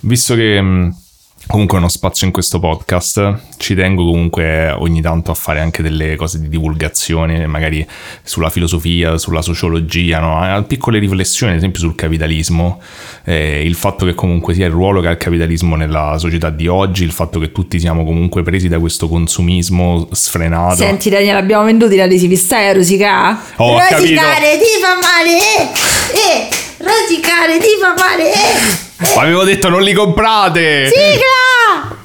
visto che mh, comunque è uno spazio in questo podcast, ci tengo comunque ogni tanto a fare anche delle cose di divulgazione, magari sulla filosofia, sulla sociologia, no? Piccole riflessioni, ad esempio sul capitalismo, eh, il fatto che comunque sia il ruolo che ha il capitalismo nella società di oggi, il fatto che tutti siamo comunque presi da questo consumismo sfrenato. Senti Daniele, abbiamo venduto gli adesivi, stai a rosicare? Oh, rosicare ti fa male, eh, eh, rosicare ti fa male, eh. Avevo detto non li comprate! Sigla!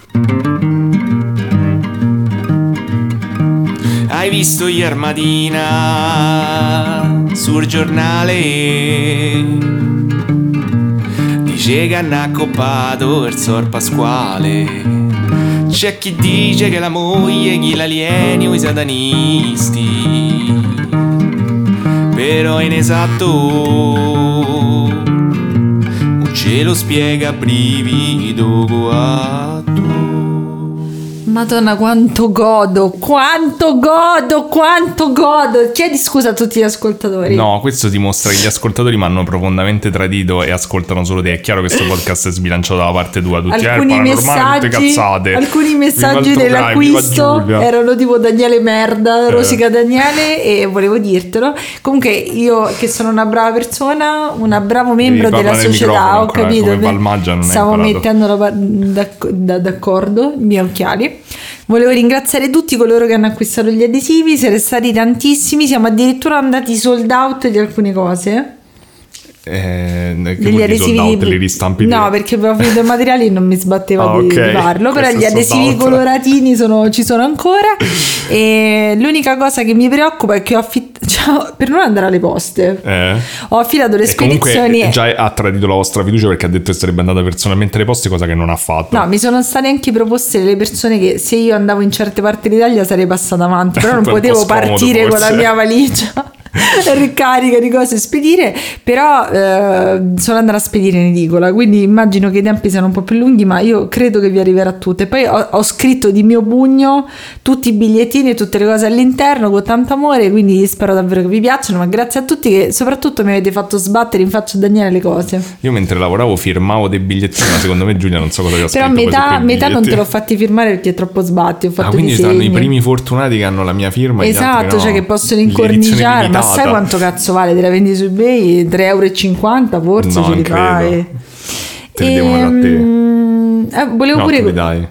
Hai visto ieri mattina sul giornale? Dice che hanno accoppato il sor Pasquale. C'è chi dice che la moglie chi l'alieni o i satanisti. Però in esatto non ce lo spiega brivido guatto. Madonna quanto godo, quanto godo, quanto godo. Chiedi scusa a tutti gli ascoltatori. No, questo dimostra che gli ascoltatori mi hanno profondamente tradito e ascoltano solo te. È chiaro che questo podcast è sbilanciato dalla parte tua. Tutti alcuni eh, paranormale, tutte messaggi, cazzate. alcuni messaggi dell'acquisto erano tipo Daniele merda, Eh. Rosica Daniele e volevo dirtelo. Comunque io che sono una brava persona, una bravo membro della società, ho capito. Stavo mettendo d'ac- da- d'accordo i miei occhiali. Volevo ringraziare tutti coloro che hanno acquistato gli adesivi, siete stati tantissimi, siamo addirittura andati sold out di alcune cose. Eh, dire adesivi out, li ristampi no perché avevo finito i materiali e non mi sbatteva Ah, di, ok. di farlo però Questo gli adesivi out. coloratini sono- ci sono ancora e l'unica cosa che mi preoccupa è che ho affittato cioè, per non andare alle poste Eh. ho affidato le E spedizioni già ha tradito la vostra fiducia perché ha detto che sarebbe andata personalmente alle poste, cosa che non ha fatto. No, mi sono state anche proposte delle persone che se io andavo in certe parti d'Italia sarei passata avanti, però non potevo scomodo, partire con la forse. mia valigia ricarica di cose spedire, però eh, sono andata a spedire in edicola, quindi immagino che i tempi siano un po' più lunghi, ma io credo che vi arriverà tutto. E poi ho, ho scritto di mio pugno tutti i bigliettini e tutte le cose all'interno con tanto amore, quindi spero davvero che vi piacciono, ma grazie a tutti che soprattutto mi avete fatto sbattere in faccia a Daniele le cose. Io mentre lavoravo firmavo dei bigliettini, ma secondo me Giulia non so cosa gli ha Però scritto su metà, metà non te l'ho fatti firmare perché è troppo sbatti. Ho fatto Ah, quindi saranno i primi fortunati che hanno la mia firma. Esatto, no. cioè che possono incorniciare. Ma sai quanto cazzo vale? Te la vendi su eBay? 3,50 euro forse No, ce li fai. Te li devono da te. Ehm, eh, volevo No, pure. dai.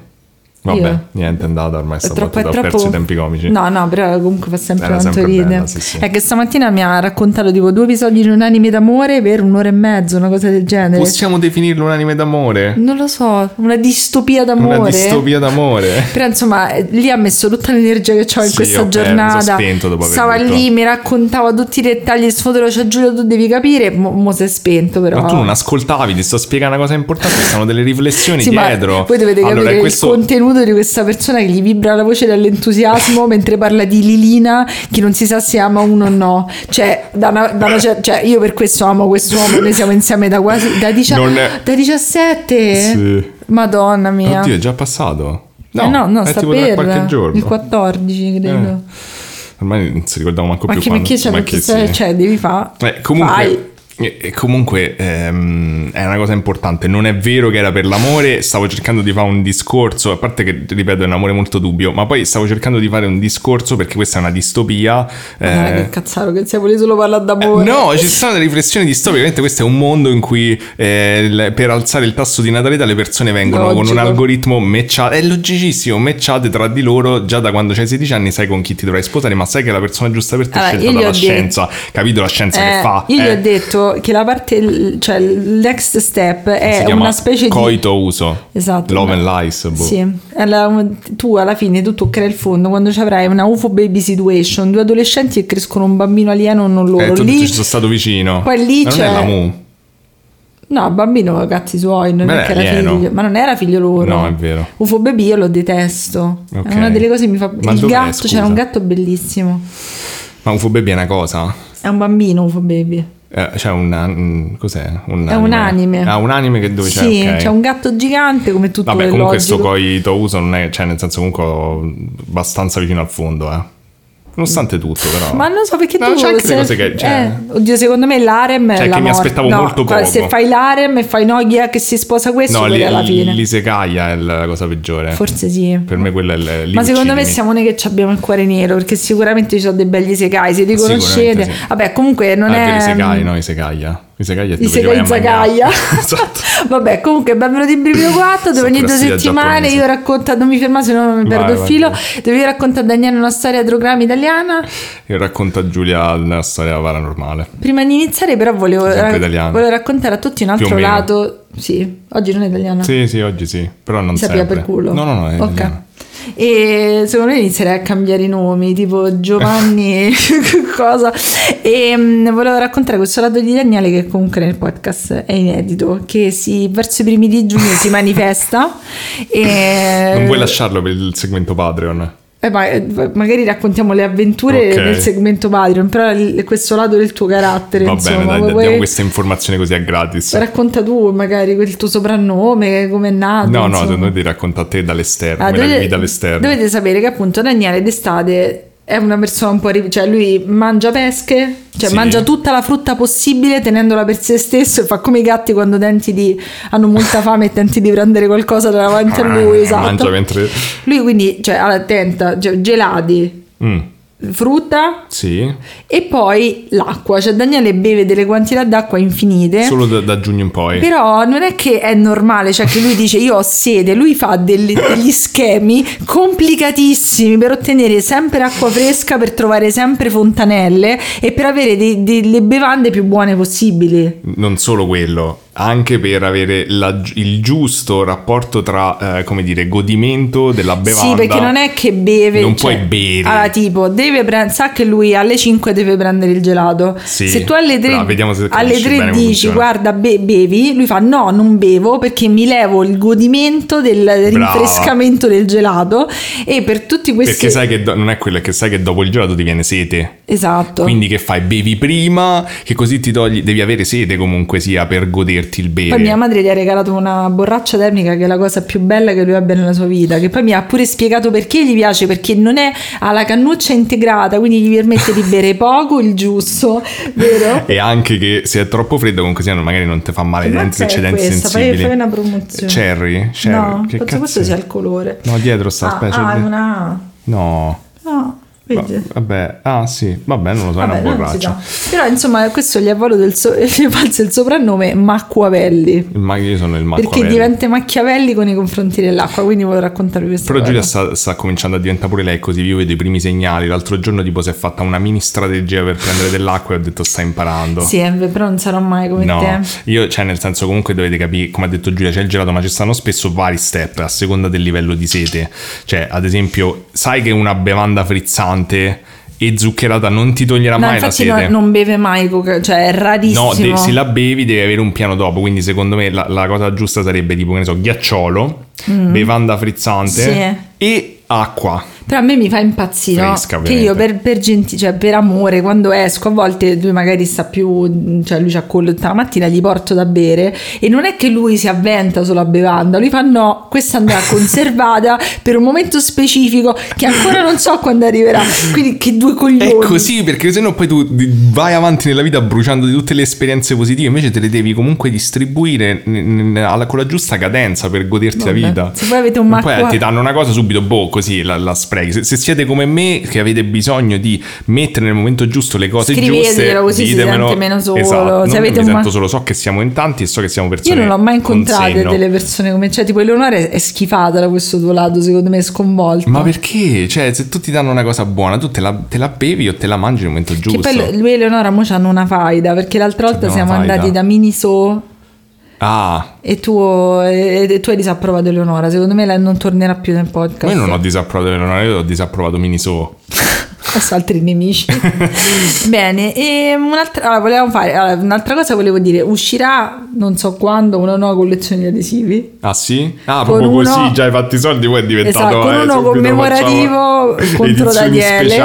Vabbè, Io? niente, è andata, ormai È troppo, è troppo... perso i tempi comici. No, no, però comunque fa sempre Era tanto ridere. sì, sì. È che stamattina mi ha raccontato tipo due episodi di un anime d'amore per un'ora e mezzo, una cosa del genere. Possiamo definirlo un anime d'amore? Non lo so, una distopia d'amore. Una distopia d'amore? Però insomma, lì ha messo tutta l'energia che ho in Sì, questa ho giornata. ho spento dopo aver Stava detto. lì, mi raccontava tutti i dettagli, sfodero, cioè Giulio, tu devi capire. Mo, mo si è spento, però. Ma tu non ascoltavi, ti sto spiegando una cosa importante, ci sono delle riflessioni Sì, ma dietro. voi dovete capire allora, il questo... contenuto di questa persona che gli vibra la voce dall'entusiasmo mentre parla di Lilina, che non si sa se ama uno o no. Cioè, da una- da una cioè, io per questo amo quest'uomo, noi siamo insieme da quasi da, Non è- da 17. Sì. Madonna mia. Oddio, è già passato? Eh no, no, è sta tipo per qualche giorno. il 14, credo. Eh, Ormai non si ricordava manco Ma più che quando. ma che se- sì. cioè, devi fare. Eh, comunque, e- e comunque ehm, è una cosa importante. Non è vero che era per l'amore. Stavo cercando di fare un discorso. A parte che, ripeto, è un amore molto dubbio. Ma poi stavo cercando di fare un discorso perché questa è una distopia. Eh, che cazzaro che sia volevi solo parlare d'amore. No, ci sono delle riflessioni distopiche. Ovviamente questo è un mondo in cui eh, per alzare il tasso di natalità le persone vengono con Logico. un algoritmo matchato. È logicissimo, matchate tra di loro. Già da quando hai 16 anni sai con chi ti dovrai sposare, ma sai che è la persona giusta per te è Allora, scelta io gli dalla ho detto- scienza. Capito la scienza Eh, che fa? Io gli Eh, ho detto che la parte, cioè il next step è una specie di. coito uso. Esatto. Love and lies. boh. Sì, È la- tu alla fine tu toccherai il fondo quando ci avrai una UFO baby situation, due adolescenti che crescono un bambino alieno non loro. Eh, tu lì, ci sono stato vicino. poi lì Ma non c'è- è la Mu. No, bambino cazzi suoi, non Ma è era figlio, ma non era figlio loro. No, è vero. UFO baby io lo detesto. Ok. È una delle cose che mi fa Ma il gatto, scusa? c'era un gatto bellissimo. Ma UFO Baby è una cosa. È un bambino UFO baby. Eh, c'è un, un- cos'è? Un È un anime. Ah, un anime che dove sì, c'è, ok. c'è un gatto gigante come tutto Vabbè, comunque sto coito uso non è, cioè nel senso comunque abbastanza vicino al fondo, eh. Nonostante tutto, però. Ma non so perché No, tu c'è anche se- cose che- cioè- eh, oddio, secondo me l'harem è Cioè, la che mi aspettavo No, molto poco. Se fai l'harem e fai no, chi è che si sposa questo, No, quello è alla fine. l'isegaia è la cosa peggiore. Forse sì. Per me quella è lì Ma secondo me uccidimi. siamo noi che ci abbiamo il cuore nero, perché sicuramente ci sono dei belli segai, se li conoscete. sì. Vabbè, comunque non Ah, è... per i segai, no, i segaia. I segaia è I dove ci vai segai a zagaia. mangiare. esatto. Vabbè, comunque benvenuti in Brivio 4 dove ogni due settimane io racconto, non mi ferma se no non mi Vai, perdo il vai, filo, vai. dove io racconto a Daniele una storia drogrammi italiana. Io racconto a Giulia la storia paranormale. Prima di iniziare però volevo, italiano. volevo raccontare a tutti un altro lato. Sì, oggi non è italiano. Sì, sì, oggi sì. Però non sapeva sempre. per culo. No, no, no, è Ok. italiano. E secondo me inizierei a cambiare i nomi, tipo Giovanni, cosa. E mm, volevo raccontare questo lato di Daniele che comunque nel podcast è inedito, che si, verso i primi di giugno si manifesta. E, Non vuoi lasciarlo per il segmento Patreon? Eh, eh, magari raccontiamo le avventure Ok. nel segmento Patreon, però il- questo lato del tuo carattere, Va insomma, bene, dai, vuoi- diamo questa informazione così a gratis. racconta tu magari quel tuo soprannome, come è nato. No, no, insomma. secondo me devi raccontare a te dall'esterno, Ah, dovete, dall'esterno. dovete sapere che appunto Daniele d'estate è una persona un po' ri- cioè lui mangia pesche, cioè Sì. mangia tutta la frutta possibile tenendola per se stesso e fa come i gatti quando tenti di hanno molta fame e tenti di prendere qualcosa davanti a lui, esatto. Ah, Mangia mentre... Lui quindi cioè allora, tenta cioè, gelati, Mm, frutta sì, e poi l'acqua, cioè Daniele beve delle quantità d'acqua infinite. solo da, da giugno in poi. Però non è che è normale, cioè che lui dice io ho sede, lui fa delle- degli schemi complicatissimi per ottenere sempre acqua fresca, per trovare sempre fontanelle e per avere dei- delle bevande più buone possibili. Non solo quello, anche per avere la- il giusto rapporto tra, eh, come dire, godimento della bevanda. Sì, perché non è che beve. Non cioè, puoi bere. Allora, tipo, deve pre- sa che lui alle 5 deve prendere il gelato. Sì, se tu alle 3, brava, vediamo se alle capisci 3 bene come dici funziona. guarda, be- bevi, lui fa no, non bevo perché mi levo il godimento del rinfrescamento del gelato. E per tutti questi. Perché sai che do- non è quello, è che sai che dopo il gelato ti viene sete. Esatto. Quindi che fai? Bevi prima, che così ti togli, devi avere sete comunque sia per goderti il bere. Poi mia madre gli ha regalato una borraccia termica che è la cosa più bella che lui abbia nella sua vita, che poi mi ha pure spiegato perché gli piace, perché non è alla cannuccia integrata, quindi gli permette di bere poco, il giusto, vero? E anche che se è troppo freddo comunque sia magari non ti fa male i Che denti se marca c'è è denti questa? Fai, sensibili. fai una promozione. Cherry? Cherry? No, che penso questo sia il colore. No, dietro sta Ah, specie. ah, una No. No, vedi. Va- Vabbè, ah sì, vabbè, non lo so, è Vabbè, una non si borraccia. Però insomma questo gli ha voluto il, so- gli è il soprannome Macquavelli. Il ma- io sono il Perché Machiavelli. diventa Macchiavelli con i confronti dell'acqua, quindi volevo raccontarvi questa Però. Giulia sta, sta cominciando a diventare pure lei così, io vedo i primi segnali. L'altro giorno tipo si è fatta una mini strategia per prendere dell'acqua e ho detto sta imparando. Sì, però non sarò mai come No, te. io, cioè, nel senso, comunque dovete capire, come ha detto Giulia, c'è il gelato, ma ci stanno spesso vari step a seconda del livello di sete. Cioè, ad esempio, sai che una bevanda frizzante e zuccherata non ti toglierà No, mai la infatti sete? no- non beve mai coca, cioè è rarissimo. No, de- se la bevi devi avere un piano dopo, quindi secondo me la, la cosa giusta sarebbe tipo, che ne so, ghiacciolo, bevanda frizzante Mm. Sì. e acqua. Però a me mi fa impazzire, no? Che io per, per, genti- cioè, per amore, quando esco, a volte lui magari sta più, cioè lui c'ha collo tutta la mattina, gli porto da bere e non è che lui si avventa sulla bevanda, lui fa no, questa andrà conservata per un momento specifico che ancora non so quando arriverà, quindi che due coglioni. È così, perché se no poi tu vai avanti nella vita bruciando di tutte le esperienze positive, invece te le devi comunque distribuire alla- con la giusta cadenza per goderti Vabbè, la vita. se poi avete un macqua- Poi ti danno una cosa subito, boh, così la, la sprechi. Se, se siete come me, che avete bisogno di mettere nel momento giusto le cose giuste, così si ditemelo. sente meno solo. Esatto, Se non mi un sento solo, so che siamo in tanti e so che siamo Io persone non l'ho mai con incontrate senno. delle persone come cioè tipo Eleonora è, schifata da questo tuo lato secondo me è sconvolta Ma perché? Cioè, se tu ti danno una cosa buona, tu te la, te la bevi o te la mangi nel momento Che giusto. poi lui e Eleonora mo hanno una faida perché l'altra volta siamo faida. andati da Miniso Ah, e tu, e, tu hai disapprovato Eleonora. Secondo me lei non tornerà più nel podcast. io non ho disapprovato Eleonora, io ho disapprovato Miniso. Adesso altri nemici. Bene, e un'altra, allora, volevamo fare, allora, un'altra cosa volevo dire. Uscirà, non so quando, una nuova collezione di adesivi. Ah sì? Ah, Con proprio uno- così, già hai fatto i soldi, poi è diventato... Esatto, con eh, uno commemorativo contro Daniele. Sì,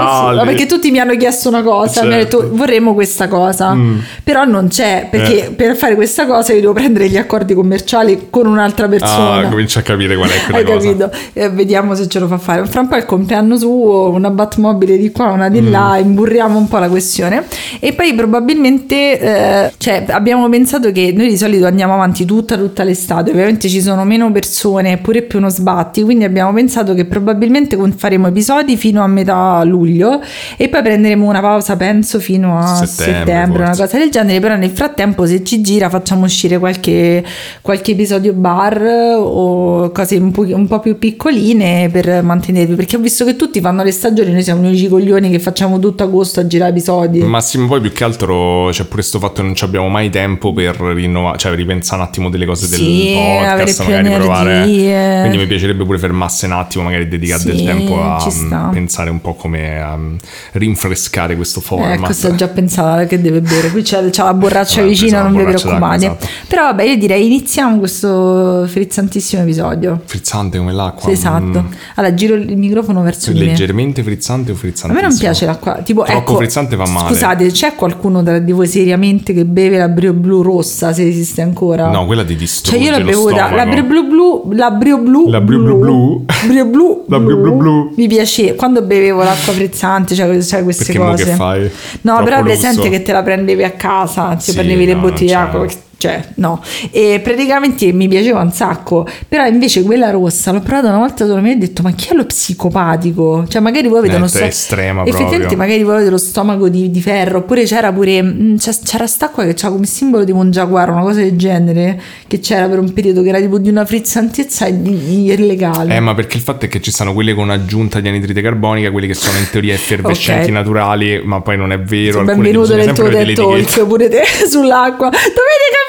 perché tutti mi hanno chiesto una cosa, mi hanno Certo. detto vorremmo questa cosa, però non c'è, perché Eh. per fare questa cosa io devo prendere gli accordi commerciali con un'altra persona. Ah, comincio a capire qual è quella Hai cosa. capito? Eh, vediamo se ce lo fa fare. Fra un po' è il compleanno suo, una Batmobile di qua, una di là, imburriamo un po' la questione. E poi probabilmente eh, cioè, abbiamo pensato che noi di solito andiamo avanti tutta, tutta l'estate, ovviamente ci sono meno persone, pure più uno sbatti, quindi abbiamo pensato che probabilmente con- faremo episodi fino a metà luglio e poi prenderemo una pausa, penso, fino a Settembre, settembre, una cosa del genere, però nel frattempo se ci gira facciamo uscire qualche, qualche episodio bar o cose un po', un po' più piccoline per mantenervi, perché ho visto che tutti fanno le stagioni, noi siamo gli unici coglioni che facciamo tutto agosto a girare episodi. Massimo, poi più che altro c'è pure questo fatto che non ci abbiamo mai tempo per rinnovare, cioè ripensare un attimo delle cose Sì, del podcast, magari provare. energie. Quindi mi piacerebbe pure fermarsi un attimo, magari dedicare del Sì, tempo a mm, pensare un po' come mm, rinfrescare questo format. Ecco, sto già pensando che deve bere. Qui c'è, c'è la borraccia Eh, vicino, esatto, non vi preoccupate. esatto. Però vabbè, io direi iniziamo questo frizzantissimo episodio. Frizzante come l'acqua. Sì, esatto. mm, Allora, giro il microfono verso me. leggermente frizzante o frizzante? Me non piace l'acqua, tipo Troppo ecco, frizzante fa male. Scusate, c'è qualcuno tra di voi seriamente che beve la Brio Blu rossa, se esiste ancora? No, quella ti Cioè distrugge io l'ho bevuta, la. Brio Blu Blu, la Brio Blu La Brio Blu Blu. Brio Blu La Brio Blu Blu. Mi piaceva, quando bevevo l'acqua frizzante, cioè, cioè queste Perché cose. che fai? No, Troppo però è presente che te la prendevi a casa, ti Sì, prendevi le no, bottiglie non d'acqua, c'è. Cioè no. E praticamente mi piaceva un sacco, però invece quella rossa l'ho provata una volta solo e ho detto ma chi è lo psicopatico? Cioè magari voi avete Eh, uno te è estrema Effettivamente proprio. magari voi avete lo stomaco di, di ferro, oppure c'era pure mm, c'era st'acqua che c'era come simbolo tipo un giaguaro, una cosa del genere, che c'era per un periodo che era tipo di una frizzantezza illegale. Eh, ma perché il fatto è che ci sono quelle con aggiunta di anidride carbonica, quelli che sono in teoria effervescenti Ok. naturali, ma poi non è vero. alcune Benvenuto nel tuo. Talk pure te sull'acqua. Dovete capire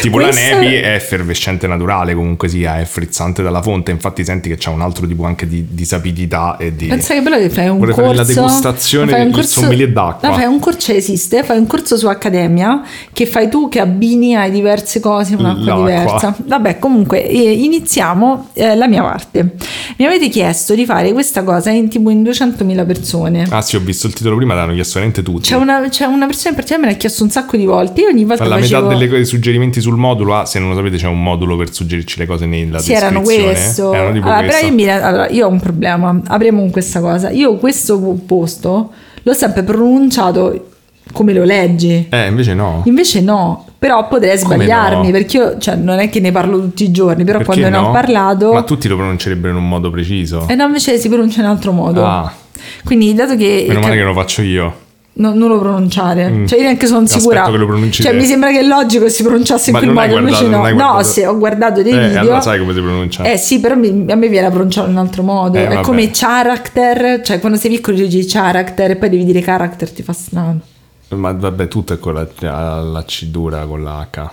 Tipo Questo- la nevi è effervescente naturale, comunque sia, è frizzante dalla fonte, infatti senti che c'è un altro tipo anche di, di sapidità e di... Pensa che bello che fai un Vorrei corso. fare la degustazione fai un del sommelier d'acqua. No, fai un corso, esiste, fai un corso su Accademia che fai tu che abbini a diverse cose un'acqua L'acqua. diversa. Vabbè, comunque eh, iniziamo eh, la mia parte. Mi avete chiesto di fare questa cosa in tipo in 200.000 persone. Ah sì, ho visto il titolo prima, l'hanno chiesto veramente tutti. C'è una, c'è una persona in particolare me l'ha chiesto un sacco di volte. Io ogni volta Ma la facevo... metà delle dei suggerimenti sul modulo, ah, se non lo sapete c'è un modulo per suggerirci le cose nella Sì, erano descrizione. questo. Erano tipo Allora, però questo. io, mi- allora, io ho un problema. Apriamo con questa cosa. Io questo posto l'ho sempre pronunciato come lo leggi. Eh, invece no. Invece no, però potrei sbagliarmi no? perché io, cioè, non è che ne parlo tutti i giorni, però Perché quando ne no? ho parlato... Ma tutti lo pronuncerebbero in un modo preciso. E no, invece si pronuncia in un altro modo. Ah, Quindi, dato che... meno male che lo faccio io. No- non lo pronunciare, Mm. cioè io neanche sono Aspetto sicura. cioè, te. mi sembra che è logico che si pronunciasse in Ma quel modo. guardato, invece no, no, se ho guardato dei Eh, video. allora sai come si pronuncia. Eh sì, però mi- a me viene a pronunciare in un altro modo. Eh, è vabbè. come character, cioè quando sei piccolo dici character e poi devi dire character, ti fa strano. Ma vabbè, tutto è con la, la C dura, con la H.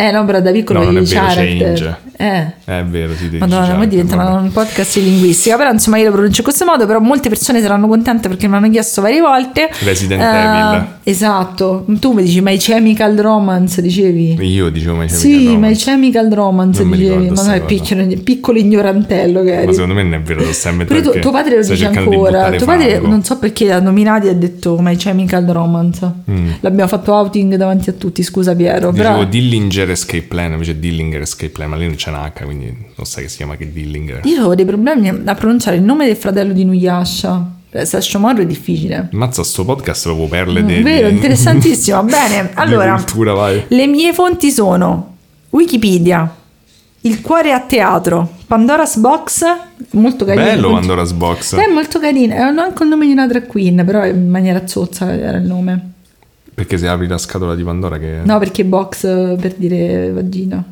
Eh no, però da piccolo No, non è vero, character. change. Eh. È vero, si dice. Madonna, poi diventa un podcast di linguistica, però insomma io lo pronuncio in questo modo, però molte persone saranno contente perché mi hanno chiesto varie volte. Resident Eh, Evil. Esatto, tu mi dici My Chemical Romance, dicevi? Io dicevo mai Sì, My Chemical Romance Non dicevi, ma no, è piccolo, piccolo ignorantello che Ma eri. secondo me non è vero, lo stai inventando tu- tuo padre lo dice ancora. Tuo padre fango. non so perché l'ha nominato e ha detto My Chemical Romance. Mm. L'abbiamo fatto outing davanti a tutti, scusa Piero. Dicevo Però Dillinger Escape Plan, invece Dillinger Escape Plan, ma lì non c'è una H, quindi non sai che si chiama che Dillinger. io avevo dei problemi a pronunciare il nome del fratello di Nuyasha. Sasha Moro è difficile. Mazza, sto podcast proprio perle Mm, di... Vero, interessantissimo. Bene, allora cultura, le mie fonti sono Wikipedia, Il cuore a teatro, Pandora's Box, molto carino. Bello Pandora's Box. È molto carino, è anche il nome di una drag queen, però in maniera zozza era il nome. Perché se apri la scatola di Pandora che No, perché box eh, per dire vagina.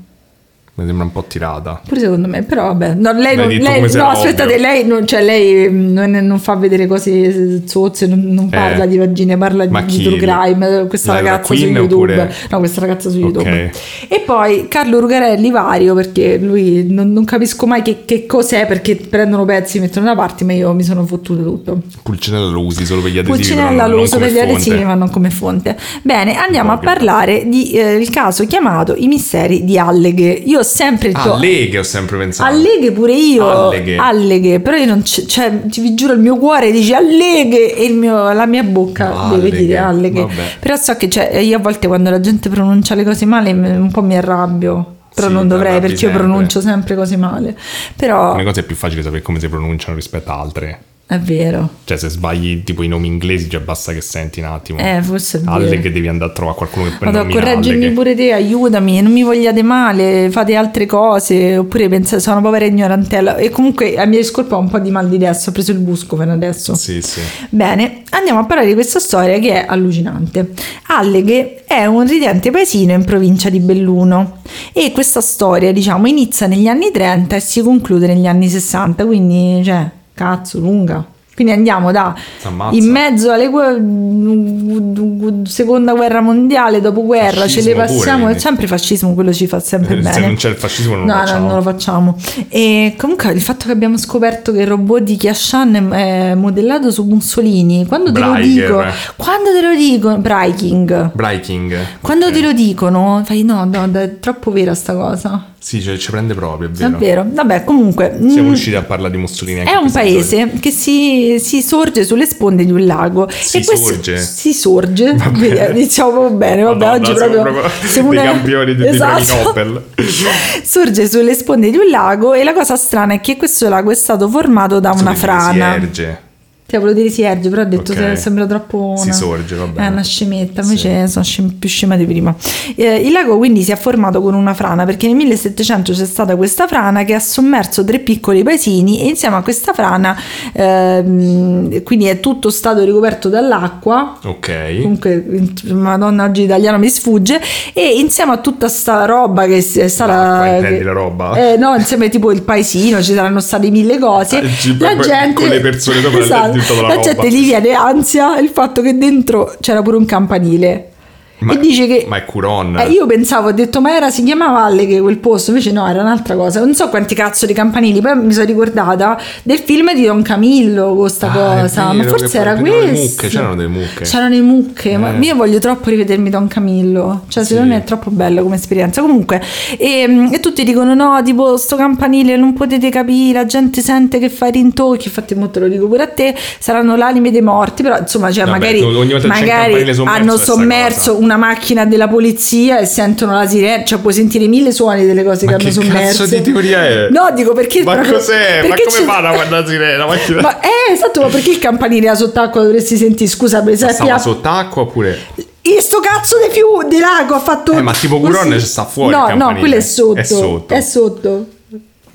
Mi sembra un po' tirata. Pure secondo me, però vabbè. No, lei non, lei- no aspettate, lei, non, cioè, lei non, non fa vedere cose zozze, non, non parla Eh. di vagine, parla di, true crime. Questa La ragazza su YouTube. oppure- No, questa ragazza su. YouTube. E poi Carlo Rugarelli vario perché lui non, non capisco mai che, che cos'è perché prendono pezzi, mettono da parte, ma io mi sono fottuto tutto. Pulcinella lo usi solo per gli adesivi. Pulcinella lo uso per gli adesivi ma non come fonte. Bene, andiamo a parlare del caso chiamato I misteri di Alleghe. Io sempre detto... Ah, leghe ho sempre pensato. Alleghe pure io, Alleghe. Alleghe, però io non c- cioè, ti vi giuro il mio cuore dice alleghe e il mio- la mia bocca Alleghe, deve dire alleghe. vabbè. Però so che cioè, io a volte quando la gente pronuncia le cose male un po' mi arrabbio, però Sì, non dovrei perché io sempre. pronuncio sempre cose male. Però Una cosa è più facile sapere come si pronunciano rispetto a altre. È vero. Cioè, se sbagli tipo i nomi inglesi, già basta che senti un attimo. Eh, forse è vero. Alle che devi andare a trovare qualcuno che prende Vado a correggermi pure te, aiutami, non mi vogliate male, fate altre cose, oppure pensate sono povera ignorantella. E comunque a mia discolpa ho un po' di mal di testa, ho preso il buscofen adesso. Sì, sì. Bene, andiamo a parlare di questa storia che è allucinante. Alleghe è un ridente paesino in provincia di Belluno e questa storia, diciamo, inizia negli anni 30 e si conclude negli anni 60, quindi, cioè, cazzo, lunga. Quindi andiamo da Ammazza. in mezzo alle gu- seconda guerra mondiale, dopoguerra, ce le pure, passiamo. quindi. è sempre fascismo, quello ci fa sempre Se bene. non c'è il fascismo non lo no, facciamo. No, non lo facciamo. E comunque il fatto che abbiamo scoperto che il robot di Kiashan è modellato su Mussolini, quando te lo dico, quando te lo dico, Breaking. Breaking. Quando Ok. te lo dicono, fai no, no, è troppo vera sta cosa. Sì, cioè, ci prende proprio, è È vero. vero. Vabbè, comunque. Siamo mm, riusciti a parlare di Mussolini anche è un paese che si, si sorge sulle sponde di un lago. Si e sorge? Si sorge. Vabbè. Vedi, Diciamo bene. Vabbè, Madonna, oggi proprio, proprio siamo dei una- campioni di- premi Nobel. sorge sulle sponde di un lago e la cosa strana è che questo lago è stato formato da una Si frana. erge. Ti volevo dire si erge, però ho detto Ok. se- sembra troppo una, Si sorge, va bene. È una scemetta, invece sono scem- più scema di prima. Eh, il lago quindi si è formato con una frana perché nel 1700 c'è stata questa frana che ha sommerso tre piccoli paesini e insieme a questa frana ehm, quindi è tutto stato ricoperto dall'acqua Ok. comunque madonna oggi italiano mi sfugge e insieme a tutta sta roba che è stata che- la roba? eh, no insieme tipo il paesino ci saranno state mille cose Ah, la gente con le persone sopra esatto, dentro la la gente gli viene ansia il fatto che dentro c'era pure un campanile Ma- e dice che ma è Curon. eh, io pensavo, ho detto, ma era, si chiamava Alleghe quel posto, invece no, era un'altra cosa. Non so quanti cazzo di campanili, poi mi sono ricordata del film di Don Camillo con sta Ah, cosa, ma forse era le questo. mucche, c'erano delle mucche. C'erano le mucche, ma Eh. io voglio troppo rivedermi Don Camillo, cioè Sì. secondo me è troppo bello come esperienza. Comunque, e, e tutti dicono no, tipo sto campanile non potete capire, la gente sente che fa i rintocchi, infatti mo te lo dico pure a te, saranno l'anime dei morti, però insomma, cioè, Vabbè, magari, il magari hanno sommerso. Una macchina della polizia e sentono la sirena, cioè puoi sentire mille suoni delle cose Ma che hanno che sommerso. cazzo di teoria è? No, dico perché... Ma proprio- cos'è? Ma perché come c'è- fanno a guardare la sirena? Ma, Ma eh, esatto, ma perché il campanile era sott'acqua dovresti sentire? Scusa, per stava esempio... sott'acqua oppure... E sto cazzo di fiu di lago ha fatto. Eh, ma tipo così. Curon ci sta fuori il No, no, quello è sotto. È sotto. È sotto.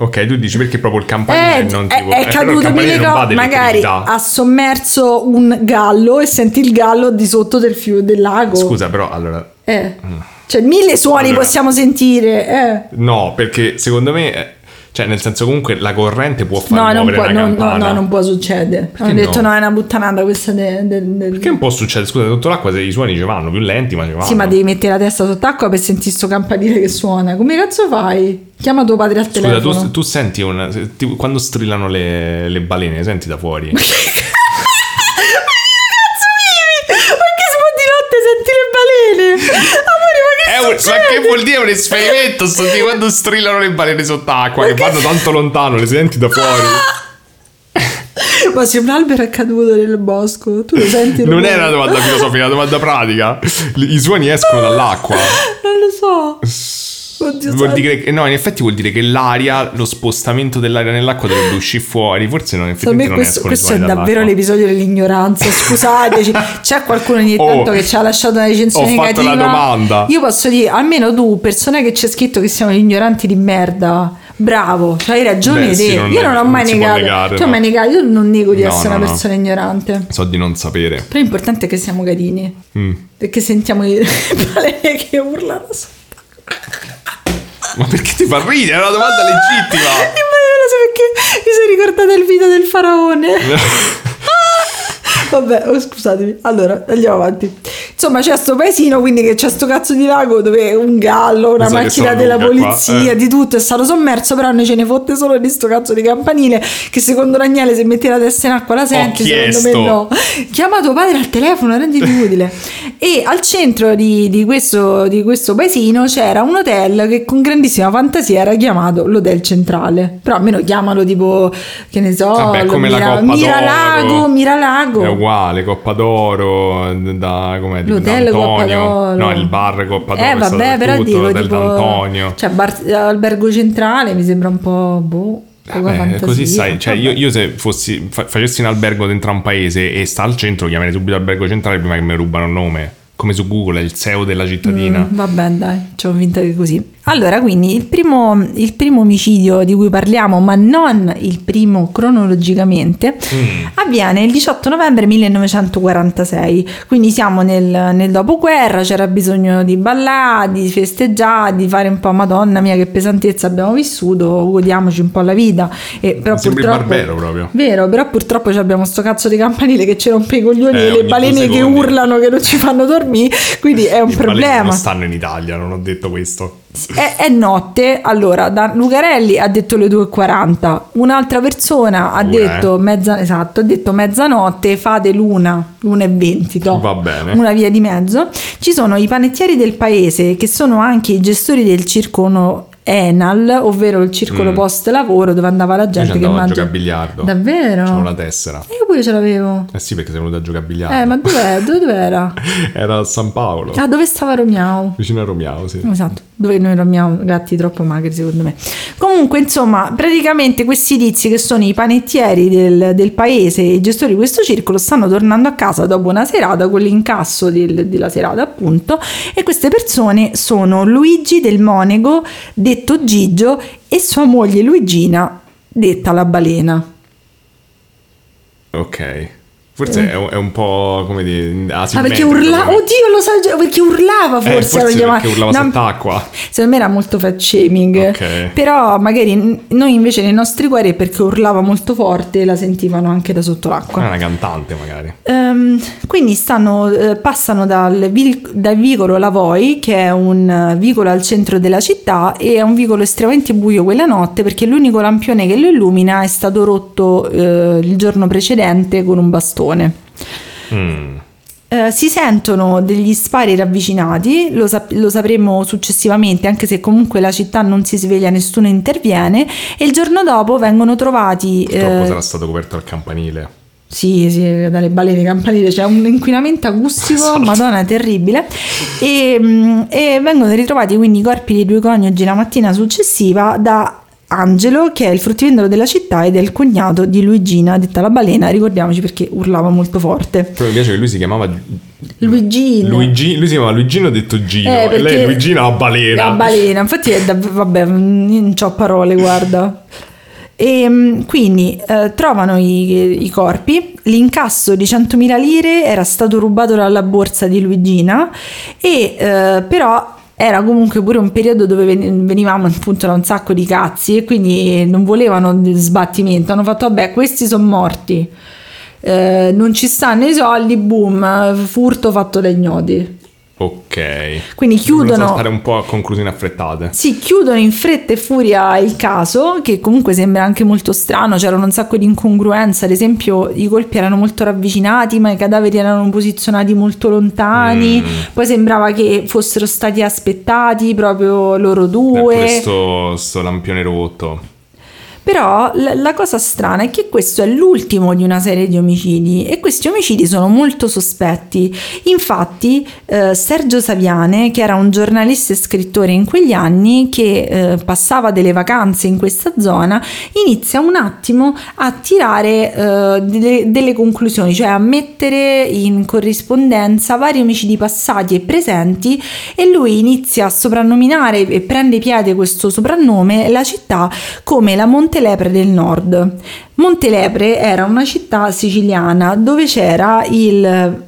Ok, tu dici perché proprio il campanile Eh, non è, tipo... è eh, il caduto va cose. Magari ha sommerso un gallo e senti il gallo di sotto del, fiu, del lago. Scusa, però allora... Eh. Cioè, mille suoni Allora. possiamo sentire. Eh. No, perché secondo me... Cioè, nel senso comunque la corrente può far No, non muovere può, una no, no, non può succedere. Hanno no? detto no, è una puttanata questa del. del- del- Che un po' succede, scusa, sotto l'acqua se i suoni ci vanno, più lenti, ma ci vanno. Sì, ma devi mettere la testa sott'acqua per sentire sto campanile che suona. Come cazzo fai? Chiama tuo padre al Scusa, telefono. tu, tu senti un... se- tipo, quando strillano le, le balene, senti da fuori? cazzo vivi? Ma che si può di notte senti le balene? Amore, ma che ma che vuol dire un esperimento? Sto di quando strillano le balene sott'acqua, che vanno tanto lontano, le senti da fuori. Ma se un albero è caduto nel bosco, tu lo senti? Non è una domanda filosofica, è una domanda pratica. I suoni escono dall'acqua. Non lo so. Oddio, Vuol dire che, no, in effetti vuol dire che l'aria, lo spostamento dell'aria nell'acqua dovrebbe uscire fuori. Forse non, effettivamente non questo, questo è suoni davvero dall'acqua. l'episodio dell'ignoranza. Scusateci, c'è qualcuno ogni Oh, tanto che ci ha lasciato una recensione ho fatto negativa. la domanda. Io posso dire, almeno tu, persona che c'è scritto che siamo ignoranti di merda, bravo, cioè hai ragione Beh, sì, non io non ho mai negato. negare, tu hai no. mai negato, io non nego di No, essere no, una persona ignorante. So di non sapere. Però l'importante è che siamo carini. Mm. Perché sentiamo balene che urlano sotto. Ma perché ti fa ridere? È una domanda legittima. Poi non so perché mi sono ricordata il video del faraone. Vabbè, oh, scusatemi. Allora, andiamo avanti. Insomma, c'è sto paesino, quindi che c'è sto cazzo di lago dove un gallo, una che macchina della polizia, eh. di tutto è stato sommerso, però noi ce ne fotte solo di sto cazzo di campanile che secondo Daniele se metti la testa in acqua la senti, secondo me no. Chiama tuo padre al telefono, renditi utile. e al centro di, di questo, di questo paesino c'era un hotel che con grandissima fantasia era chiamato l'hotel centrale. Però almeno chiamalo tipo, che ne so, Vabbè, come la Mira, Coppa Miralago, d'Oro. Miralago. È uguale, Coppa d'Oro, da, com'è, di L'hotel Coppa D'Antonio. d'Oro. No, il bar Coppa d'Oro Eh vabbè, però tutto, dico tipo d'Antonio. Cioè bar- albergo centrale mi sembra un po' boh. Poca Eh, così sai, cioè Vabbè. io, io se fossi, fa- facessi un albergo dentro a un paese e sta al centro, chiamerei subito albergo centrale prima che mi rubano il nome. Come su Google, è il SEO della cittadina. Mm, vabbè, dai, ci ho vinto che così. Allora, quindi il primo, il primo omicidio di cui parliamo, ma non il primo cronologicamente, Mm. avviene il 18 novembre 1946. Quindi siamo nel, nel dopoguerra, c'era bisogno di ballare, di festeggiare, di fare un po' Madonna mia che pesantezza abbiamo vissuto, godiamoci un po' la vita. E, però Sembri Barbero proprio. Vero, però purtroppo abbiamo sto cazzo di campanile che ci rompe i coglioni Eh, e le balene che urlano che non ci fanno dormire, quindi è un baleni problema. Non stanno in Italia, non ho detto questo. È, è notte, allora da Lucarelli ha detto le 2.40, un'altra persona ha Due, detto, mezza, esatto, ha detto mezzanotte, fate l'una, l'una e 20, toh. Va bene. una via di mezzo. Ci sono i panettieri del paese che sono anche i gestori del circolo Enal, ovvero il circolo Mm. post lavoro dove andava la gente che andavo a mangia. giocare a biliardo. Davvero? C'avevo la tessera. Io pure ce l'avevo. Eh sì, perché sei venuto a giocare a biliardo. Eh, ma dov'è? Dove dov'era? Era a San Paolo, Ah, dove stava Romiao? vicino a Romiao, sì. Esatto, dove noi dormiamo gatti troppo magri secondo me. Comunque, insomma, praticamente questi tizi che sono i panettieri del, del paese, i gestori di questo circolo, stanno tornando a casa dopo una serata, con l'incasso del- della serata appunto, e queste persone sono Luigi del Monego, detto Gigio, e sua moglie Luigina, detta la balena. Ok. Forse è, un- è un po' come dire Ah, perché urlava? come- Oddio, lo già, perché urlava Eh, forse. forse lo perché urlava No, sott'acqua. Secondo me era molto fat shaming. Ok. Però magari noi invece nei nostri cuori è perché urlava molto forte e la sentivano anche da sotto È l'acqua. una cantante magari. Ehm, quindi stanno, eh, passano dal, vil- dal vicolo Lavoi, che è un eh, vicolo al centro della città, e è un vicolo estremamente buio quella notte perché l'unico lampione che lo illumina è stato rotto eh, il giorno precedente con un bastone. Mm. Eh, si sentono degli spari ravvicinati, lo, sap- lo sapremo successivamente, anche se comunque la città non si sveglia, nessuno interviene, e il giorno dopo vengono trovati... Purtroppo eh, sarà stato coperto al campanile. sì, sì, dalle balene campanile c'è un inquinamento acustico, Esatto. madonna, terribile. E, mm, e vengono ritrovati quindi i corpi dei due coniugi la mattina successiva da Angelo, che è il fruttivendolo della città ed è il cognato di Luigina, detta la balena, ricordiamoci perché urlava molto forte. Poi mi piace che lui si chiamava Luigino. Luigi, lui si chiamava Luigino detto Gino Eh, e lei è Luigina la balena. La balena, infatti è dav- vabbè, non ho parole, guarda. E mm, quindi eh, trovano i, i corpi, l'incasso di 100.000 lire era stato rubato dalla borsa di Luigina e eh, però era comunque pure un periodo dove ven- venivamo appunto da un sacco di cazzi e quindi non volevano il sbattimento, hanno fatto vabbè questi sono morti, Eh, non ci stanno i soldi, boom, furto fatto dai ignoti. Ok. Quindi chiudono... saltare un po' a conclusioni affrettate. Sì, chiudono in fretta e furia il caso, che comunque sembra anche molto strano, c'erano un sacco di incongruenze, ad esempio i colpi erano molto ravvicinati, ma i cadaveri erano posizionati molto lontani, Mm. poi sembrava che fossero stati aspettati proprio loro due. pure sto, sto lampione rotto. Però la, la cosa strana è che questo è l'ultimo di una serie di omicidi e questi omicidi sono molto sospetti. Infatti eh, Sergio Saviane, che era un giornalista e scrittore in quegli anni, che eh, passava delle vacanze in questa zona, inizia un attimo a tirare eh, delle, delle conclusioni, cioè a mettere in corrispondenza vari omicidi passati e presenti e lui inizia a soprannominare e prende piede questo soprannome la città come la Montelepre del Nord. Montelepre era una città siciliana dove c'era il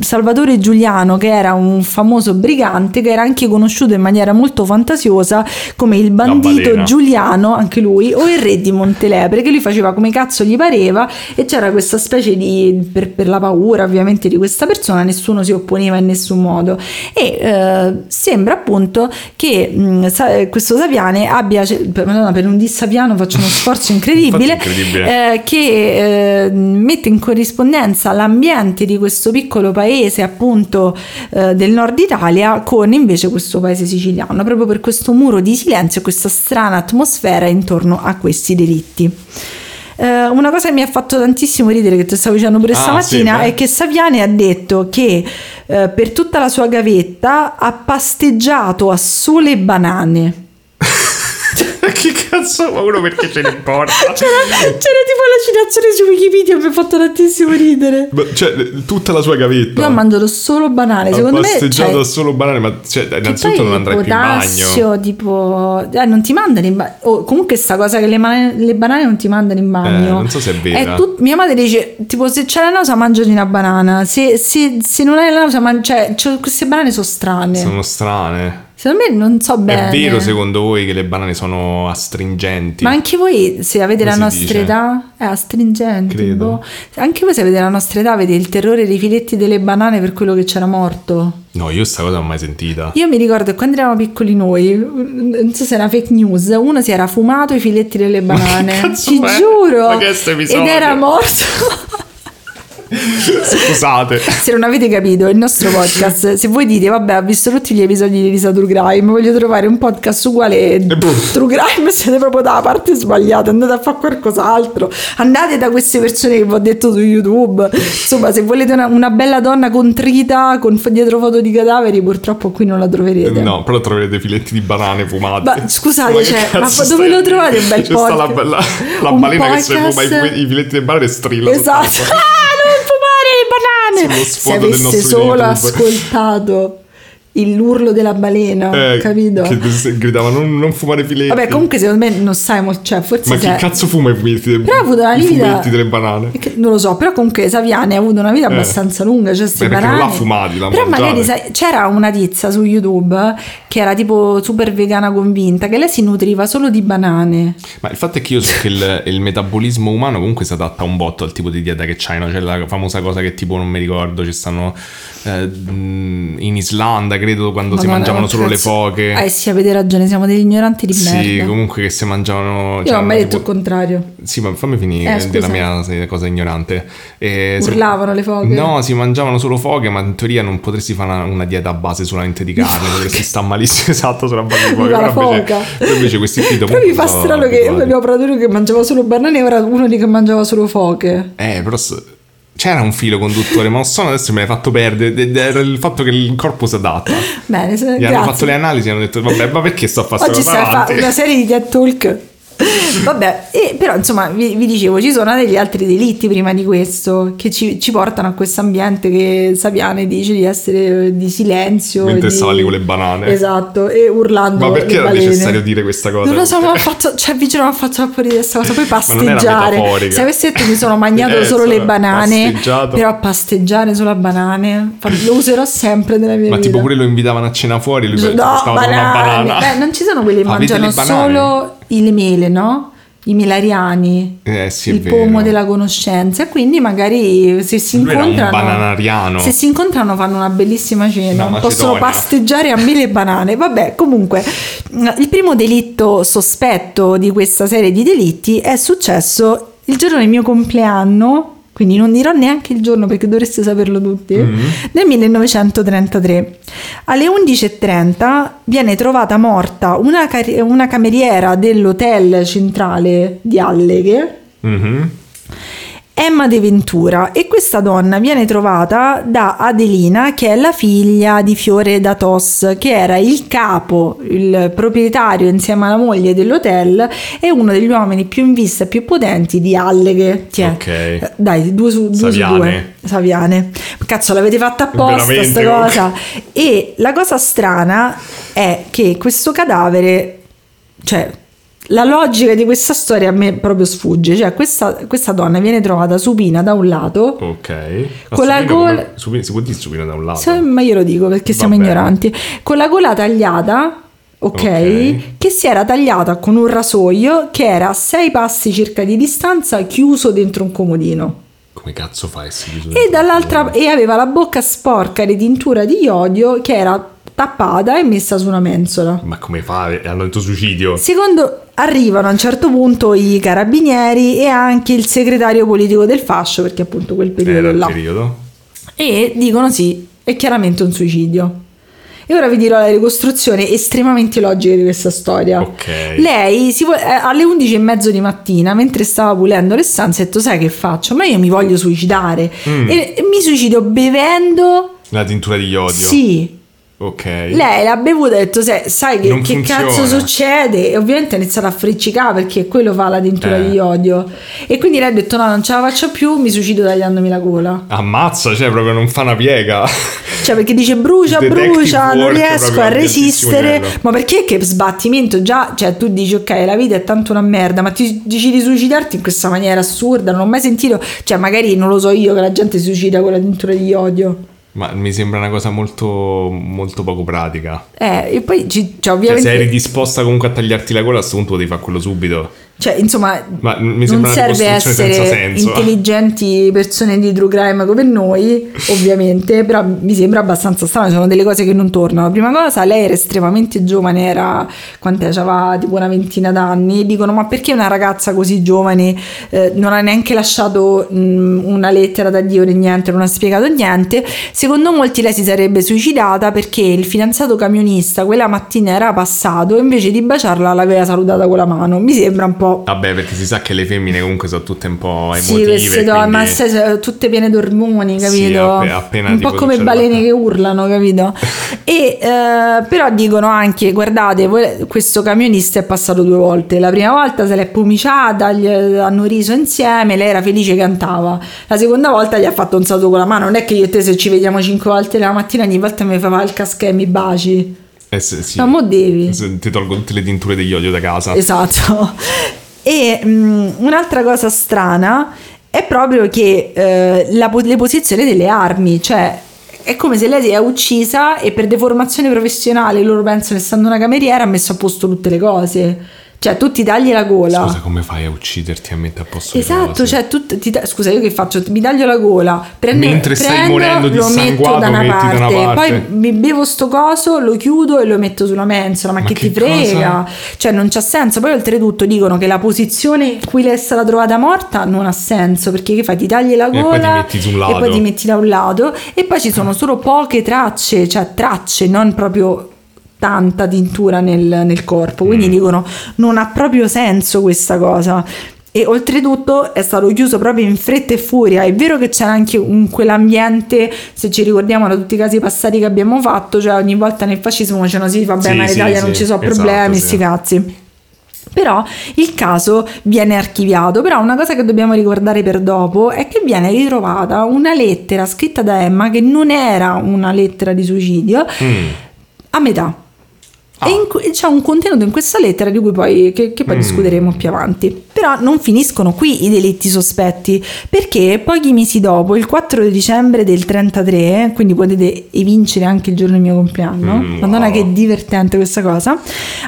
Salvatore Giuliano, che era un famoso brigante, che era anche conosciuto in maniera molto fantasiosa come il bandito. Giuliano, anche lui, o il re di Montelepre, che lui faceva come cazzo gli pareva e c'era questa specie di, per, per la paura ovviamente di questa persona, nessuno si opponeva in nessun modo. E eh, sembra appunto che mh, Sa- questo Saviane abbia, Madonna, per un dissaviano faccio uno sforzo incredibile, incredibile. eh, che eh, mette in corrispondenza l'ambiente di questo piccolo paese appunto eh, del nord Italia con invece questo paese siciliano, proprio per questo muro di silenzio e questa strana atmosfera intorno a questi delitti. Eh, una cosa che mi ha fatto tantissimo ridere, che ti stavo dicendo pure Ah, stamattina, sì, è che Saviane ha detto che eh, per tutta la sua gavetta ha pasteggiato a sole banane. che cazzo ma uno perché ce ne importa? C'era, c'era tipo la citazione su Wikipedia, mi ha fatto tantissimo ridere. Ma, Cioè, tutta la sua gavetta. Io ho mangiato solo banane, Ha secondo me... passeggiato cioè, solo banane, ma cioè, innanzitutto non andrai più in potassio, bagno. tipo... Eh, non ti mandano in bagno. Oh, comunque sta cosa che le, mane- le banane non ti mandano in bagno. Eh, non so se è vera. tut- mia madre dice, tipo, se c'è la nausea mangiati una banana. Se, se- se non hai la nausea, man- cioè, c'ho- queste banane sono strane. Sono strane. Secondo me non so bene. È vero secondo voi che le banane sono astringenti? Ma anche voi, se avete Come la nostra dice? età, è astringente. Credo. boh. Anche voi, se avete la nostra età, avete il terrore dei filetti delle banane per quello che c'era morto. No, io sta cosa non l'ho mai sentita. Io mi ricordo che quando eravamo piccoli noi, non so se era fake news, uno si era fumato i filetti delle banane. cazzo Ti è? giuro. Ma che è? Ed era morto. Scusate. se non avete capito, il nostro podcast, se voi dite, vabbè, ho visto tutti gli episodi di Risa True Crime, voglio trovare un podcast uguale boh. True Crime, siete proprio dalla parte sbagliata, andate a fare qualcos'altro. Andate da queste persone che vi ho detto su YouTube. Insomma, se volete una, una bella donna contrita con dietro foto di cadaveri, purtroppo qui non la troverete. No, però troverete filetti di banane fumate. Ma scusate, cioè, cazzo ma dove lo trovate un bel C'è sta la, podcast? la, la Un balena che si podcast- fuma i, i filetti di banane e strilla. Esatto. soltanto. Ah, non fumare le banane! Sullo Se avesse solo YouTube. ascoltato l'urlo della balena, Eh, capito? Che gridava non, non fumare filetti. Vabbè, comunque secondo me non sai molto, cioè forse Ma chi sai- cazzo fuma i filetti, de- Però ha avuto una vita- fumetti delle banane? Che- Non lo so, però comunque Saviani ha avuto una vita abbastanza lunga, cioè sti Eh. Beh, perché non banane. l'ha fumati, l'ha Però magari mangiati. sai, c'era una tizia su YouTube che era tipo super vegana convinta, che lei si nutriva solo di banane. Ma il fatto è che io so che il, il metabolismo umano comunque si adatta un botto al tipo di dieta che c'hai, no? C'è la famosa cosa che tipo non mi ricordo, ci stanno eh, in Islanda, credo, quando si Madonna, mangiavano che solo le foche. Eh sì, avete ragione, siamo degli ignoranti di sì, merda. comunque che si mangiavano... Io non ho mai detto il tipo- contrario. Sì, ma fammi finire Eh, della mia se- cosa ignorante. Eh, si- Urlavano le foche? No, si mangiavano solo foche, ma in teoria non potresti fare una, una dieta a base solamente di carne, potresti stare malissimo esatto sulla base di foche. La invece, foca. però invece questi qui dopo Però mi fa strano che abbiamo provato uno che mangiava solo banane e ora uno di che mangiava solo foche. Eh, però c'era un filo conduttore, ma non so, adesso me l'hai fatto perdere. Era il fatto che il corpo si adatta. Bene, se- Gli hanno grazie. fatto le analisi e hanno detto, vabbè, ma perché sto a fare Oggi sta stai a cosa fare avanti? una serie di TED Talk. Vabbè, e però insomma vi, vi dicevo, ci sono degli altri delitti prima di questo che ci, ci portano a questo ambiente che Saviane dice di essere eh, di silenzio. Mentre di... stava lì con le banane. Esatto, e urlando. Ma perché era balene. necessario dire questa cosa? Non lo so, ma fatto, cioè Vigino mi ha fatto troppo ridere questa cosa. Poi non pasteggiare. Se avessi detto mi sono mangiato Eh, solo le banane, pasteggiato. però pasteggiare sulle banane fa- lo userò sempre nella mia Ma vita. tipo pure lo invitavano a cena fuori, lui No, stava con una banane. banana. Beh, non ci sono quelli che Avete mangiano banane? solo le mele, no? I milariani. Eh sì, il pomo della conoscenza. E quindi magari se si Lui incontrano se si incontrano fanno una bellissima cena. Una possono pasteggiare a mele e banane. Vabbè comunque il primo delitto sospetto di questa serie di delitti è successo il giorno del mio compleanno quindi non dirò neanche il giorno perché dovreste saperlo tutti, Mm-hmm. nel 1933. Alle 11.30 viene trovata morta una, car- una cameriera dell'hotel centrale di Alleghe, Mhm. Emma De Ventura e questa donna viene trovata da Adelina che è la figlia di Fiore da Tos che era il capo, il proprietario insieme alla moglie dell'hotel e uno degli uomini più in vista e più potenti di Alleghe. Tiè. Ok. Dai, due su, due su Saviane. due. Saviane. Cazzo, l'avete fatta apposta Veramente, sta oh. cosa. E la cosa strana è che questo cadavere, cioè la logica di questa storia a me proprio sfugge. Cioè, questa, questa donna viene trovata supina da un lato. Ok. Con la gola- come- supina- si può dire supina da un lato? Se- ma io lo dico perché siamo Vabbè. ignoranti. Con la gola tagliata. ok, Ok. che si era tagliata con un rasoio che era a sei passi circa di distanza chiuso dentro un comodino. Come cazzo fa a essere chiuso E dall'altra e aveva la bocca sporca di tintura di iodio che era tappata e messa su una mensola. Ma come fa? Hanno detto suicidio. Secondo arrivano a un certo punto i carabinieri e anche il segretario politico del fascio, perché appunto quel periodo Era là. periodo. E dicono sì, è chiaramente un suicidio. E ora vi dirò la ricostruzione estremamente logica di questa storia. Ok. Lei vo- eh, alle 11 e mezzo di mattina, mentre stava pulendo le stanze, ha detto: Sai che faccio? Ma io mi voglio suicidare. Mm. E, e mi suicido bevendo. La tintura di iodio. Sì. Ok. Lei l'ha bevuta e ha detto: "Se- Sai che, che funziona." cazzo succede? E ovviamente ha iniziato a friccicare perché quello fa la tintura Eh. di iodio. E quindi lei ha detto: No, non ce la faccio più, mi suicido tagliandomi la gola. Ammazza, cioè proprio non fa una piega. Cioè, perché dice brucia, brucia, non riesco a resistere. Ma perché che sbattimento? Già, cioè, tu dici, ok, la vita è tanto una merda, ma ti dici di suicidarti in questa maniera assurda. Non ho mai sentito, cioè, magari non lo so io che la gente si suicida con la tintura di iodio. Ma mi sembra una cosa molto, molto poco pratica. Eh, e poi, ci- cioè, Cioè, ovviamente, se eri disposta comunque a tagliarti la gola, a questo punto devi fare quello subito. Cioè, insomma, Ma mi non serve essere intelligenti persone di true crime come noi, ovviamente, però mi sembra abbastanza strano, sono delle cose che non tornano. Prima cosa, lei era estremamente giovane, era quant'è, aveva tipo una ventina d'anni, e dicono ma perché una ragazza così giovane eh, non ha neanche lasciato mh, una lettera da Dio né niente, non ha spiegato niente. Secondo molti lei si sarebbe suicidata perché il fidanzato camionista quella mattina era passato e invece di baciarla l'aveva salutata con la mano. Mi sembra un po' Vabbè, perché si sa che le femmine comunque sono tutte un po' emotive. sì, queste quindi- ma sono tutte piene d'ormoni, Sì, capito? appe- appena un po' come balene che urlano, capito? e eh, però dicono anche, guardate, voi- questo camionista è passato due volte. La prima volta se l'è pumiciata, gli hanno riso insieme, lei era felice che cantava. La seconda volta gli ha fatto un saluto con la mano. Non è che io e te se ci vediamo cinque volte la mattina, ogni volta mi fa il caschè e mi baci. Eh, sì, sì. No, mo devi. Se- Ti tolgo tutte le tinture degli olio da casa. Esatto. E mm, un'altra cosa strana è proprio che eh, la le posizioni delle armi, cioè è come se lei si è uccisa e per deformazione professionale loro pensano essendo una cameriera ha messo a posto tutte le cose. Cioè tu ti tagli la gola. Scusa, come fai a ucciderti e a mettere a posto Esatto, cioè tu ti ta- scusa, io che faccio? Mi taglio la gola, prendo, Mentre stai prendo, morendo lo metto dissanguato, da una, metti parte, da una parte. poi mi bevo sto coso, lo chiudo e lo metto sulla mensola, ma, Ma che, che ti frega? Cioè non c'ha senso. Poi oltretutto dicono che la posizione in cui lei è stata trovata morta non ha senso, perché che fai? Ti tagli la poi gola ti metti su un e lato. poi ti metti da un lato e poi ci sono solo poche tracce, cioè tracce, non proprio tanta tintura nel, nel corpo. Mm. Quindi dicono non ha proprio senso questa cosa. E oltretutto è stato chiuso proprio in fretta e furia. È vero che c'era anche un quell'ambiente, se ci ricordiamo da tutti i casi passati che abbiamo fatto, cioè ogni volta nel fascismo facevano sì, vabbè, Sì, ma in sì, Italia sì, non ci sono esatto, problemi, sì. sti cazzi. Però il caso viene archiviato, però una cosa che dobbiamo ricordare per dopo è che viene ritrovata una lettera scritta da Emma che non era una lettera di suicidio Mm. a metà. Ah. E in c'è un contenuto in questa lettera di cui poi, che, che poi Mm. discuteremo più avanti. Però non finiscono qui i delitti sospetti, perché pochi mesi dopo, il 4 dicembre del 33, quindi potete evincere anche il giorno del mio compleanno, Mm, madonna wow. che divertente questa cosa,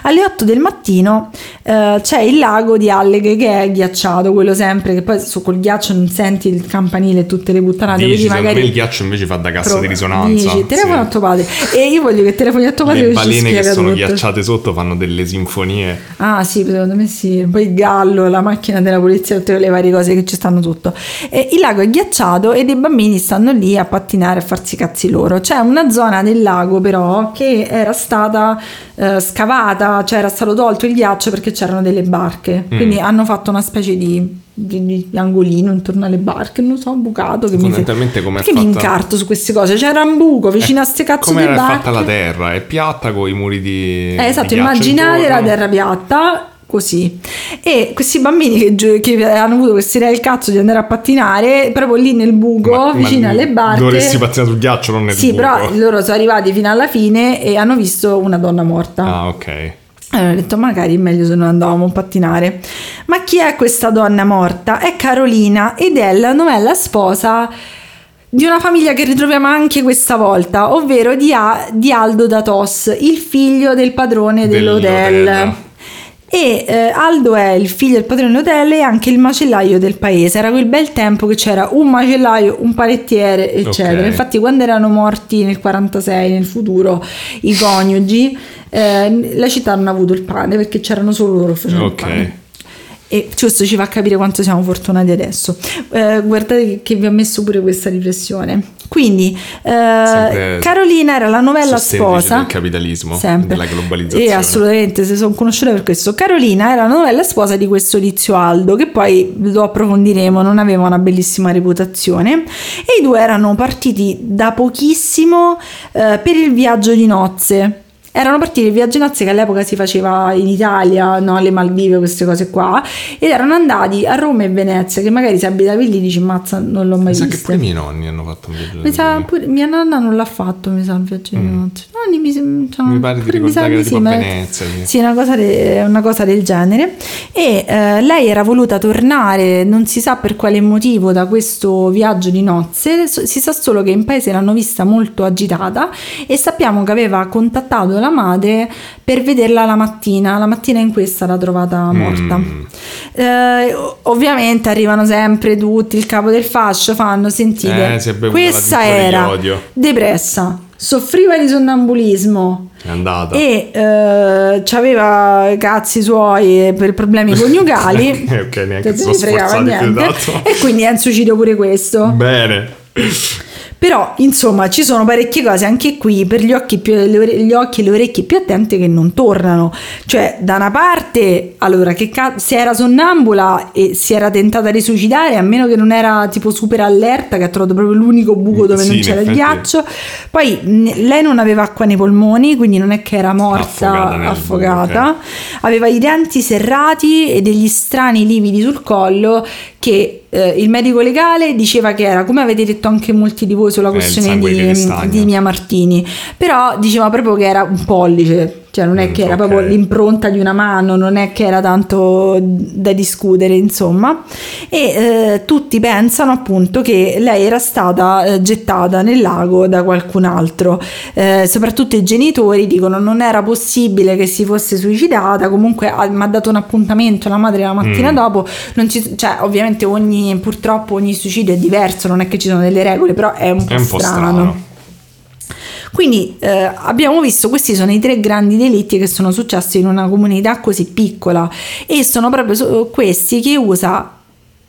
alle 8 del mattino eh, c'è il lago di Alleghe che è ghiacciato, quello sempre che poi su col ghiaccio non senti il campanile e tutte le puttanate, Dici, quindi magari... il ghiaccio invece fa da cassa Prova- di risonanza. Dici, telefono Sì. a tuo padre. E io voglio che telefoni a tuo padre Le balene che sono tutto. ghiacciate sotto fanno delle sinfonie. Ah sì, secondo me sì. Poi il gallo, la macchina della polizia, tutte le varie cose che ci stanno sotto. E il lago è ghiacciato e dei bambini stanno lì a pattinare, a farsi i cazzi loro. C'è una zona del lago però che era stata eh, scavata, cioè era stato tolto il ghiaccio perché c'erano delle barche. Mm. Quindi hanno fatto una specie di, di- angolino intorno alle barche, non so, un bucato che mi Fondamentalmente Perché mi fatta- incarto su queste cose? C'era un buco vicino a ste cazzo Come di era barche. fatta la terra? È piatta con i muri di. Eh, esatto, di immaginate la intorno. terra piatta così. E questi bambini che, gio- che hanno avuto questa idea del cazzo di andare a pattinare, proprio lì nel buco, Ma- ma vicino alle barche. Dovresti pattinare sul ghiaccio, non nel Sì, buco. però loro sono arrivati fino alla fine e hanno visto una donna morta. Ah, ok. Allora ho detto magari è meglio se non andavamo a pattinare. Ma chi è questa donna morta? È Carolina ed è la novella sposa di una famiglia che ritroviamo anche questa volta, ovvero di, A- di Aldo Datos, il figlio del padrone dell'hotel. Dell'hotel. E eh, Aldo è il figlio del padrone dell'hotel e anche il macellaio del paese. Era quel bel tempo che c'era un macellaio, un panettiere, eccetera. Ok. Infatti, quando erano morti nel 46, nel futuro, i coniugi, eh, la città non ha avuto il pane perché c'erano solo loro che facevano il Ok. pane. E questo ci fa capire quanto siamo fortunati adesso. Eh, guardate che, vi ho messo pure questa riflessione. Quindi, eh, Carolina era la novella sposa. del capitalismo, Sempre. della globalizzazione. E assolutamente, se sono conosciuta per questo. Carolina era la novella sposa di questo Lizio Aldo, che poi lo approfondiremo, non aveva una bellissima reputazione. E i due erano partiti da pochissimo eh, per il viaggio di nozze. Erano partiti il viaggio di nozze che all'epoca si faceva in Italia, no? alle Maldive, queste cose qua, ed erano andati a Roma e Venezia, che magari se abitavi lì dici mazza, non l'ho mai Mi sa che pure i miei nonni hanno fatto un viaggio Mi sa pure, mia nonna non l'ha fatto, mi sa, il viaggio di nozze. Nonni mi, cioè, Mm. Mi pare di ricordare che era ma- Venezia, sì. Sì, una cosa, de- una cosa del genere. E eh, lei era voluta tornare, non si sa per quale motivo, da questo viaggio di nozze. Si sa solo che in paese l'hanno vista molto agitata e sappiamo che aveva contattato la madre per vederla la mattina. La mattina in questa l'ha trovata morta. Mm. Eh, ovviamente arrivano sempre tutti, il capo del fascio fanno sentite. Eh, si è bevuta questa era odio. depressa, soffriva di sonnambulismo È andata. e eh, aveva cazzi suoi per problemi coniugali. Eh, ok, neanche Non si fregava niente. tanto. E quindi è un suicidio pure questo. Bene. Però, insomma, ci sono parecchie cose anche qui per gli occhi, più, gli occhi e le orecchie più attente che non tornano. Cioè, da una parte, allora, che ca- se era sonnambula e si era tentata di suicidare, a meno che non era tipo super allerta, che ha trovato proprio l'unico buco dove Sì, non c'era il ghiaccio. Poi lei non aveva acqua nei polmoni, quindi non è che era morta Affogata affogata. buco, Aveva i denti serrati e degli strani lividi sul collo che eh, il medico legale diceva che era, come avete detto anche molti di voi sulla Eh, questione di, di Mia Martini, però diceva proprio che era un pollice, cioè non è Mm, che era ok. proprio l'impronta di una mano, non è che era tanto da discutere, insomma. E eh, tutti pensano appunto che lei era stata eh, gettata nel lago da qualcun altro. Eh, soprattutto i genitori dicono non era possibile che si fosse suicidata, comunque mi ha dato un appuntamento la madre la mattina Mm. dopo, non ci- cioè ovviamente ogni, purtroppo ogni suicidio è diverso, non è che ci sono delle regole, però è un po', È un po' strano. Quindi eh, abbiamo visto questi sono i tre grandi delitti che sono successi in una comunità così piccola e sono proprio questi che usa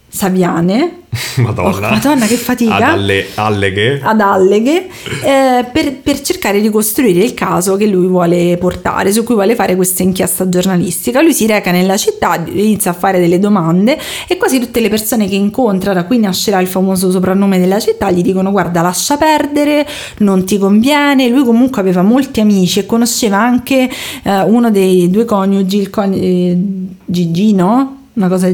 Saviane Madonna. Oh, Madonna, che fatica. Ad alle, alleghe. ad Alleghe eh, per, per cercare di costruire il caso che lui vuole portare, su cui vuole fare questa inchiesta giornalistica. Lui si reca nella città, inizia a fare delle domande e quasi tutte le persone che incontra, da qui nascerà il famoso soprannome della città, gli dicono guarda lascia perdere, non ti conviene. Lui comunque aveva molti amici e conosceva anche eh, uno dei due coniugi, il con- eh, Gigino, una cosa...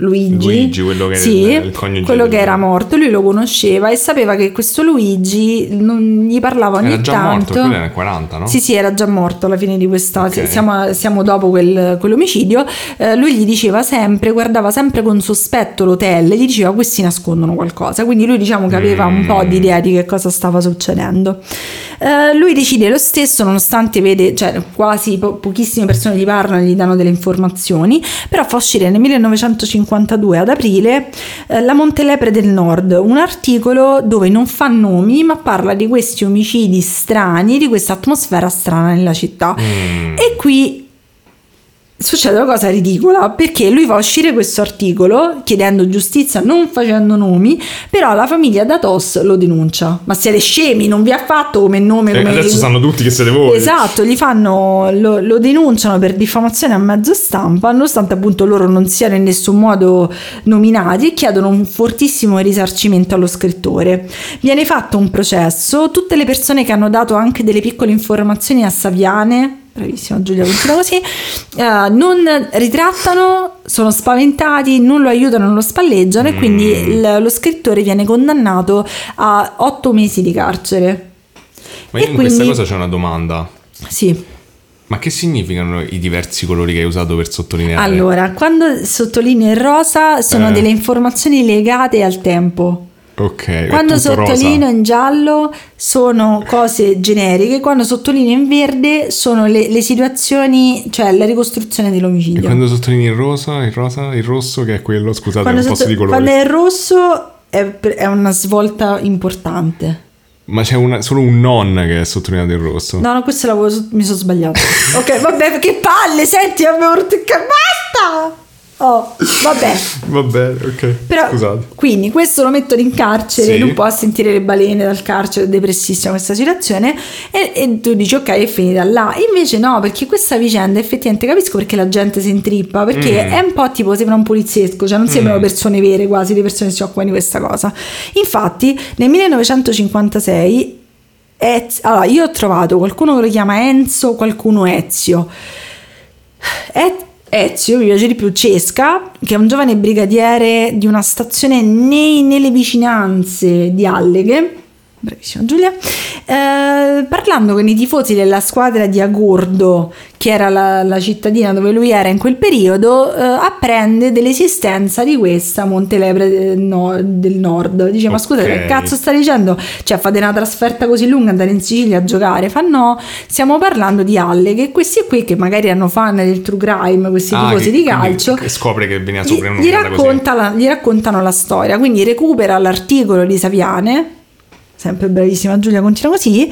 Luigi, Luigi, quello che sì, il- quello che era morto, lui lo conosceva e sapeva che questo Luigi non gli parlava ogni Era già tanto. morto, era nel 40, no? Sì, sì, era già morto alla fine di questa. Ok. Siamo, siamo dopo quel- quell'omicidio. Eh, lui gli diceva sempre, guardava sempre con sospetto l'hotel, gli diceva questi nascondono qualcosa. Quindi lui diciamo che aveva un po' Mm. di idea di che cosa stava succedendo. Eh, lui decide lo stesso, nonostante vede, cioè quasi po- pochissime persone gli parlano e gli danno delle informazioni, però fa uscire nel 1952 ad aprile eh, la Montelepre del Nord, un articolo dove non fa nomi ma parla di questi omicidi strani, di questa atmosfera strana nella città. Mm. E qui succede una cosa ridicola perché lui fa uscire questo articolo chiedendo giustizia, non facendo nomi, però la famiglia Datos lo denuncia. Ma siete scemi, non vi ha fatto come nome Eh, come adesso sanno tutti che siete voi. Esatto, gli fanno, lo, lo denunciano per diffamazione a mezzo stampa, nonostante appunto loro non siano in nessun modo nominati e chiedono un fortissimo risarcimento allo scrittore. Viene fatto un processo, tutte le persone che hanno dato anche delle piccole informazioni a Saviane, bravissima Giulia, continua così, eh, non ritrattano, sono spaventati, non lo aiutano, non lo spalleggiano e quindi Mm. il- lo scrittore viene condannato a otto mesi di carcere. Ma io E in questa quindi- cosa c'è una domanda. Sì. Ma che significano i diversi colori che hai usato per sottolineare? Allora, quando sottolineo il rosa sono Eh. delle informazioni legate al tempo. Ok. è Quando tutto rosa. sottolineo in giallo sono cose generiche, quando sottolineo in verde sono le, le situazioni, cioè la ricostruzione E dell'omicidio. quando sottolinei il rosa, il rosa, il rosso che è quello, scusate, Quando, non posso sotto- di colori. quando è rosso è, è una svolta importante. Ma c'è una- solo un non che è sottolineato il rosso. No, no, questo l'avevo, mi sono sbagliato. ok, vabbè, che palle, senti, avevo Basta! Oh, vabbè. Vabbè, ok. Però, Scusate. quindi questo lo mettono in carcere, Sì. non può sentire le balene dal carcere, è depressissima questa situazione e, e tu dici ok è finita là, invece no perché questa vicenda effettivamente capisco perché la gente si intrippa, perché Mm. è un po' tipo sembra un poliziesco, cioè non sembrano persone vere quasi, le persone che si occupano di questa cosa. Infatti nel 1956 Ez- allora, io ho trovato qualcuno che lo chiama Enzo, qualcuno Ezio. E- Ezio, mi piace di più, Cesca, che è un giovane brigadiere di una stazione nei- nelle vicinanze di Alleghe. Bravissima Giulia. Eh, parlando con i tifosi della squadra di Agordo, che era la, la cittadina dove lui era in quel periodo, eh, apprende dell'esistenza di questa Montelebre del, no- del Nord. Dice: Ma Ok. scusa, che cazzo sta dicendo? Cioè, fate una trasferta così lunga, andare in Sicilia a giocare? Fa no, stiamo parlando di Alleghe. Questi qui, che magari erano fan del true crime, questi Ah, tifosi che- di calcio, che scopre che veniva gli, sopra gli racconta la- gli raccontano la storia, quindi recupera l'articolo di Saviane, sempre bravissima Giulia, continua così,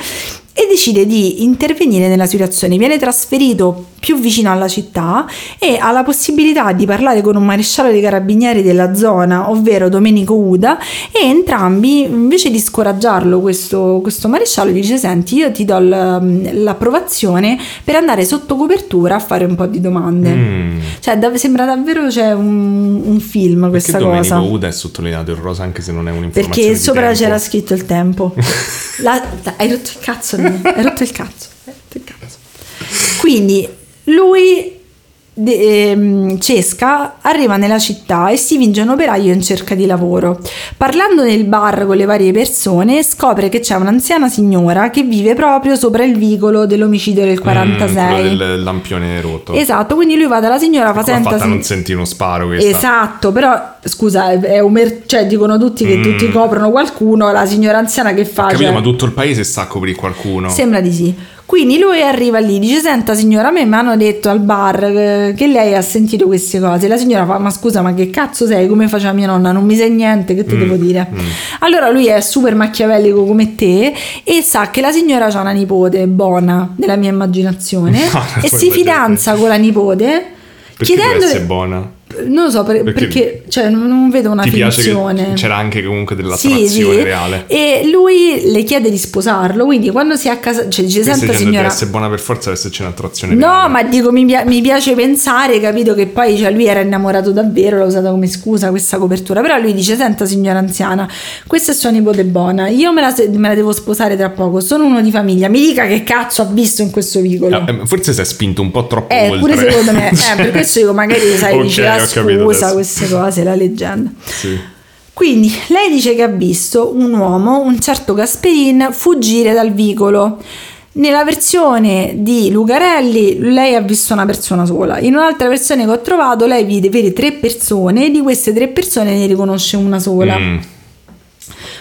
e decide di intervenire nella situazione. Viene trasferito più vicino alla città e ha la possibilità di parlare con un maresciallo dei carabinieri della zona, ovvero Domenico Uda, e entrambi, invece di scoraggiarlo, questo, questo maresciallo gli dice: Senti, io ti do l'approvazione per andare sotto copertura a fare un po' di domande. Mm. Cioè, dav- sembra davvero c'è un, un film Perché questa Domenico cosa. Uda è sottolineato in rosa anche se non è un'informazione Perché sopra tempo. c'era scritto il tempo. La- la- hai rotto il cazzo, Cazzo. hai rotto il cazzo. Quindi lui, de- ehm, Cesca, arriva nella città e si vince un operaio in cerca di lavoro. Parlando nel bar con le varie persone, scopre che c'è un'anziana signora che vive proprio sopra il vicolo dell'omicidio del Mm, 46. quello del lampione rotto. Esatto, quindi lui va dalla signora, fa Come ha senta fatto a sin- non sentire uno sparo questa? Esatto, però scusa, è- è un mer- cioè dicono tutti che Mm. tutti coprono qualcuno, la signora anziana che fa? Capito, Cioè, ma tutto il paese sta a coprire qualcuno. Sembra di sì. Quindi lui arriva lì, dice: Senta, signora, a me mi hanno detto al bar eh, che lei ha sentito queste cose. La signora fa: Ma scusa, ma che cazzo sei? Come faceva mia nonna? Non mi sai niente, che ti Mm, devo dire? mm. Allora lui è super machiavellico come te e sa che la signora ha una nipote buona, nella mia immaginazione, No, e si fidanza con la nipote. Perché chiedendole- buona? Non lo so, per- Perché- perché, cioè, non- non vedo una Ti finzione. c'era anche comunque Sì, dell'attrazione sì. reale? E lui le chiede di sposarlo, quindi quando si è a casa, cioè dice: dicendo signora. deve essere buona per forza deve esserci un'attrazione No, reale. ma dico, mi, mi piace pensare, capito, che poi cioè, lui era innamorato davvero, l'ha usata come scusa questa copertura. Però lui dice: Senta, signora anziana, questa è sua nipote buona, io me la, se- me la devo sposare tra poco, sono uno di famiglia, mi dica che cazzo ha visto in questo vicolo. Eh, Forse si è spinto un po' troppo Eh, oltre. pure secondo me, eh, per questo dico, magari sai, Ok, dice capito scusa, queste cose, la leggenda. Sì. Quindi lei dice che ha visto un uomo, un certo Gasperin, fuggire dal vicolo. Nella versione di Lucarelli lei ha visto una persona sola, in un'altra versione che ho trovato lei vide vede tre persone e di queste tre persone ne riconosce una sola. Mm.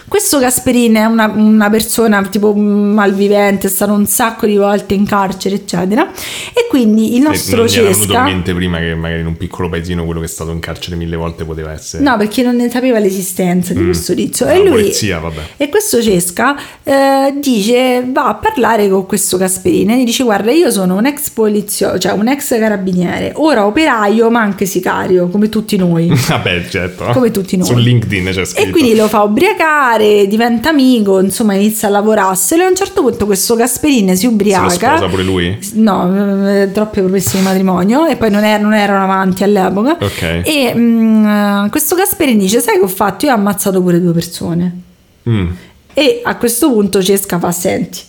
Questo Gasperin è una, una persona tipo malvivente, è stato un sacco di volte in carcere, eccetera. E quindi il nostro non gli era venuto in Cesca... mente prima che magari in un piccolo paesino quello che è stato in carcere mille volte poteva essere No, perché non ne sapeva l'esistenza di Mm. questo tizio. E lui, polizia, vabbè. E questo Cesca eh, dice, va a parlare con questo Gasperini e gli dice, guarda, io sono un ex polizio, cioè un ex carabiniere, ora operaio ma anche sicario, come tutti noi. Vabbè, certo. Come tutti noi. Su LinkedIn c'è scritto. E quindi lo fa ubriacare, diventa amico, insomma inizia a lavorarselo e a un certo punto questo Gasperini si Se lo ubriaca. sposa pure lui? No, eh, troppe promesse di matrimonio e poi non, er- non erano avanti all'epoca. Ok. E mm, questo Gasperini dice: Sai che ho fatto? Io ho ammazzato pure due persone. Mm. E a questo punto Cesca fa: Senti,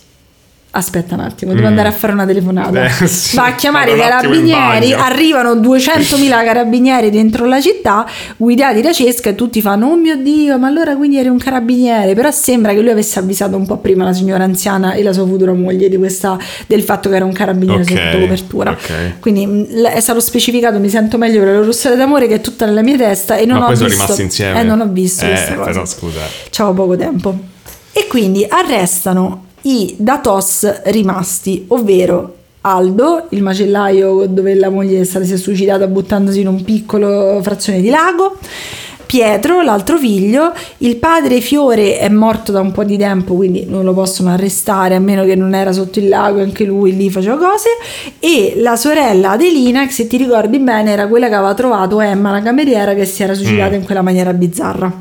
aspetta un attimo, devo Mm. andare a fare una telefonata. Eh, sì. Va a chiamare i carabinieri. Arrivano 200.000 carabinieri dentro la città, guidati da Cesca, e tutti fanno: Oh mio dio, ma allora quindi eri un carabiniere. Però sembra che lui avesse avvisato un po' prima la signora anziana e la sua futura moglie di questa, del fatto che era un carabiniere Ok, sotto copertura. ok. Quindi l- è stato specificato, mi sento meglio per la loro storia d'amore che è tutta nella mia testa e non Ma ho poi sono visto. rimasti insieme. Eh, non ho visto Eh, questa cosa. però scusa. C'avevo poco tempo. E quindi arrestano i datos rimasti, ovvero Aldo, il macellaio dove la moglie si è suicidata buttandosi in un piccolo frazione di lago, Pietro, l'altro figlio, il padre Fiore è morto da un po' di tempo, quindi non lo possono arrestare a meno che non era sotto il lago, anche lui lì faceva cose, e la sorella Adelina, che se ti ricordi bene era quella che aveva trovato Emma, la cameriera, che si era suicidata Mm. in quella maniera bizzarra.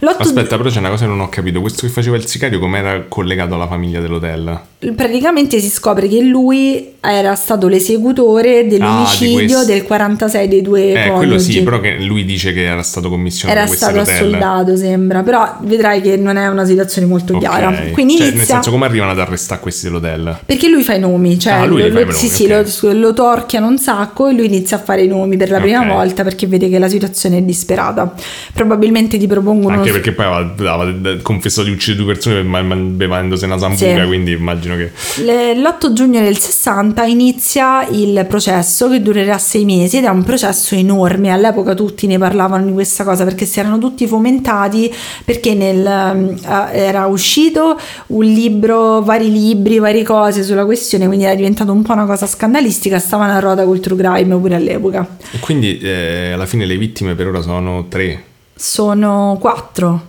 L'otto- Aspetta, però c'è una cosa che non ho capito. Questo che faceva il sicario, com'era collegato alla famiglia dell'hotel? Praticamente si scopre che lui era stato l'esecutore dell'omicidio questo. del 46 dei due Eh, quello sì, però che lui dice che era stato commissionato era stato hotel. assoldato sembra però vedrai che non è una situazione molto Ok. chiara quindi Cioè, nel inizia senso, come arrivano ad arrestare questi dell'hotel? perché lui fa i nomi cioè Ah, lui lo, fa i nomi, sì, sì, lo, lo torchiano un sacco e lui inizia a fare i nomi per la prima Ok. volta perché vede che la situazione è disperata probabilmente ti propongono Anche uno- perché poi aveva, aveva confessato di uccidere due persone bevendosi una sambuca, Sì. quindi immagino che... Le- L'8 giugno del 60 inizia il processo che durerà sei mesi ed è un processo enorme. All'epoca tutti ne parlavano di questa cosa perché si erano tutti fomentati perché nel, eh, era uscito un libro, vari libri, varie cose sulla questione, quindi era diventato un po' una cosa scandalistica. Stavano a ruota col true crime pure all'epoca. E quindi eh, alla fine le vittime per ora sono tre. Sono quattro.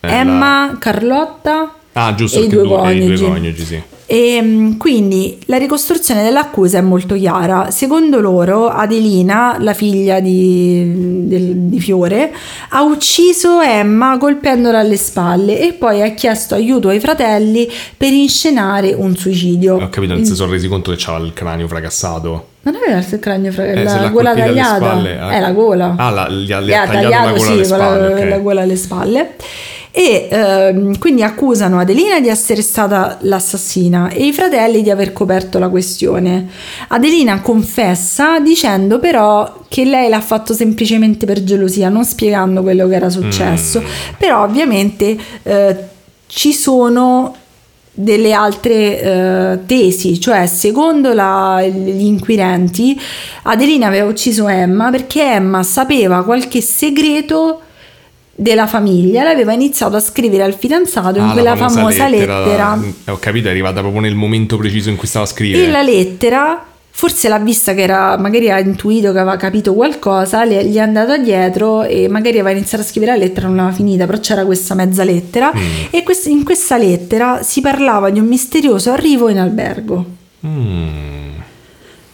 Eh, Emma, Carlotta Ah, giusto, e i due due- coniugi. coniugi, sì. E mm, quindi la ricostruzione dell'accusa è molto chiara. Secondo loro, Adelina, la figlia di, del- di Fiore, ha ucciso Emma colpendola alle spalle e poi ha chiesto aiuto ai fratelli per inscenare un suicidio. Ho capito, non si sono resi conto che c'aveva il cranio fracassato. Non aveva il cranio fra- Eh, la gola tagliata. spalle, ah. È la gola. Ah, la- gli ha, gli Gli ha ha tagliato la tagliato gola sì, alle spalle, la, ok. la gola alle spalle. E ehm, quindi accusano Adelina di essere stata l'assassina e i fratelli di aver coperto la questione. Adelina confessa dicendo però che lei l'ha fatto semplicemente per gelosia, non spiegando quello che era successo. Mm. Però ovviamente eh, ci sono delle altre eh, tesi, cioè secondo la- gli inquirenti Adelina aveva ucciso Emma perché Emma sapeva qualche segreto della famiglia, l'aveva iniziato a scrivere al fidanzato in Ah, la quella famosa, lettera, Eh, Ho capito, è arrivata proprio nel momento preciso in cui stava a e scrivere. la lettera forse l'ha vista che era magari ha intuito che aveva capito qualcosa le- gli è andata dietro e magari aveva iniziato a scrivere la lettera non l'aveva finita però c'era questa mezza lettera Mm. e quest- in questa lettera si parlava di un misterioso arrivo in albergo Mm.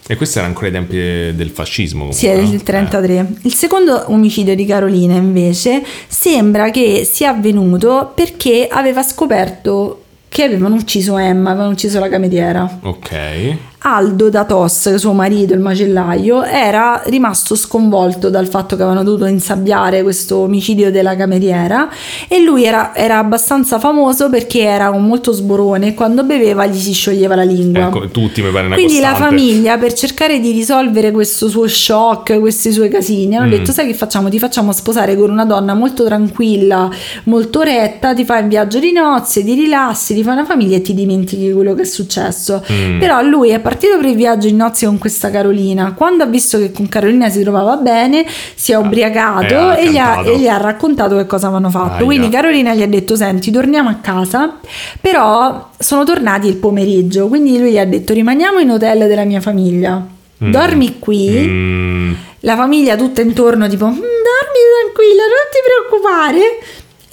E questo era ancora ai tempi del fascismo. Sì, è comunque, del no? 33. Il secondo omicidio di Carolina invece sembra che sia avvenuto perché aveva scoperto che avevano ucciso Emma, avevano ucciso la cameriera. Eh, ok. Aldo da Tos, suo marito, il macellaio, era rimasto sconvolto dal fatto che avevano dovuto insabbiare questo omicidio della cameriera e lui era, era abbastanza famoso perché era un molto sborone e quando beveva gli si scioglieva la lingua. Ecco, tutti mi pare una Quindi la costante. famiglia, per cercare di risolvere questo suo shock, questi suoi casini, hanno Mm. detto: Sai che facciamo? Ti facciamo sposare con una donna molto tranquilla, molto retta, ti fai un viaggio di nozze, ti rilassi, ti fai una famiglia e ti dimentichi quello che è successo. Mm. Però lui è partito per il viaggio in nozze con questa Carolina. Quando ha visto che con Carolina si trovava bene, si è ubriacato eh, ha e, gli ha, e gli ha raccontato che cosa avevano fatto. Aia. Quindi Carolina gli ha detto: Senti, torniamo a casa, però sono tornati il pomeriggio. Quindi lui gli ha detto: Rimaniamo in hotel della mia famiglia. Mm. Dormi qui. Mm. La famiglia tutta intorno, tipo, "Mm, dormi tranquilla, non ti preoccupare.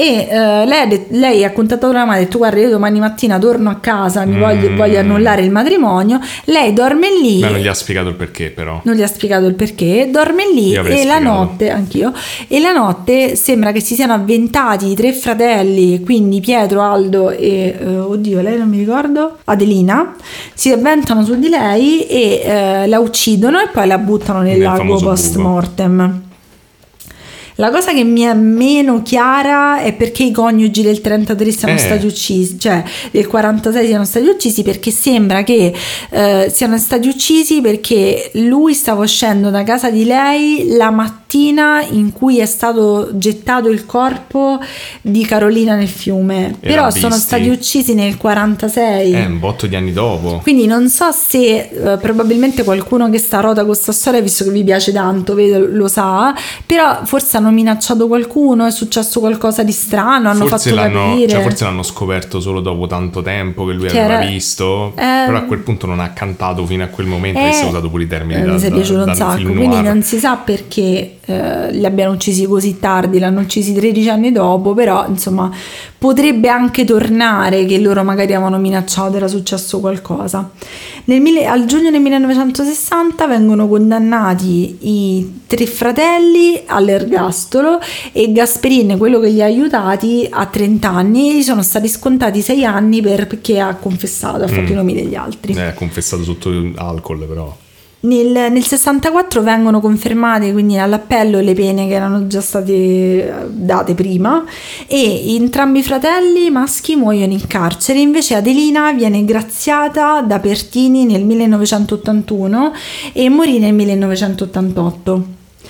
E eh, lei, ha det- lei ha contattato la madre, ha detto guarda io domani mattina torno a casa, mi voglio, Mm. voglio annullare il matrimonio. Lei dorme lì. Ma non gli ha spiegato il perché, però. Non gli ha spiegato il perché, dorme lì e la spiegato. notte, anch'io, e la notte sembra che si siano avventati i tre fratelli, quindi Pietro, Aldo e, eh, oddio, lei non mi ricordo, Adelina, si avventano su di lei e eh, la uccidono e poi la buttano nel, Nel lago post mortem. La cosa che mi è meno chiara è perché i coniugi del 33 siano Eh. stati uccisi, cioè del 46 siano stati uccisi perché sembra che eh, siano stati uccisi perché lui stava uscendo da casa di lei la mattina in cui è stato gettato il corpo di Carolina nel fiume. E Però sono visti. stati uccisi nel 46. Eh, un botto di anni dopo. Quindi non so se eh, probabilmente qualcuno che sta a rota con questa storia, visto che vi piace tanto, vedo, lo sa, però forse hanno avevano minacciato qualcuno, è successo qualcosa di strano, hanno forse fatto l'hanno, capire. cioè, forse l'hanno scoperto solo dopo tanto tempo che lui Che aveva era- visto, Eh, però a quel punto non ha cantato fino a quel momento Eh, e si è usato pure i termini eh, da, mi da- piaciuto un sacco, quindi non si sa perché eh, li abbiano uccisi così tardi, l'hanno uccisi 13 anni dopo, però insomma potrebbe anche tornare che loro magari avevano minacciato, era successo qualcosa. Nel al giugno del 1960 vengono condannati i tre fratelli all'ergastolo e Gasperin, quello che li ha aiutati, a 30 anni gli sono stati scontati 6 anni per- perché ha confessato, ha fatto Mm. i nomi degli altri. Eh, ha confessato sotto alcol però. Nel, nel 64 vengono confermate quindi all'appello le pene che erano già state eh, date prima e entrambi i fratelli maschi muoiono in carcere, invece Adelina viene graziata da Pertini nel 1981 e morì nel 1988.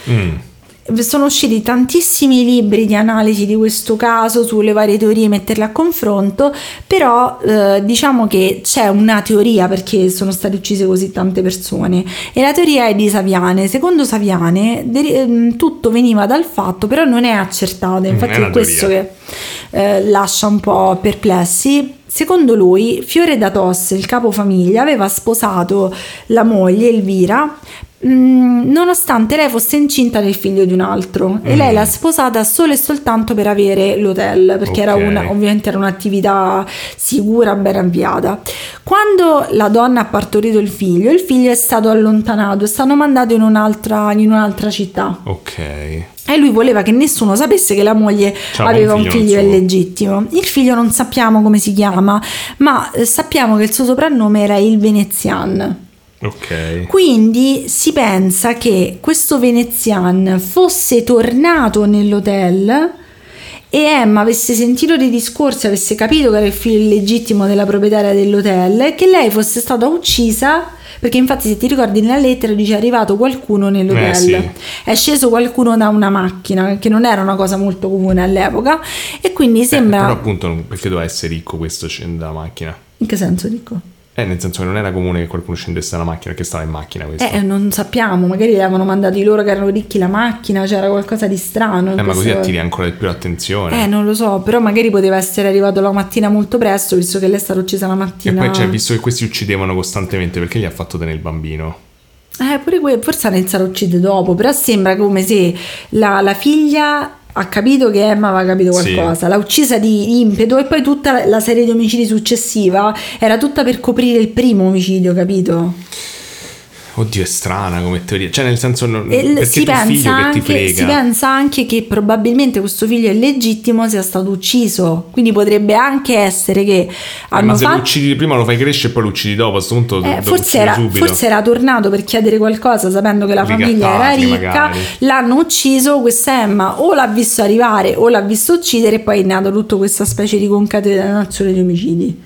Mm. Sono usciti tantissimi libri di analisi di questo caso sulle varie teorie, metterle a confronto, però eh, diciamo che c'è una teoria perché sono state uccise così tante persone e la teoria è di Saviane. Secondo Saviane deri- ehm, tutto veniva dal fatto, però non è accertato, infatti è è, questo teoria. che eh, lascia un po' perplessi. Secondo lui, Fiore da Tosse, il capofamiglia, aveva sposato la moglie Elvira mm, nonostante lei fosse incinta del figlio di un altro e Mm. lei l'ha sposata solo e soltanto per avere l'hotel perché era Ok. una, ovviamente era un'attività sicura ben avviata quando la donna ha partorito il figlio il figlio è stato allontanato è stato mandato in un'altra, in un'altra città Ok. e lui voleva che nessuno sapesse che la moglie C'aveva aveva un un figlio figlio non suo. illegittimo. Il figlio non sappiamo come si chiama, ma eh, sappiamo che il suo soprannome era il Venezian. Ok. Quindi si pensa che questo Venezian fosse tornato nell'hotel e Emma avesse sentito dei discorsi, avesse capito che era il figlio illegittimo della proprietaria dell'hotel e che lei fosse stata uccisa perché infatti se ti ricordi nella lettera dice è arrivato qualcuno nell'hotel Eh, sì. è sceso qualcuno da una macchina che non era una cosa molto comune all'epoca e quindi Eh, sembra però appunto perché doveva essere ricco questo scende dalla macchina? in che senso dico? Eh, nel senso che non era comune che qualcuno scendesse dalla macchina, che stava in macchina questo. Eh, non sappiamo, magari le avevano mandati loro che erano ricchi la macchina, c'era qualcosa di strano. Eh, ma così attiri ancora di più l'attenzione. Eh, non lo so, però magari poteva essere arrivato la mattina molto presto, visto che lei è stata uccisa la e mattina. poi, cioè, visto che questi uccidevano costantemente, perché gli ha fatto tenere il bambino? Eh, pure que- forse hanno iniziato a uccidere dopo, però sembra come se la, la figlia ha capito che Emma aveva capito Sì. qualcosa, l'ha uccisa di impeto e poi tutta la serie di omicidi successiva era tutta per coprire il primo omicidio, capito? Oddio, è strana come teoria. Cioè, nel senso, non, E si pensa, figlio che ti anche, si pensa anche che probabilmente questo figlio illegittimo sia stato ucciso, quindi potrebbe anche essere che Eh, hanno ma se fatto... lo uccidi prima lo fai crescere e poi lo uccidi dopo, a questo punto Eh, forse, era, forse era tornato per chiedere qualcosa sapendo che la famiglia era Ricattati, ricca, magari. l'hanno ucciso, questa Emma o l'ha visto arrivare o l'ha visto uccidere e poi è nato tutta questa specie di concatenazione di omicidi.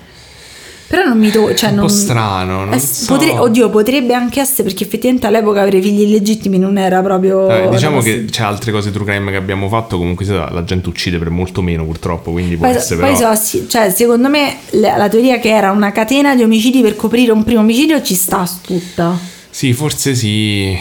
Però non mi to- cioè Un po' non- strano, non eh, so. potre- oddio, potrebbe anche essere perché effettivamente all'epoca avere figli illegittimi non era proprio... Eh, diciamo che c'è altre cose true crime che abbiamo fatto, comunque la gente uccide per molto meno purtroppo, quindi può Poi, essere poi però... so, sì, cioè, secondo me la, la teoria che era una catena di omicidi per coprire un primo omicidio ci sta tutta. Sì, forse sì,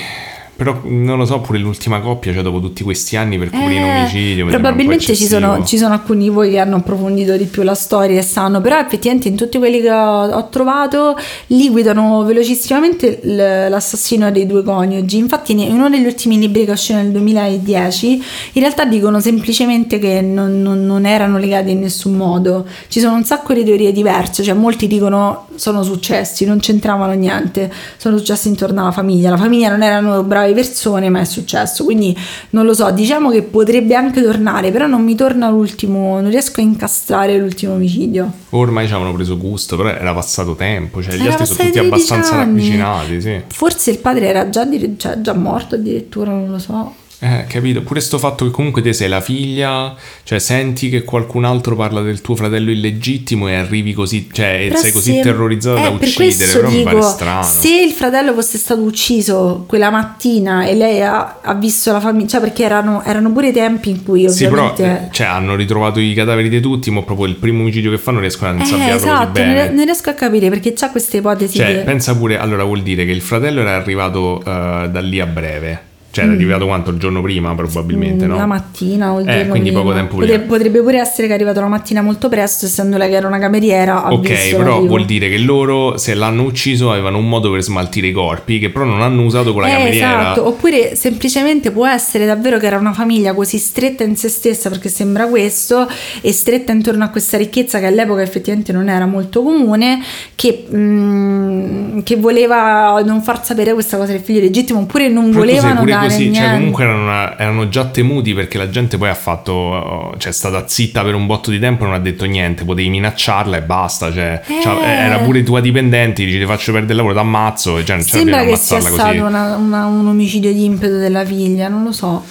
però non lo so, pure l'ultima coppia, cioè dopo tutti questi anni per coprire un Eh, omicidio... un po' probabilmente ci sono, ci sono alcuni di voi che hanno approfondito di più la storia e sanno, però effettivamente in tutti quelli che ho, ho trovato liquidano velocissimamente l'assassino dei due coniugi. Infatti in uno degli ultimi libri che uscito nel 2010 in realtà dicono semplicemente che non, non- non erano legati in nessun modo. Ci sono un sacco di teorie diverse, cioè molti dicono sono successi, non c'entravano niente, sono successi intorno alla famiglia. La famiglia non erano brave persone, ma è successo. Quindi non lo so, diciamo che potrebbe anche tornare, però non mi torna l'ultimo, non riesco a incastrare l'ultimo omicidio. Ormai ci avevano preso gusto, però era passato tempo, cioè gli Era altri sono tutti 13 abbastanza anni. ravvicinati, sì. Forse il padre era già, dire- cioè, già morto addirittura, non lo so. Eh, capito. Pure sto fatto che comunque te sei la figlia, cioè senti che qualcun altro parla del tuo fratello illegittimo e arrivi così, cioè Però sei così terrorizzato eh, da uccidere, però mi pare dico, strano. Se il fratello fosse stato ucciso quella mattina e lei ha, ha visto la famiglia, cioè perché erano, erano pure i tempi in cui Sì, però ovviamente... eh, cioè, hanno ritrovato i cadaveri di tutti, ma proprio il primo omicidio che fanno riescono a Eh, insabbiarlo così esatto, bene. non, non riesco a capire perché c'ha queste ipotesi Cioè, che... pensa pure, allora vuol dire che il fratello era arrivato eh, da lì a breve. Cioè era arrivato quanto? Il giorno prima probabilmente, no? La mattina o il Eh, giorno quindi poco prima. tempo Potre- prima. Potrebbe pure essere che è arrivato la mattina molto presto, essendo lei che era una cameriera. Ok, però vuol dire che loro se l'hanno ucciso avevano un modo per smaltire i corpi che però non hanno usato con la Eh, cameriera. esatto, oppure semplicemente può essere davvero che era una famiglia così stretta in se stessa, perché sembra questo, e stretta intorno a questa ricchezza che all'epoca effettivamente non era molto comune, che, mm, che voleva non far sapere questa cosa del figlio legittimo, oppure non sei volevano dare così, niente. cioè comunque erano, erano già temuti perché la gente poi ha fatto, cioè è stata zitta per un botto di tempo e non ha detto niente, potevi minacciarla e basta, cioè, Eh. cioè, era pure tua dipendente, dici ti faccio perdere il lavoro, ti ammazzo, cioè non c'era Sembra che sia ammazzarla stato così. una- una- un omicidio di impeto della figlia, non lo so.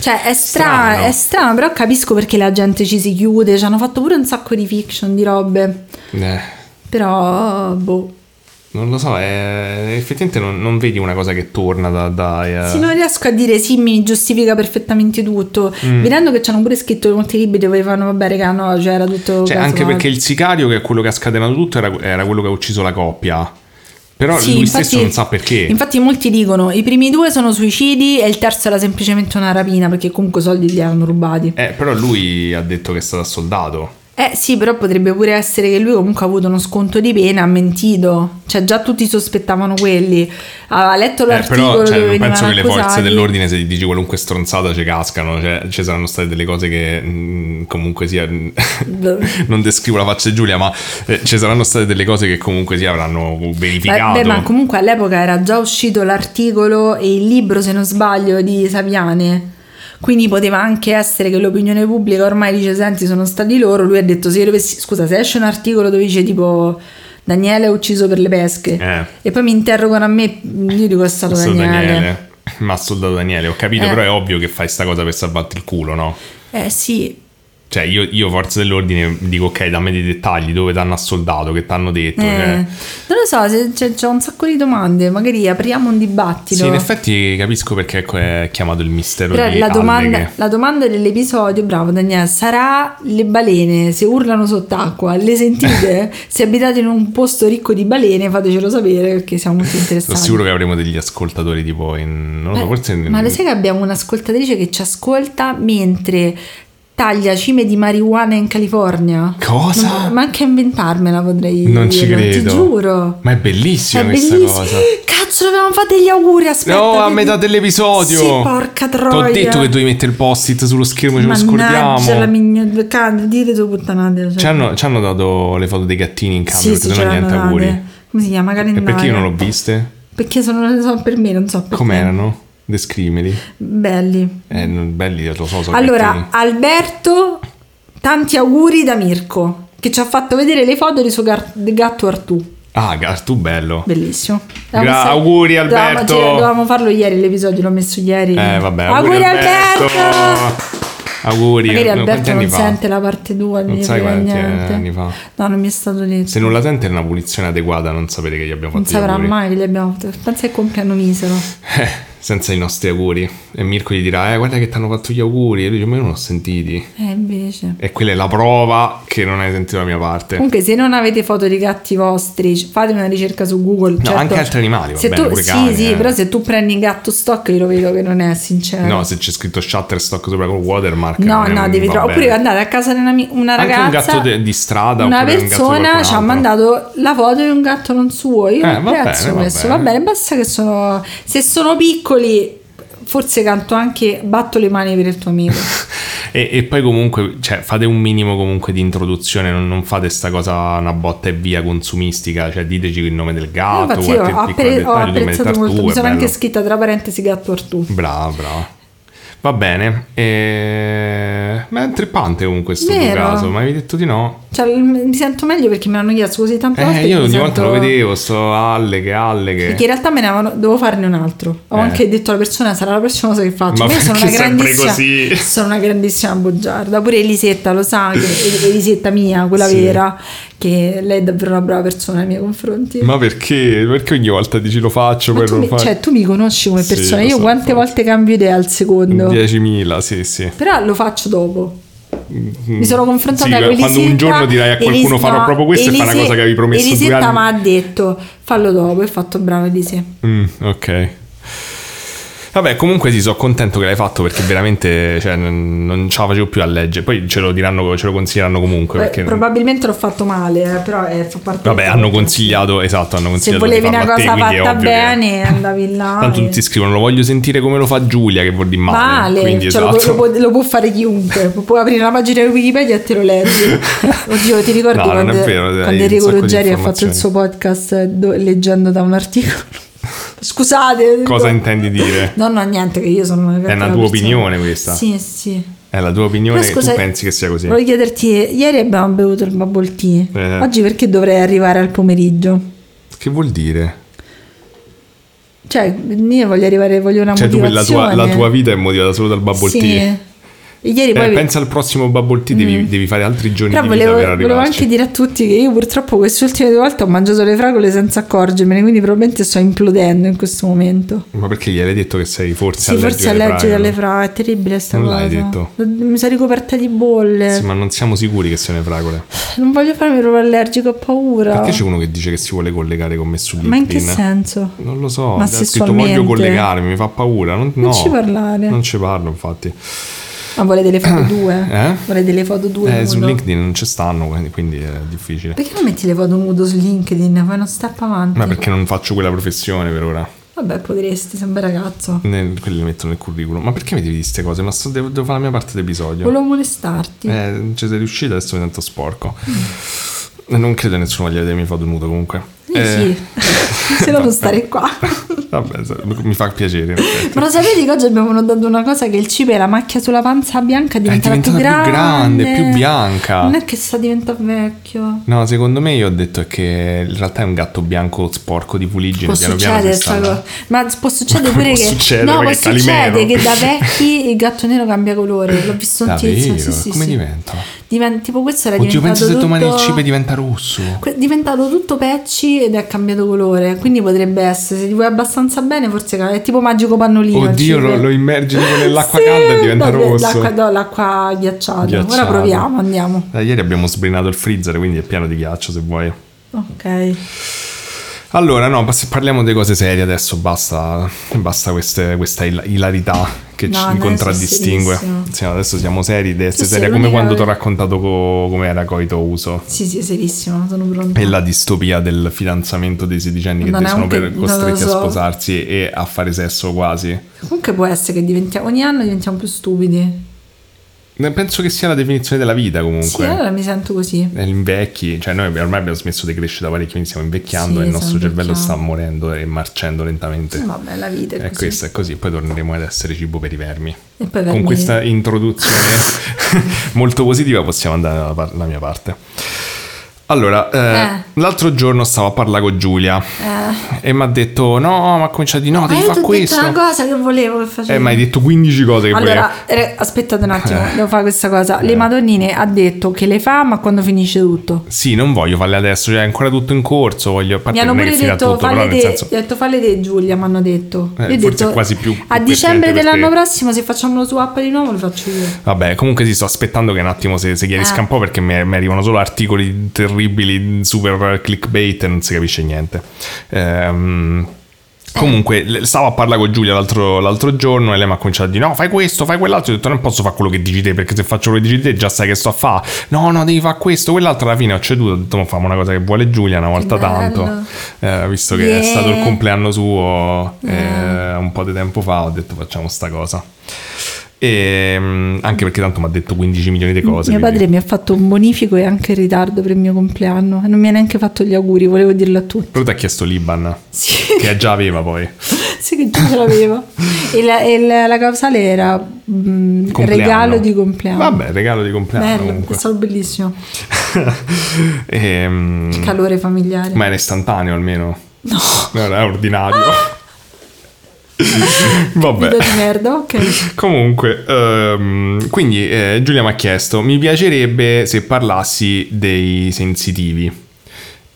Cioè, è strano, Strano. è strano, però capisco perché la gente ci si chiude. Ci hanno fatto pure un sacco di fiction, di robe. Eh, Però, boh. Non lo so, è- effettivamente non, non vedi una cosa che torna da... da eh, Sì, non riesco a dire sì, mi giustifica perfettamente tutto. Mm. Vedendo che ci hanno pure scritto molti libri dove avevano, vabbè, raga, no, cioè era tutto. Cioè, anche perché il sicario, che è quello che ha scatenato tutto, era, era quello che ha ucciso la coppia. Però Sì, lui infatti- stesso non sa perché. Infatti, molti dicono i primi due sono suicidi e il terzo era semplicemente una rapina perché comunque i soldi li avevano rubati. Eh, però lui ha detto che è stato soldato. Eh sì, però potrebbe pure essere che lui comunque ha avuto uno sconto di pena, ha mentito. Cioè già tutti sospettavano quelli. Aveva letto Eh, l'articolo però cioè, penso che le forze dell'ordine, se gli dici qualunque stronzata, ci cascano. Cioè, ci saranno state delle cose che mm, comunque sia. non descrivo la faccia di Giulia, ma eh, ci saranno state delle cose che comunque sia avranno verificato. Beh, ma comunque all'epoca era già uscito l'articolo e il libro, se non sbaglio, di Saviane. Quindi poteva anche essere che l'opinione pubblica ormai dice: Senti, sono stati loro. Lui ha detto: Se io dovessi, scusa, se esce un articolo dove dice tipo Daniele è ucciso per le pesche, Eh. e poi mi interrogano a me, io dico: È stato Daniele. Daniele. Ma soldato Daniele, ho capito, Eh. però è ovvio che fai sta cosa per salvarti il culo, no? Eh sì, Cioè, io, io forze dell'ordine dico, ok, dammi dei dettagli, dove t'hanno assoldato, che t'hanno detto. Eh, cioè. non lo so, se- c'è, c'è un sacco di domande, magari apriamo un dibattito. Sì, in effetti capisco perché ecco, è chiamato il mistero Però la domanda, la domanda dell'episodio, bravo Daniele, sarà le balene se urlano sott'acqua, le sentite? se abitate in un posto ricco di balene fatecelo sapere perché siamo molto interessati. Sono sicuro che avremo degli ascoltatori tipo in... Non lo so, forse... in- Ma lo sai che abbiamo un'ascoltatrice che ci ascolta mentre taglia cime di marijuana in California? Cosa? Non- ma anche a inventarmela potrei Non ci dirlo, credo. Ti giuro. Ma è bellissima È questa bellissimo. cosa. Cazzo, dovevamo fare degli auguri. Aspetta. No, a vedi? metà dell'episodio. Sì, porca Ti troia. ho detto che dovevi mettere il post-it sullo schermo, ce lo Mannaggia la scordiamo. migno... Can, dite tu puttanate. Ci hanno, ci hanno dato le foto dei gattini in camera, Sì, perché sì, ce niente l'hanno auguri. date. Come si chiama? E Calendario. perché io non l'ho viste? Perché sono, sono per me, non so perché. Com'erano? Descrimeli. Belli. Eh, non- belli, lo so, sono Allora, gattini. Alberto, tanti auguri da Mirko, che ci ha fatto vedere le foto del suo gar- del gatto Artù. Ah, Gartu bello. Bellissimo. Gra- auguri, Dovevamo- Alberto. cioè, Dovevamo farlo ieri l'episodio, l'ho messo ieri. Eh, vabbè, Auguri, Alberto! Auguri. Magari quanti Alberto non fa? sente la parte 2, Non non sai quanti niente. anni fa. No, non mi è stato detto. Se non la sente è una punizione adeguata, non sapere che gli abbiamo non fatto gli saprà auguri. mai che gli abbiamo fatto. Pensa che compleanno misero. Eh, senza i nostri auguri. E Mirko gli dirà, eh, guarda che ti hanno fatto gli auguri. E lui dice, ma io non ho sentiti. Eh, invece. E quella è la prova che non hai sentito la mia parte. Comunque, se non avete foto di gatti vostri, fate una ricerca su Google. No, certo. anche altri animali, va Se bene, tu, sì, cani, sì, eh. però se tu prendi un gatto stock, io lo vedo che non è sincero. No, se c'è scritto Shutterstock sopra col watermark. No, non è- no, devi va trovare. Oppure andate a casa di una, una Anche un ragazza. gatto de- di strada Una un persona qualcun ci ha mandato la foto di un gatto non suo. Io Eh, lo va apprezzo bene, va questo. Va bene. bene, basta che sono. Se sono piccoli, forse canto anche batto le mani per il tuo amico. E, e poi comunque, cioè, fate un minimo comunque di introduzione, non, non fate sta cosa una botta e via consumistica, cioè diteci il nome del gatto, io qualche ho, piccolo appre- ho apprezzato molto. Mi sono anche bello. scritta tra parentesi gatto Artù. Brava, brava. Va bene, e... ma è intrippante comunque questo tuo caso, ma avevi detto di no? Cioè, mi sento meglio perché me l'hanno chiesto così tante volte. Eh, io mi ogni sento- volta lo vedevo, sto alle che alle che... Perché in realtà me ne avevano, dovevo farne un altro. Ho Eh. anche detto alla persona: sarà la prossima cosa che faccio. Ma Io sono una grandissima. così? Sono una grandissima bugiarda. Pure Elisetta lo sa, che, Elisetta mia, quella Sì. vera, che lei è davvero una brava persona nei miei confronti. Ma perché? Perché ogni volta dici lo faccio tu, non mi, fare... cioè, tu mi conosci come Sì, persona. lo Io so, quante infatti. volte cambio idea al secondo. 10.000, sì, sì. Però lo faccio dopo. Mi sono confrontata Sì, con Elisetta. quando un giorno dirai a qualcuno Elis- farò proprio questo e fa una cosa che avevi promesso due Elisetta anni. mi ha detto fallo dopo e ho fatto brava Elisetta. Mm, ok. Vabbè, comunque sì, sono contento che l'hai fatto perché veramente cioè, non, non ce la facevo più a leggere. Poi ce lo diranno, ce lo consiglieranno comunque. Beh, probabilmente l'ho fatto male, eh, però eh, fa parte vabbè, del hanno consigliato, esatto, hanno Se consigliato di volevi una te, cosa è fatta ovvio che- bene, andavi là. Tanto e- tutti scrivono, lo voglio sentire come lo fa Giulia, che vuol dire male. Male, Quindi cioè, lo, esatto. può- lo può, lo può fare chiunque. Puoi aprire la pagina di Wikipedia e te lo leggi. Oddio, ti ricordi No, quando, è vero, quando Enrico Ruggeri ha fatto il suo podcast eh, do- leggendo da un articolo? Scusate. Cosa intendi dire? No, no, niente, che io sono una È una tua persona. opinione questa? Sì, sì. È la tua opinione Però scusa, tu pensi che sia così? Volevo chiederti, ieri abbiamo bevuto il bubble tea. Eh. Oggi perché dovrei arrivare al pomeriggio? Che vuol dire? Cioè, io voglio arrivare, voglio una Cioè, tu, la, tua, motivazione. la tua vita è motivata solo dal bubble sì. tea. Ieri Eh, poi... pensa al prossimo bubble tea, devi, devi fare altri giorni Però di volevo, volevo anche dire a tutti che io purtroppo queste ultime due volte ho mangiato le fragole senza accorgermene, quindi probabilmente sto implodendo in questo momento. Ma perché gli hai detto che sei forse Sì, forse allergica alle fragole? è terribile sta Non cosa. l'hai detto? Mi sono ricoperta di bolle. Sì, ma non siamo sicuri che siano le fragole. Non voglio farmi proprio allergico, ho paura. Perché c'è uno che dice che si vuole collegare con me su LinkedIn? Ma in che senso? Non lo so, Ma ha scritto voglio collegarmi, mi fa paura. Non, Non no, ci parlare. Non ci parlo, infatti. Ma vuole delle foto due? Eh? Vuole delle foto due? Eh, su? LinkedIn non ci stanno, quindi, quindi è difficile. Perché non metti le foto nudo su LinkedIn? Fai uno step avanti. Ma perché non faccio quella professione per ora? Vabbè, potresti, sei un bel ragazzo. Ne- quelli li metto nel curriculum. Ma perché mi devi dire queste cose? Ma sto- devo, devo fare la mia parte d'episodio. Volevo molestarti. Eh, ci sei riuscito, adesso mi sento sporco. Mm. Non credo nessuno voglia vedere le mie foto nudo comunque. Eh, sì, se no non stare qua. Vabbè, mi fa piacere. Ma lo sapete che oggi abbiamo notato una cosa che il cibo e la macchia sulla panza bianca è diventata, diventata più più grande. grande, più bianca. Non è che sta diventando vecchio. No, secondo me io ho detto che in realtà è un gatto bianco sporco di fuliggine. Può piano piano succedere sta- cosa. Ma può succedere pure può che succedere? No, può è succedere che da vecchi il gatto nero cambia colore. L'ho visto un tizio. Sì, sì, Come sì. diventa? Diven- tipo questo era Oddio, diventato pensa se domani il tutto- cibo diventa rosso. È diventato tutto pecci ed è cambiato colore. Quindi potrebbe essere, se ti vuoi abbastanza bene, forse è tipo magico pannolino. Oddio, lo, lo immergi tipo nell'acqua Sì, calda e diventa no, rosso. L'acqua, no, l'acqua ghiacciata. Ghiacciato. Ora proviamo, andiamo. Da ieri abbiamo sbrinato il freezer, quindi è pieno di ghiaccio se vuoi. Ok. Allora, no, se parliamo di cose serie adesso, basta, basta queste- questa il- ilarità che No, ci adesso contraddistingue. Sì, adesso siamo seri, deve essere Sì, sì, seria, come quando ti ho raccontato co- come era Coito Uso. Sì, sì, serissimo, sono pronta. E la distopia del fidanzamento dei sedicenni che sono per- costretti a so. sposarsi e a fare sesso quasi. Comunque può essere che diventiamo, ogni anno diventiamo più stupidi. Penso che sia la definizione della vita Sì, comunque. allora mi sento così. È Invecchi, cioè noi ormai abbiamo smesso di crescere da parecchio, quindi stiamo invecchiando Sì, e il nostro cervello sta morendo e marcendo lentamente. Vabbè, la vita è E così. questo è così, poi torneremo ad essere cibo per i vermi. E poi Con vermi- questa introduzione molto positiva possiamo andare dalla par- mia parte. Allora, eh, Eh. L'altro giorno stavo a parlare con Giulia Eh. e mi ha detto no, ma ha cominciato di no, Ma devi fare questo. una cosa che volevo che facevi. Eh, ma hai detto 15 cose che Allora, eh, aspettate un attimo, devo fare questa cosa. Le Madonnine ha detto che le fa, ma quando finisce tutto. volevo. Sì, non voglio farle adesso, cioè è ancora tutto in corso, voglio Mi hanno pure detto, tutto, falle te, senso detto falle te Giulia, mi hanno detto. Eh, Io forse detto, quasi più- A dicembre dell'anno prossimo, se facciamo lo swap di nuovo, lo faccio io. Vabbè, comunque sì, sto aspettando che un attimo si, si chiarisca Eh. un po' perché mi, mi arrivano solo articoli terribili, super clickbait e non si capisce niente. Ehm, Comunque, stavo a parlare con Giulia l'altro, l'altro giorno e lei mi ha cominciato a dire: No, fai questo, fai quell'altro. Io ho detto: Non posso fare quello che dici te perché se faccio quello che dici te già sai che sto a fare. No, no, devi fare questo, quell'altro. Alla fine ho ceduto. Ho detto: Ma facciamo una cosa che vuole Giulia una volta tanto. Eh, visto che è Yeah. stato il compleanno suo eh, un po' di tempo fa, ho detto: Facciamo sta cosa. E, mm, anche perché tanto mi ha detto 15 milioni di cose. mio quindi- padre mi ha fatto un bonifico e anche in ritardo per il mio compleanno. E non mi ha neanche fatto gli auguri, volevo dirlo a tutti. Però ti ha chiesto l'Iban, Sì, che già aveva poi. sì che già ce l'avevo. E la, e la- la causale era mm, Compleanno. regalo di compleanno. Vabbè, regalo di compleanno Bello, è comunque. stato bellissimo. Ehm, Calore familiare. ma era istantaneo almeno. No. No, era ordinario. Vabbè. Video di merda, ok. Comunque, ehm, quindi eh, Giulia mi ha chiesto: mi piacerebbe se parlassi dei sensitivi.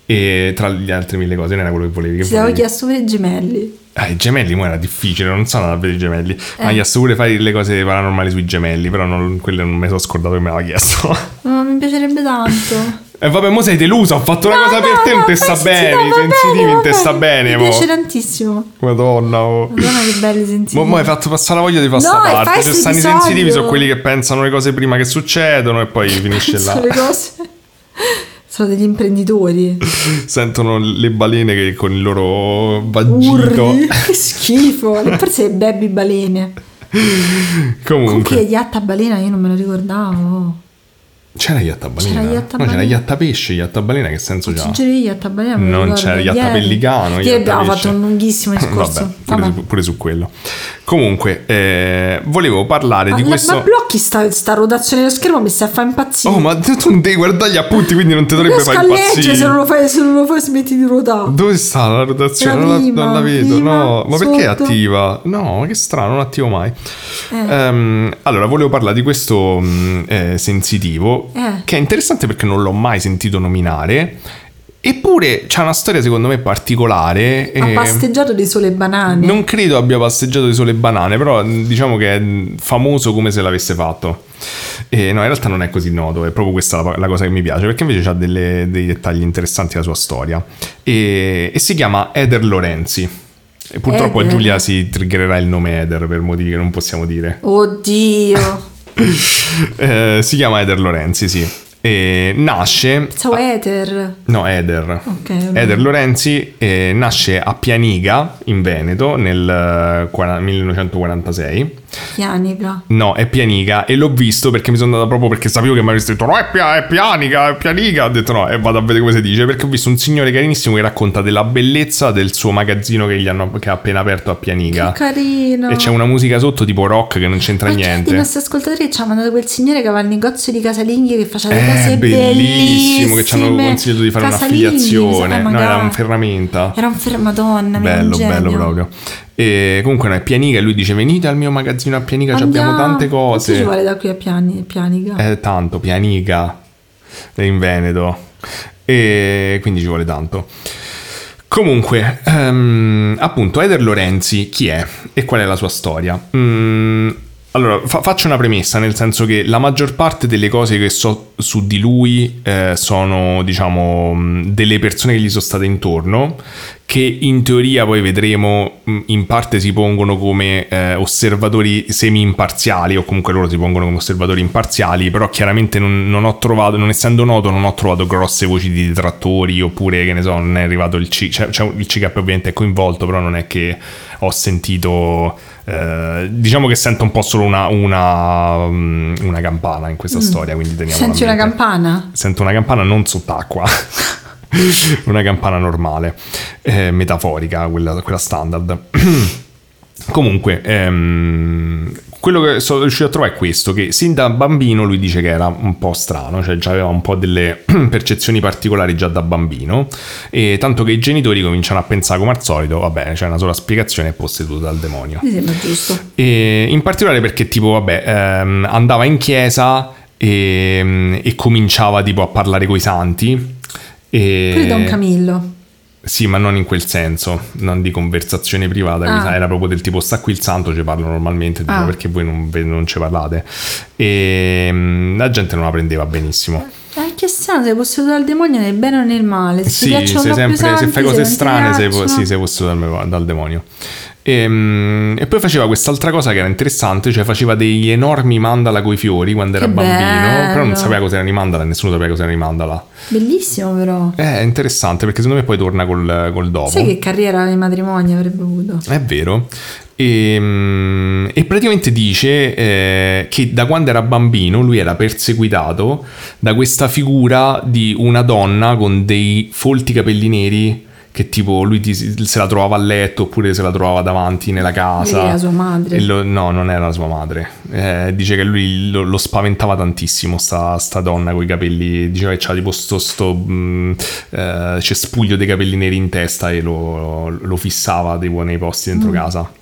E tra le altre mille cose, non era quello che volevi. Che Ti avevo chiesto per i gemelli. Ah, i gemelli mo era difficile, non sono andato a vedere i gemelli. Ma Eh. gli chiesto pure fare le cose paranormali sui gemelli, però non, quelle non mi sono scordato che me l'aveva chiesto. No, mi piacerebbe tanto. E vabbè, mo sei delusa, ho fatto una No, cosa per no, te, no, te fai sta sentire- bene, no, i sensitivi bene, non te va sta bene, Mi mo. piace tantissimo. Madonna, oh. Madonna che belli sensitivi. Mo, mo hai fatto passare la voglia di fare No, parte. Cioè, stanno i sensitivi sono quelli che pensano le cose prima che succedono e poi finisce là. le cose. Sono degli imprenditori. Sentono le balene che con il loro vagito. Che schifo. Forse baby balene. Comunque Comunque, yatta balena io non me lo ricordavo. C'era yatta balena. C'era yatta no, c'era balena. yatta pesce, yatta balena. Che senso c'ha? Ci giro io yatta balena me lo Non c'era yatta ieri. abbiamo fatto un lunghissimo discorso. Vabbè, pure, Vabbè. Su, pure su quello. Comunque, eh, volevo parlare Ma, di questo. ma blocchi sta, sta rotazione dello schermo mi stai a fare impazzire. Oh, ma tu non devi guardare gli appunti, quindi non ti dovrebbe fare impazzire. se non lo fai, se non lo fai smetti di ruotare. Dove sta la rotazione? La Non la, prima, non la vedo. prima, no, ma perché è sotto. attiva? No, ma che strano, non attivo mai. Eh. Ehm, allora, volevo parlare di questo mh, eh, sensitivo, Eh. che è interessante perché non l'ho mai sentito nominare. Eppure c'ha una storia secondo me particolare. Ha e pasteggiato di sole e banane. Non credo abbia pasteggiato di sole e banane, però mh, diciamo che è mh, famoso come se l'avesse fatto. E no, in realtà non è così noto, è proprio questa la, la cosa che mi piace, perché invece ha delle- dei dettagli interessanti la sua storia. E, e si chiama Eder Lorenzi. E purtroppo a Eder. Giulia si triggererà il nome Eder per motivi che non possiamo dire. Oddio. Eh, si chiama Eder Lorenzi, sì. E nasce... Pensavo Ether. No, Eder. Ok, vabbè. Eder Lorenzi eh, nasce a Pianiga, in Veneto, nel eh, qua- 1946. Pianica. No, è Pianiga e l'ho visto perché mi sono andato proprio perché sapevo che mi avesse detto no, è, pia- è Pianica, è Pianiga. Ho detto no, e vado a vedere come si dice perché ho visto un signore carinissimo che racconta della bellezza del suo magazzino che, gli hanno, che ha appena aperto a Pianiga. Che carino. E c'è una musica sotto tipo rock che non c'entra chi niente. dei nostri ascoltatori ci ha mandato quel signore che aveva il negozio di casalinghi che faceva Eh, cose bellissimo, che ci hanno consigliato di fare Casalinghi, un'affiliazione. eh, No, era un ferramenta. Era un fermadonna, Bello, bello proprio. E comunque no, è Pianica e lui dice venite al mio magazzino a Pianica, ci abbiamo tante Quanto ci cose. vuole da qui a Piani, Pianica? È tanto, Pianica, è in Veneto. E quindi ci vuole tanto. Comunque, ehm, appunto, Eder Lorenzi chi è e qual è la sua storia? Mm, allora, fa- faccio una premessa, nel senso che la maggior parte delle cose che so su di lui eh, sono, diciamo, delle persone che gli sono state intorno, che in teoria poi vedremo mh, in parte si pongono come eh, osservatori semi-imparziali, o comunque loro si pongono come osservatori imparziali, però chiaramente non, non ho trovato, non essendo noto, non ho trovato grosse voci di detrattori, oppure che ne so, non è arrivato il C, cioè, cioè, il CCAP ovviamente è coinvolto, però non è che ho sentito, eh, diciamo che sento un po' solo una, una, mm, una campana in questa storia, quindi teniamo Senti una campana? Sento una campana non sott'acqua. una campana normale, eh, metaforica, quella, quella standard. Comunque, ehm, quello che sono riuscito a trovare è questo, che sin da bambino lui dice che era un po' strano, cioè già aveva un po' delle percezioni particolari già da bambino, e tanto che i genitori cominciano a pensare come al solito, va bene, c'è una sola spiegazione, è posseduto dal demonio. Mi sembra giusto. E in particolare perché tipo, vabbè, ehm, andava in chiesa e, e cominciava tipo a parlare coi santi. E... Pure Don Camillo. Sì, ma non in quel senso, non di conversazione privata, Ah. era proprio del tipo sta qui il santo, ci parlo normalmente, Ah. perché voi non, non ci parlate. E mm, la gente non la prendeva benissimo. Eh, che strano, sei posseduto dal demonio nel bene o nel male. Se Sì, sei sempre, se santi, fai cose ti strane sei, sì, sei posseduto dal, dal demonio. E, mm, e poi faceva quest'altra cosa che era interessante, cioè faceva degli enormi mandala coi fiori quando era Che bambino, però non bello. sapeva cos'erano i mandala, nessuno sapeva cos'erano i mandala. Bellissimo però. Eh, È interessante perché secondo me poi torna col, col dopo. Sai che carriera di matrimonio avrebbe avuto? È vero. E, mm, e praticamente dice eh, che da quando era bambino lui era perseguitato da questa figura di una donna con dei folti capelli neri che tipo lui ti- se la trovava a letto oppure se la trovava davanti nella casa. La sua madre. Lo- no, non era sua madre. Eh, dice che lui lo, lo spaventava tantissimo, sta, sta donna con i capelli. Diceva che c'ha tipo sto, sto mm, eh, cespuglio dei capelli neri in testa e lo, lo fissava tipo nei posti dentro Mm. casa.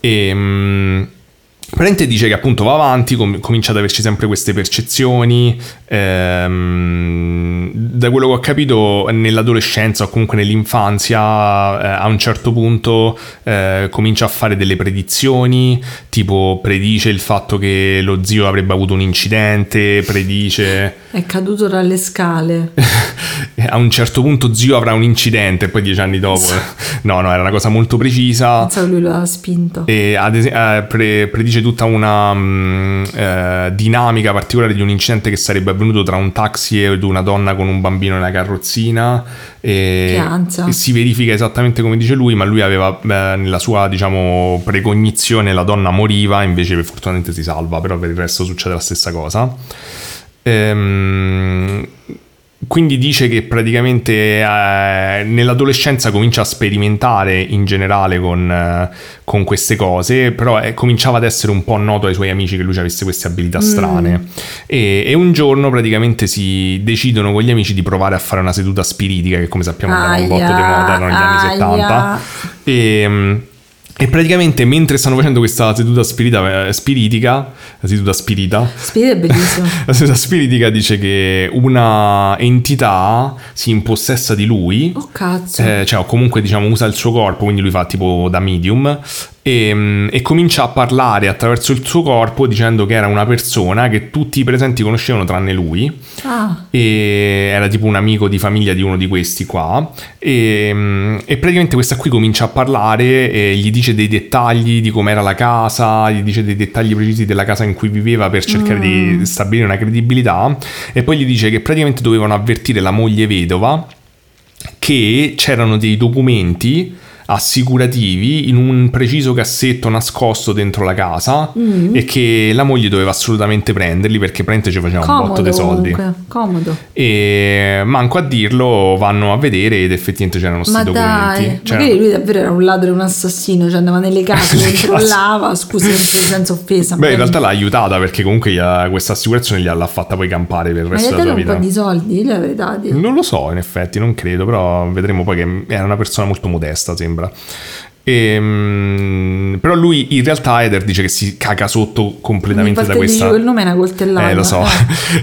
E, mm, Praticamente dice che appunto va avanti, com- comincia ad averci sempre queste percezioni. ehm, da quello che ho capito, nell'adolescenza o comunque nell'infanzia, eh, a un certo punto eh, comincia a fare delle predizioni, tipo predice il fatto che lo zio avrebbe avuto un incidente, predice È caduto dalle scale. a un certo punto zio avrà un incidente, e poi dieci anni dopo. No, no, era una cosa molto precisa. Pensavo lui lo ha spinto. E ad es- eh, pre- predice tutta una mm, eh, dinamica particolare di un incidente che sarebbe avvenuto tra un taxi ed una donna con un bambino nella carrozzina. E, e si verifica esattamente come dice lui, ma lui aveva eh, nella sua diciamo precognizione la donna moriva, invece per fortunatamente si salva, però per il resto succede la stessa cosa. Ehm, quindi dice che praticamente eh, nell'adolescenza comincia a sperimentare in generale con, eh, con queste cose, però eh, cominciava ad essere un po' noto ai suoi amici che lui avesse queste abilità strane. E, e un giorno praticamente si decidono con gli amici di provare a fare una seduta spiritica, che come sappiamo andava un botto di moda negli anni aia. 70. E, mm, e praticamente mentre stanno facendo questa seduta spirita- eh, spiritica, la seduta spirita, Spirito è bellissimo. la seduta spiritica dice che una entità si impossessa di lui, Oh cazzo. eh, cioè o comunque diciamo usa il suo corpo, quindi lui fa tipo da medium, e, mm, e comincia a parlare attraverso il suo corpo dicendo che era una persona che tutti i presenti conoscevano tranne lui. Ah, e era tipo un amico di famiglia di uno di questi qua. E, mm, e praticamente questa qui comincia a parlare e gli dice dei dettagli di com'era la casa gli dice dei dettagli precisi della casa in cui viveva per cercare di stabilire una credibilità. E poi gli dice che praticamente dovevano avvertire la moglie vedova che c'erano dei documenti assicurativi in un preciso cassetto nascosto dentro la casa e che la moglie doveva assolutamente prenderli perché praticamente ci faceva un botto comodo di soldi comunque. Comodo. e manco a dirlo vanno a vedere ed effettivamente c'erano questi Ma documenti dai, C'erano- magari lui davvero era un ladro e un assassino, cioè andava nelle case, controllava, scusi senza offesa. Beh, in realtà l'ha aiutata perché comunque gli ha- questa assicurazione gliel'ha fatta poi campare per il Ma gli resto della sua un po' vita. di soldi, le avrei dati. Non lo so, in effetti, non credo, però vedremo poi che era una persona molto modesta, sembra. Ehm, però lui in realtà Eder dice che si caga sotto completamente da questa dico il nome è una coltellata. Eh, lo so, eh.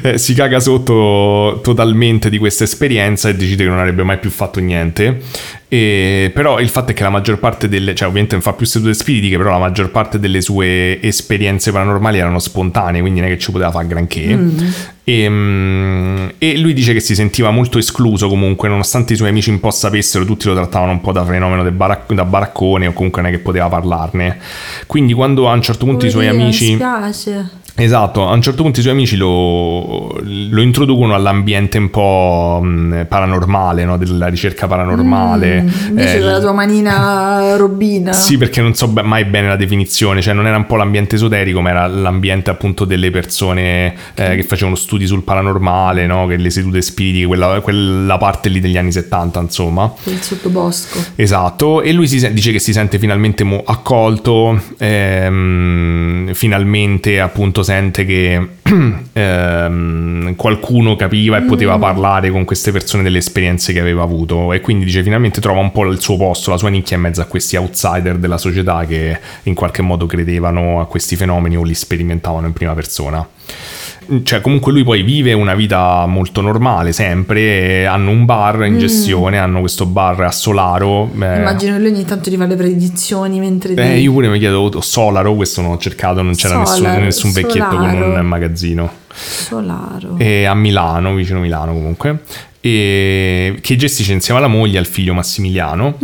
Eh, si caga sotto totalmente di questa esperienza e decide che non avrebbe mai più fatto niente. E, però il fatto è che la maggior parte delle, cioè ovviamente non fa più sedute spiritiche, però la maggior parte delle sue esperienze paranormali erano spontanee, quindi non è che ci poteva fare granché. E, mm, e lui dice che si sentiva molto escluso comunque, nonostante i suoi amici un po' sapessero, tutti lo trattavano un po' da fenomeno barac- da baraccone o comunque non è che poteva parlarne. Quindi quando a un certo punto i suoi Poverino, amici... Mi spiace. Esatto, a un certo punto i suoi amici lo, lo introducono all'ambiente un po' mh, paranormale, no? della ricerca paranormale. Invece Eh, tua manina robina. Sì, perché non so mai bene la definizione, cioè non era un po' l'ambiente esoterico, ma era l'ambiente appunto delle persone eh, che facevano studi sul paranormale, no? che le sedute spiritiche, quella, quella parte lì degli anni 70, insomma. Il sottobosco. Esatto, e lui si sen- dice che si sente finalmente mo- accolto, ehm, finalmente appunto sente che ehm, qualcuno capiva e poteva parlare con queste persone delle esperienze che aveva avuto. E quindi dice finalmente trova un po' il suo posto, la sua nicchia in mezzo a questi outsider della società che in qualche modo credevano a questi fenomeni o li sperimentavano in prima persona cioè comunque lui poi vive una vita molto normale sempre, hanno un bar in gestione, hanno questo bar a Solaro. eh, Immagino che lui ogni tanto ti fa le predizioni mentre ti... eh, io pure mi chiedo oh, Solaro, questo non ho cercato, non c'era nessun, Solaro, nessun vecchietto con Solaro. un magazzino. Solaro. E a Milano, vicino Milano comunque, e che gestisce insieme alla moglie e al figlio Massimiliano.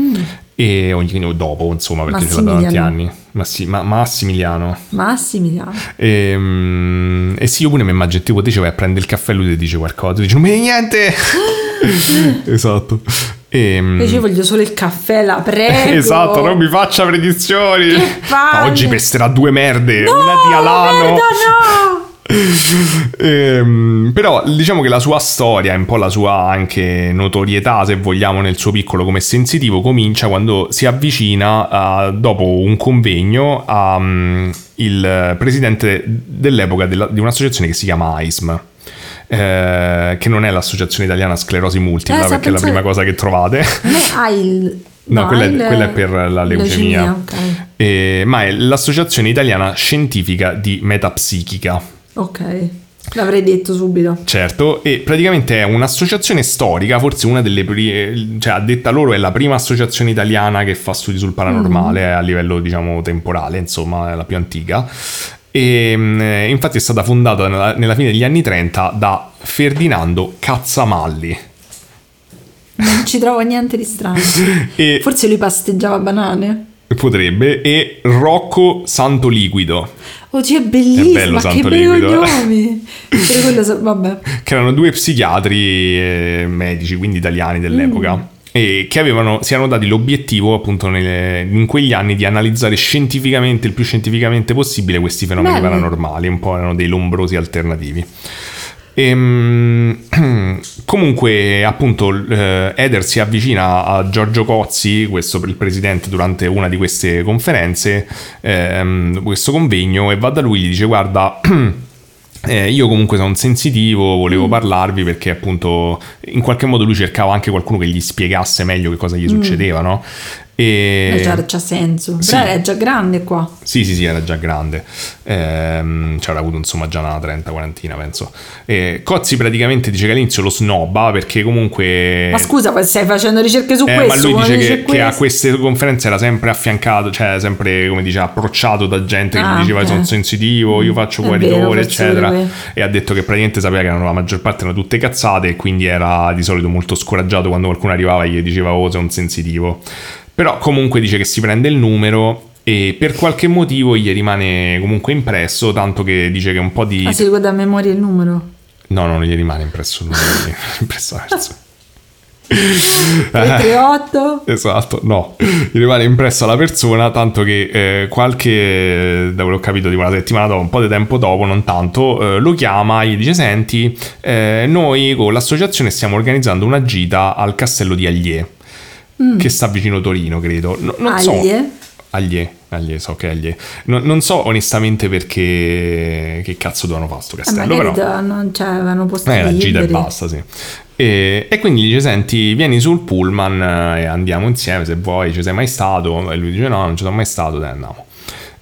E ogni dopo, insomma, perché ce l'ha da tanti anni. Massi- ma- Massimiliano. Massimiliano. E, mm, e sì, io pure mi immagino, tipo, te ci vai a prendere il caffè e lui ti dice qualcosa, tu dici, non mi niente! esatto. E, mm, Invece io voglio solo il caffè, la prego. esatto, non mi faccia predizioni. Ma oggi pesterà due merde, No, una di Alano. merda, no! Ehm, però diciamo che la sua storia, un po' la sua anche notorietà, se vogliamo, nel suo piccolo come sensitivo, comincia quando si avvicina a- dopo un convegno al presidente dell'epoca della- di un'associazione che si chiama AISM. eh, che non è l'associazione italiana sclerosi multipla, Eh, perché è la prima cosa che trovate. AIL. No, quella, è, AIL quella è per la leucemia. ok. Eh, ma è l'Associazione Italiana Scientifica di Metapsichica. Ok, l'avrei detto subito. Certo, e praticamente è un'associazione storica, forse una delle prime, cioè a detta loro è la prima associazione italiana che fa studi sul paranormale a livello diciamo temporale, insomma è la più antica. E infatti è stata fondata nella, nella fine degli anni 30 da Ferdinando Cazzamalli. Non ci trovo niente di strano. E Forse lui pasteggiava banane. Potrebbe, e Rocco Santoliquido. Oddio, è bellissimo. È bello ma che Santo Liquido. cognomi. Per quello che erano due psichiatri eh, medici, quindi italiani dell'epoca. Mm. E che avevano, si erano dati l'obiettivo appunto nelle- in quegli anni di analizzare scientificamente, il più scientificamente possibile, questi fenomeni Bello. paranormali, un po' erano dei lombrosi alternativi. Ehm, comunque, appunto, eh, Eder si avvicina a Giorgio Cozzi, questo il presidente, durante una di queste conferenze, ehm, questo convegno, e va da lui e gli dice: Guarda. Eh, io comunque sono sensitivo, Mm. volevo parlarvi perché appunto in qualche modo lui cercava anche qualcuno che gli spiegasse meglio che cosa gli succedeva, no? E... Eh, già, c'ha senso. Sì. Però è già grande qua. Sì, sì, sì, era già grande. Ehm, avrà avuto insomma già una 30, quarantina, penso. E Cozzi praticamente dice che all'inizio lo snobba perché comunque... Ma scusa, stai facendo ricerche su Eh, questo? ma lui dice dice che, che a queste conferenze era sempre affiancato, cioè sempre, come dice, approcciato da gente che Ah, gli diceva ok. sono sensitivo, io faccio È guaritore, eccetera. E ha detto che praticamente sapeva che erano, la maggior parte erano tutte cazzate e quindi era di solito molto scoraggiato quando qualcuno arrivava e gli diceva oh sei un sensitivo. Però comunque dice che si prende il numero e per qualche motivo gli rimane comunque impresso, tanto che dice che un po' di... Ah, si ricorda a memoria il numero. No, non gli rimane impresso il numero, impresso la persona. Eh. 338. Esatto, no, gli rimane impressa la persona, tanto che eh, qualche, da quello che ho capito, tipo una settimana dopo, un po' di tempo dopo, non tanto, eh, lo chiama e gli dice, senti, eh, noi con l'associazione stiamo organizzando una gita al castello di Aglie, che sta vicino Torino, credo. No- non so... Mm. Aglie? Aglie, Aglie, so che Aglie. Non, non so onestamente perché... Che cazzo dovevano fare sto Eh, castello, magari però... da- non c'avevano posti Eh, la gita e basta, sì. E, e quindi dice: Senti, vieni sul pullman eh, e andiamo insieme se vuoi. Ci sei mai stato? E lui dice: No, non ci sono mai stato. Dai, andiamo.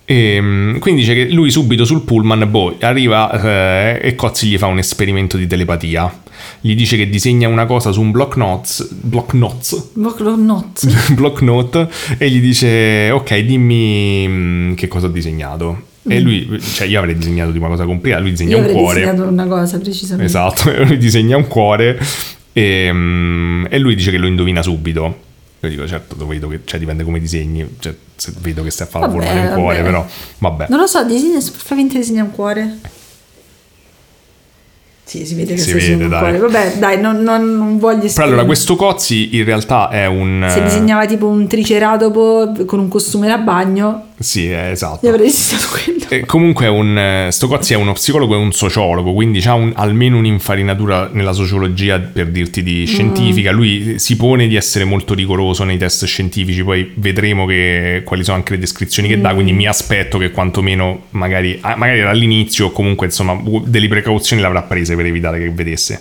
E, mm, quindi dice che lui subito sul pullman boh, arriva eh, e Cozzi gli fa un esperimento di telepatia. Gli dice che disegna una cosa su un block notes, block notes, Block not. block note e gli dice ok dimmi mm, che cosa ho disegnato e lui cioè io avrei disegnato di una cosa complicata lui disegna Io un avrei cuore disegnato una cosa precisamente. Esatto, lui disegna un cuore e, mm, e lui dice che lo indovina subito. Io dico, certo, lo vedo che, cioè, dipende come disegni, cioè, se vedo che stai a fare la Vabbè, forma di un cuore, vabbè. però, vabbè. Non lo so, disegna, fa finta di disegnare un cuore. Sì, si vede che Si stai vede, dai. Vabbè, dai, non, non, non voglio Però allora, questo Cozzi in realtà è un... Se disegnava tipo un triceratopo con un costume da bagno, Sì, è esatto. io avrei disegnato quello. Eh, comunque un, eh, sto Cozzi è uno psicologo e un sociologo, quindi ha almeno un'infarinatura nella sociologia per dirti Mm. di scientifica. Lui si pone di essere molto rigoroso nei test scientifici, poi vedremo che, quali sono anche le descrizioni che Mm. dà, quindi mi aspetto che quantomeno magari, ah, magari all'inizio o comunque insomma delle precauzioni le avrà prese per evitare che vedesse.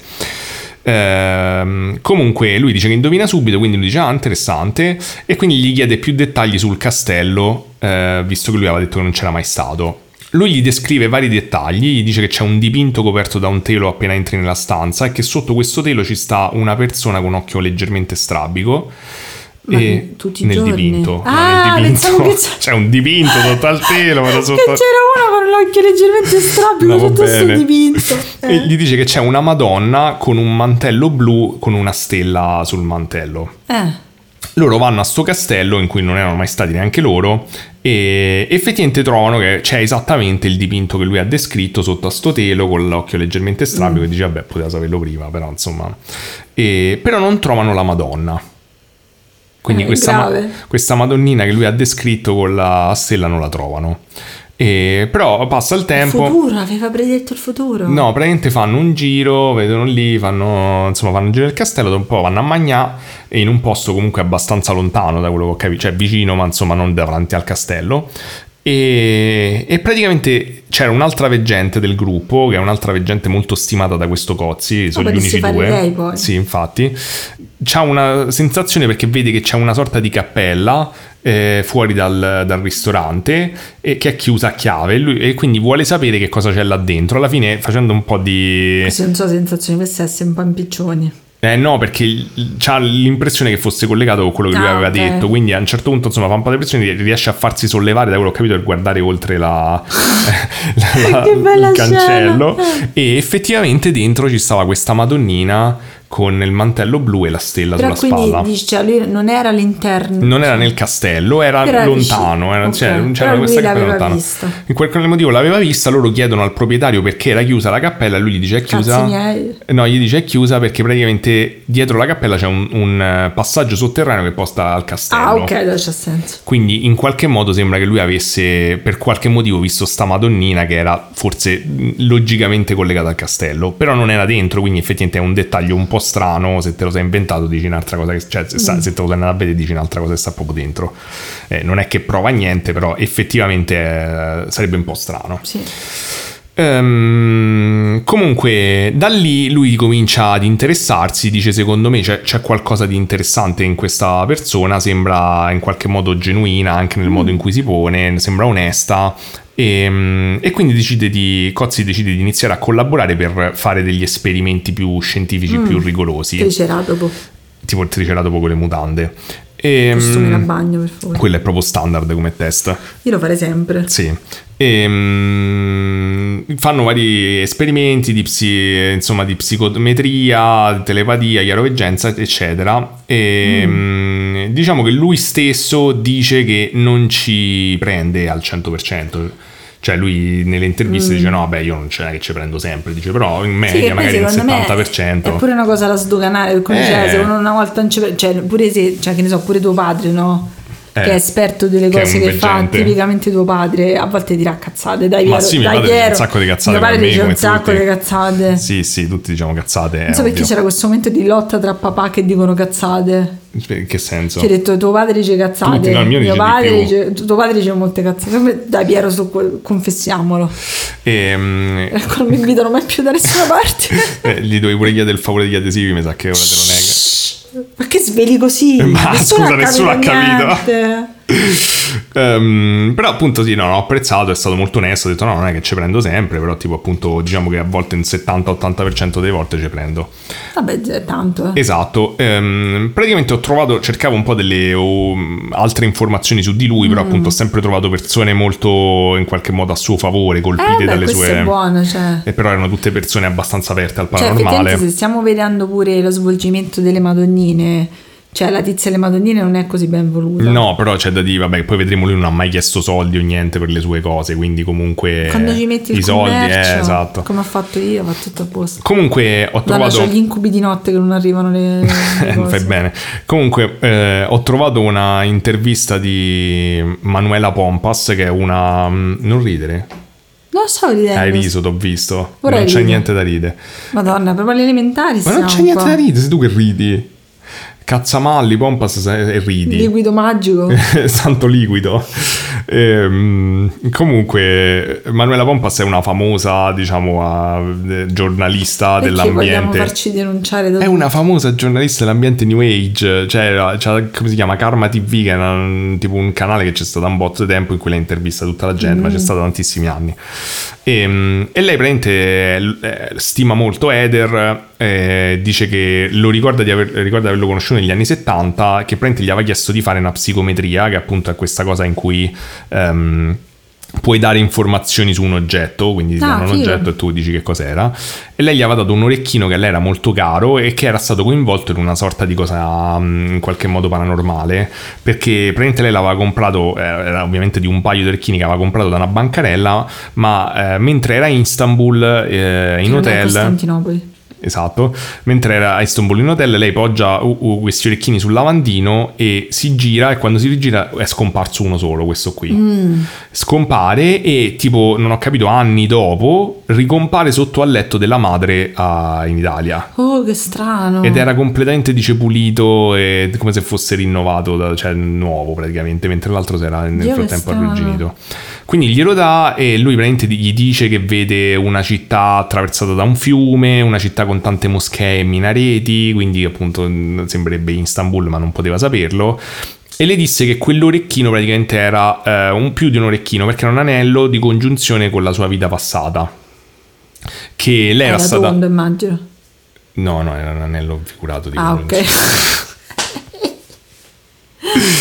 Ehm, comunque lui dice che indovina subito, quindi lui dice ah interessante e quindi gli chiede più dettagli sul castello, eh, visto che lui aveva detto che non c'era mai stato. Lui gli descrive vari dettagli, gli dice che c'è un dipinto coperto da un telo appena entri nella stanza e che sotto questo telo ci sta una persona con occhio leggermente strabico. Ma e tutti i nel giorni? dipinto, Ah, nel dipinto che c'è- c'è un dipinto sotto al telo, però sotto... Che c'era uno con l'occhio leggermente strabico No, tutto bene. dipinto. E Eh. gli dice che c'è una Madonna con un mantello blu con una stella sul mantello. Eh. Loro vanno a sto castello in cui non erano mai stati neanche loro e effettivamente trovano che c'è esattamente il dipinto che lui ha descritto sotto a sto telo con l'occhio leggermente strabico e dice vabbè poteva saperlo prima però insomma E- però non trovano la Madonna quindi Eh, questa, ma- questa Madonnina che lui ha descritto con la stella non la trovano E- però passa il Il tempo futuro, aveva predetto il futuro. No, praticamente fanno un giro, vedono lì, fanno, insomma, fanno un giro del castello, dopo un po' vanno a Magnà e in un posto comunque abbastanza lontano da quello che ho capito, cioè vicino, ma insomma non davanti al castello. E, e praticamente c'era un'altra veggente del gruppo, che è un'altra veggente molto stimata da questo Cozzi, sono gli potresti unici due. lei, poi. Sì, infatti. C'ha una sensazione perché vede che c'è una sorta di cappella eh, fuori dal, dal ristorante e che è chiusa a chiave e, lui- e quindi vuole sapere che cosa c'è là dentro. Alla fine facendo un po' di... Queste non so sensazioni, queste essere un po' impiccioni. Eh no, perché c'ha l'impressione che fosse collegato con quello che lui Ah, aveva ok. detto, quindi a un certo punto insomma fa un po' di pressione, riesce a farsi sollevare da quello che ho capito per guardare oltre la, la- la- il cancello scena. e effettivamente dentro ci stava questa madonnina con il mantello blu e la stella Però sulla quindi spalla. dice, cioè, lui non era all'interno. Non era nel castello, era Era lontano, era, Ok, cioè, c'era però questa cappella lontana. vista. In quel motivo l'aveva vista, loro chiedono al proprietario perché era chiusa la cappella e lui gli dice è chiusa. No, gli dice è chiusa perché praticamente dietro la cappella c'è un, un, eh, passaggio sotterraneo che porta al castello. Ah, ok, allora c'ha senso. Quindi in qualche modo sembra che lui avesse per qualche motivo visto sta madonnina che era forse mh, logicamente collegata al castello, però non era dentro, quindi effettivamente è un dettaglio un po' strano, se te lo sei inventato dici un'altra cosa, che, cioè se, sta- se te lo sei andato a vedere dici un'altra cosa che sta proprio dentro. Eh, non è che prova niente, però effettivamente eh, sarebbe un po' strano. Sì. Ehm, comunque, da lì lui comincia ad interessarsi, dice secondo me c'è, c'è qualcosa di interessante in questa persona, sembra in qualche modo genuina anche nel modo in cui si pone, sembra onesta. E, e quindi decide di, Cozzi decide di iniziare a collaborare per fare degli esperimenti più scientifici, più rigorosi, Tricerà dopo. tipo il triceratopo con le mutande. E, Costume da bagno, per favore. quello è proprio standard come test. Io lo farei sempre. Sì. Ehm, fanno vari esperimenti di, psi- insomma, di psicometria, telepatia, chiaroveggenza, eccetera. E, mm, Diciamo che lui stesso dice che non ci prende al 100%. Cioè lui nelle interviste dice no vabbè io non c'è che ci prendo sempre, dice però in Sì, media che poi magari il secondo me 70%. È pure una cosa da sdoganare, come Eh. diceva, se uno una volta non ci pre- cioè pure se, cioè che ne so, pure tuo padre, no? Eh, che è esperto delle che è cose un che, fa tipicamente tuo padre, a volte dirà cazzate, dai Ma sì, mio dai padre dice un sacco di cazzate Mio padre me, dice un sacco tutti. di cazzate. Sì, sì, tutti diciamo cazzate. Non so è perché ovvio. c'era questo momento di lotta tra papà che dicono cazzate. In che senso? Ci hai detto tuo padre dice cazzate, no, il mio di padre dice, tuo padre dice molte cazzate. Dai Piero, su, que- confessiamolo. Ehm, Ecco, non mi invitano mai più da nessuna parte. eh, gli dovevi pure chiedere il favore degli adesivi, mi sa che ora te lo nega. Ma che sveli così? Ma Nessuno scusa, nessuno ha capito. Ehm, però appunto sì, no, l'ho apprezzato, è stato molto onesto, ho detto no, non è che ci prendo sempre, però tipo appunto diciamo che a volte in 70-80% delle volte ci prendo. Vabbè, è tanto. Eh. Esatto, ehm, praticamente ho trovato, cercavo un po' delle o, altre informazioni su di lui, Mm. però appunto ho sempre trovato persone molto in qualche modo a suo favore, colpite Eh, beh, dalle sue... è buono, cioè. E però erano tutte persone abbastanza aperte al Cioè, paranormale. effettivamente se stiamo vedendo pure lo svolgimento delle Madonnine, cioè la tizia delle Madonnine non è così ben voluta. No, però c'è da dire, vabbè, poi vedremo lui non ha mai chiesto soldi o niente per le sue cose, quindi comunque Quando ci metti il i soldi, eh, esatto. come ho fatto io, va tutto a posto. Comunque ho Guarda, trovato c'ho gli incubi di notte che non arrivano le, le Fai bene. Comunque, eh, ho trovato una intervista di Manuela Pompas, che è una. mm, Non ridere. Non so ridere. Hai riso, t'ho visto. Ora non c'è rido. niente da ridere. Madonna, proprio alle elementari Ma non c'è niente da ridere, sei tu che ridi. Cazzamalli, Pompas e ridi. Liquido magico. Santo liquido. Ehm, comunque, Manuela Pompas è una famosa, diciamo, giornalista Perché vogliamo dell'ambiente. farci denunciare da È una famosa giornalista dell'ambiente New Age, cioè, c'ha- come si chiama? Karma TV, che è una- tipo un canale che c'è stato un botto di tempo in cui lei intervista tutta la gente, ma c'è stato tantissimi anni. E, mm, e lei praticamente eh, stima molto Eder, eh, dice che lo ricorda di, aver, ricorda di averlo conosciuto negli anni 70, che praticamente gli aveva chiesto di fare una psicometria, che appunto è questa cosa in cui... ehm, Puoi dare informazioni su un oggetto, quindi Ah, un oggetto e tu dici che cos'era. E lei gli aveva dato un orecchino che a lei era molto caro e che era stato coinvolto in una sorta di cosa mm, in qualche modo paranormale. Perché praticamente lei l'aveva comprato, eh, era ovviamente di un paio di orecchini che aveva comprato da una bancarella, ma eh, mentre era in Istanbul, eh, in Che hotel. Costantinopoli. Esatto. Mentre era a Istanbul in hotel, lei poggia uh, uh, questi orecchini sul lavandino e si gira e quando si rigira è scomparso uno solo, questo qui. Scompare e tipo, non ho capito, anni dopo ricompare sotto al letto della madre a- in Italia. Oh, che strano. Ed era completamente dice pulito e come se fosse rinnovato, da- cioè nuovo praticamente, mentre l'altro si era nel Dio, frattempo arrugginito. Quindi glielo dà e lui praticamente gli dice che vede una città attraversata da un fiume, una città con tante moschee e minareti, quindi appunto sembrerebbe Istanbul ma non poteva saperlo. E le disse che quell'orecchino praticamente era eh, un più di un orecchino perché era un anello di congiunzione con la sua vita passata. Che lei era, Era stata... tondo, immagino. No, no, era un anello figurato di Ah, congiunzione. ok. Ho detto che sono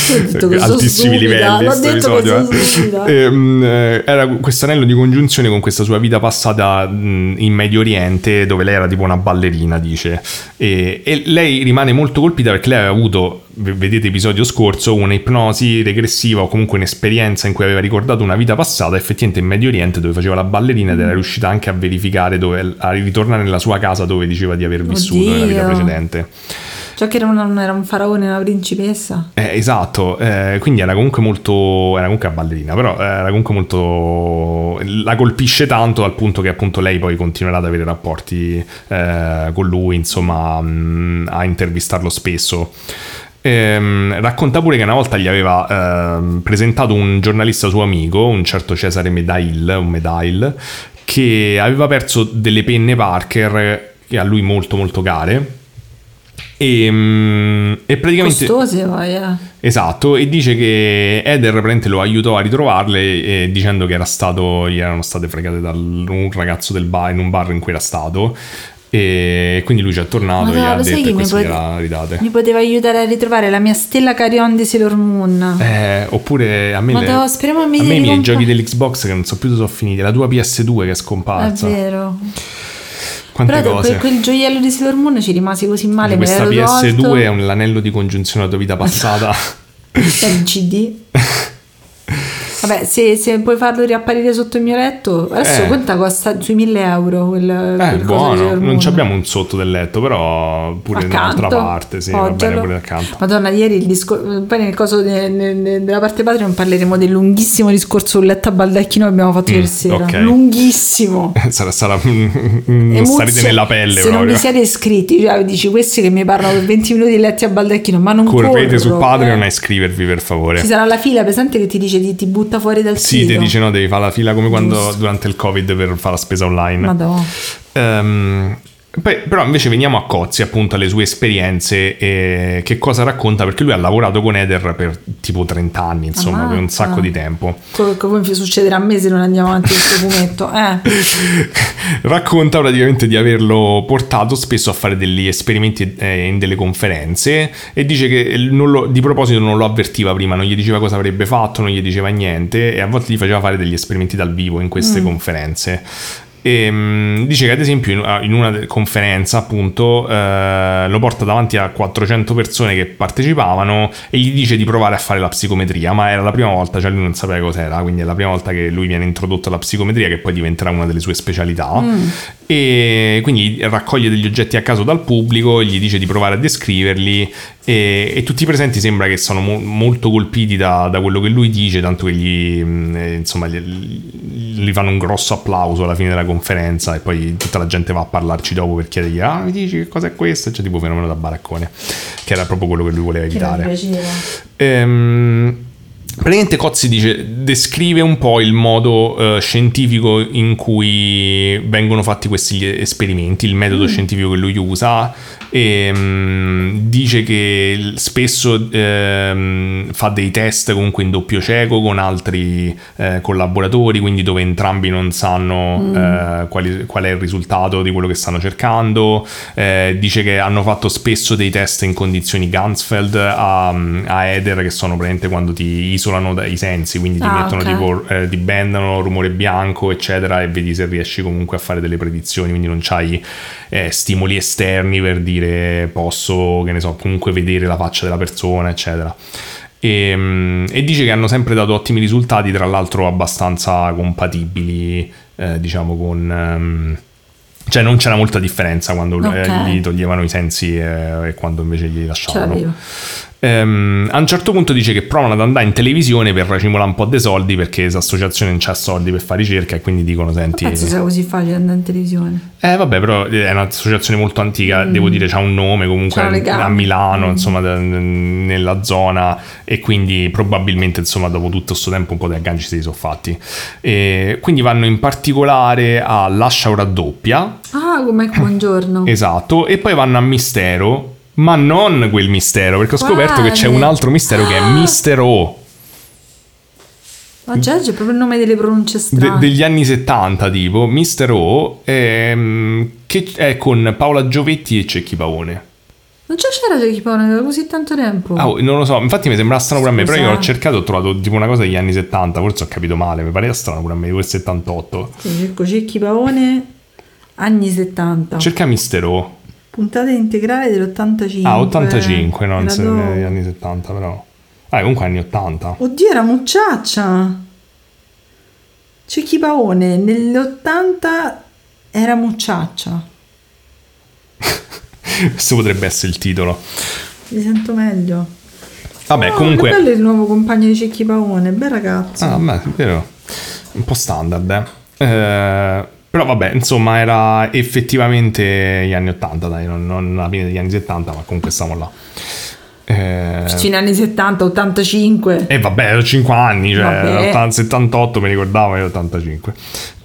altissimi livelli l'ho detto episodio, eh. stupida. Ehm, eh, era questo anello di congiunzione con questa sua vita passata in Medio Oriente dove lei era tipo una ballerina dice e, e lei rimane molto colpita perché lei aveva avuto vedete episodio scorso una ipnosi regressiva o comunque un'esperienza in cui aveva ricordato una vita passata effettivamente in Medio Oriente dove faceva la ballerina ed Mm. era riuscita anche a verificare dove a ritornare nella sua casa dove diceva di aver vissuto nella vita Oddio. precedente Ciò che non era un faraone, una principessa. Eh, esatto, eh, quindi era comunque molto. Era comunque una ballerina, però era comunque molto. La colpisce tanto al punto che appunto lei poi continuerà ad avere rapporti eh, con lui, insomma, mh, a intervistarlo spesso. Ehm, racconta pure che una volta gli aveva ehm, presentato un giornalista suo amico, un certo Cesare Medail, un Medail, che aveva perso delle penne Parker che a lui molto molto care. E, mm, e praticamente Costose poi, eh. Esatto, e dice che Eder praticamente lo aiutò a ritrovarle eh, dicendo che era stato, gli erano state fregate da un ragazzo del bar in un bar in cui era stato. E quindi lui ci è tornato e gli Madonna, ha lo sai detto chi e mi, queste pot- gliela ridate. mi poteva aiutare a ritrovare la mia stella Carion di Sailor Moon. Eh, oppure a me, le- Madonna, mi a me i miei giochi dell'Xbox che non so più dove sono finiti, la tua PS2 che è È scomparsa. vero. Quante Però cose. quel, quel gioiello di Sailor Moon ci rimasi così male. Questa l'ero PS2 tolto. è un, l'anello di congiunzione della tua vita passata. È il CD. Vabbè, se, se puoi farlo riapparire sotto il mio letto, adesso Eh. quanto costa? Sui 1000 euro quel, Eh, quel di buono. Non abbiamo un sotto del letto, però pure Accanto. nell'altra parte, sì, va bene Poggialo. pure accanto. Madonna, ieri il discorso. Poi nel coso de- ne- ne- della parte Patreon parleremo del lunghissimo discorso sul letto a baldacchino che abbiamo fatto ieri sera. Mm, ok. Lunghissimo. sarà, sarà non starete nella pelle Se non proprio. vi siete iscritti, cioè, dici questi che mi parlano per 20 minuti di letti a baldacchino, ma non Correte corro, su Patreon eh. a iscrivervi per favore. Ci sarà la fila pesante che ti dice ti, ti butta fuori dal Sì, sito. ti dice no, devi fare la fila come quando Giusto. durante il Covid per fare la spesa online. Madonna. Ehm, poi- però invece veniamo a Cozzi, appunto, alle sue esperienze e che cosa racconta, perché lui ha lavorato con Eder per tipo 30 anni, insomma, per un Ammazza. sacco di tempo. Quello che poi succederà a me se non andiamo avanti questo fumetto. Eh. Racconta praticamente di averlo portato spesso a fare degli esperimenti eh, in delle conferenze e dice che non lo- di proposito non lo avvertiva prima, non gli diceva cosa avrebbe fatto, non gli diceva niente e a volte gli faceva fare degli esperimenti dal vivo in queste conferenze. E, mm, dice che ad esempio in, in una conferenza appunto eh, lo porta davanti a 400 persone che partecipavano e gli dice di provare a fare la psicometria ma era la prima volta, cioè lui non sapeva cos'era quindi è la prima volta che lui viene introdotto alla psicometria che poi diventerà una delle sue specialità. E quindi raccoglie degli oggetti a caso dal pubblico gli dice di provare a descriverli e, e tutti i presenti sembra che sono mo- molto colpiti da, da quello che lui dice tanto che gli, mh, eh, insomma, gli, gli fanno un grosso applauso alla fine della conferenza e poi tutta la gente va a parlarci dopo per chiedergli ah mi dici che cos'è questo c'è tipo fenomeno da baraccone che era proprio quello che lui voleva evitare. Ehm, praticamente Cozzi dice, descrive un po' il modo eh, scientifico in cui vengono fatti questi esperimenti, il metodo scientifico che lui usa. E, mm, dice che spesso ehm, fa dei test comunque in doppio cieco con altri eh, collaboratori, quindi dove entrambi non sanno eh, quali- qual è il risultato di quello che stanno cercando. Eh, dice che hanno fatto spesso dei test in condizioni Gansfeld a, a Eder, che sono praticamente quando ti isolano dai sensi, quindi ti Ah, mettono ok. tipo, eh, ti bendano rumore bianco, eccetera, e vedi se riesci comunque a fare delle predizioni, quindi non c'hai eh, stimoli esterni per dire posso, che ne so, comunque vedere la faccia della persona, eccetera. E, mm, e dice che hanno sempre dato ottimi risultati, tra l'altro abbastanza compatibili, eh, diciamo, con, ehm, Cioè non c'era molta differenza quando eh, Ok. gli toglievano i sensi eh, e quando invece gli lasciavano. l'avevo. Ehm, a un certo punto dice che provano ad andare in televisione per racimolare un po' dei soldi perché questa associazione non c'ha soldi per fare ricerca e quindi dicono senti... Penso sia così facile andare in televisione. Eh vabbè però è un'associazione molto antica, devo dire c'ha un nome comunque Mm. A Milano, Mm. insomma nella zona e quindi probabilmente insomma dopo tutto questo tempo un po' di agganci se li sono fatti. E quindi vanno in particolare a Lascia o raddoppia, Ah, come buongiorno. esatto, e poi vanno a Mistero, ma non quel mistero, perché ho scoperto che c'è Quale? un altro mistero che è Ah! Mister O. Ma già c'è proprio il nome delle pronunce de- strane. degli anni 70 tipo Mister O ehm, che è con Paola Giovetti e Cecchi Pavone Non già c'era Jackie Pone da così tanto tempo. Ah, oh, non lo so, infatti mi sembra strano pure a me, però io ho cercato ho trovato tipo una cosa degli anni 70, forse ho capito male, mi pare strano pure a me, quel 78. Sì, cerco Cecchi Pavone, anni 70. Cerca Mister O. Puntata integrale dell'85. Ah, 85, non se- dopo. negli anni 70 però. Ah, comunque anni 80. Oddio, era mucciaccia. Cecchi Pavone nell'80 era mucciaccia. Questo potrebbe essere il titolo. Mi sento meglio. Vabbè, Oh, comunque... Che bello il nuovo compagno di Cecchi Pavone, bel ragazzo. Ah, beh, è vero. Un po' standard, eh. Eh, però vabbè, insomma, era effettivamente gli anni 80, dai, non, non la fine degli anni 70, ma comunque stiamo là. Eh, Fine anni 70, 85. E vabbè, ero 5 anni, cioè Vabbè. 80 78 mi ricordavo, io 85.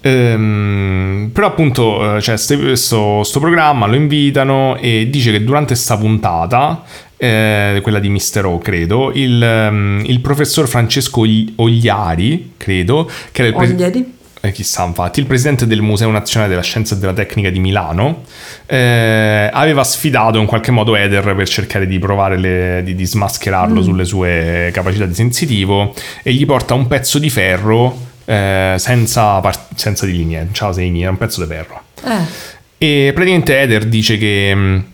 Ehm, però appunto eh, ste- questo sto programma, lo invitano e dice che durante sta puntata, eh, quella di Mister O, credo, il, ehm, il professor Francesco Ogli- Ogliari, credo, che era il Ogliari. Eh, chissà, infatti, il presidente del Museo Nazionale della Scienza e della Tecnica di Milano eh, aveva sfidato in qualche modo Eder per cercare di provare le- di, di smascherarlo sulle sue capacità di sensitivo e gli porta un pezzo di ferro eh, senza, par- senza di linee, ciao segni, era un pezzo di ferro. Eh, E praticamente Eder dice che mh,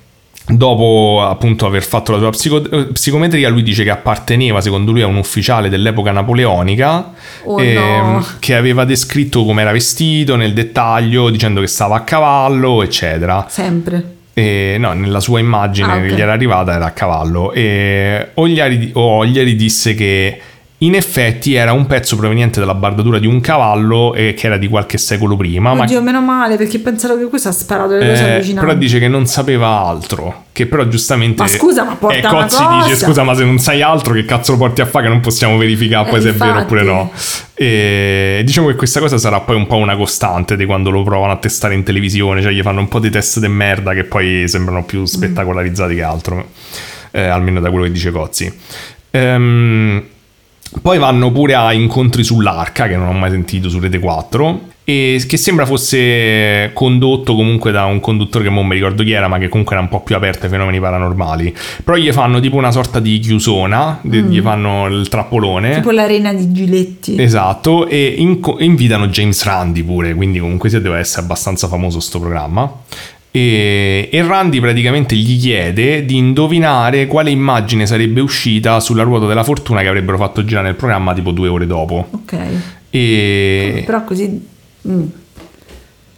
dopo appunto aver fatto la sua psico- eh, psicometria, lui dice che apparteneva secondo lui a un ufficiale dell'epoca napoleonica Oh ehm, no. che aveva descritto come era vestito nel dettaglio, dicendo che stava a cavallo, eccetera. sempre. E, no, nella sua immagine Ah, ok. che gli era arrivata era a cavallo. E Ogliari, Ogliari disse che in effetti era un pezzo proveniente dalla bardatura di un cavallo e che era di qualche secolo prima. ma Oddio, meno male perché pensavo che questo ha sparato le cose eh, allucinanti. però dice che non sapeva altro. Che però giustamente. Ma scusa, ma porta eh, Cozzi dice: Scusa, ma se non sai altro, che cazzo lo porti a fare? Che non possiamo verificare poi Eh, se è vero infatti. oppure no. E diciamo che questa cosa sarà poi un po' una costante di quando lo provano a testare in televisione. Cioè, gli fanno un po' di test di merda che poi sembrano Mm. più spettacolarizzati che altro. Eh, almeno da quello che dice Cozzi. Ehm. Poi vanno pure a incontri sull'arca, che non ho mai sentito su Rete 4, e che sembra fosse condotto comunque da un conduttore che non mi ricordo chi era, ma che comunque era un po' più aperto ai fenomeni paranormali. Però gli fanno tipo una sorta di chiusona, de- gli fanno il trappolone. Tipo l'arena di Giletti. Esatto, e inco- invitano James Randi pure, quindi comunque sia deve essere abbastanza famoso sto programma. E, e Randi praticamente gli chiede di indovinare quale immagine sarebbe uscita sulla ruota della fortuna che avrebbero fatto girare nel programma tipo due ore dopo. Ok. E... Però così... mm.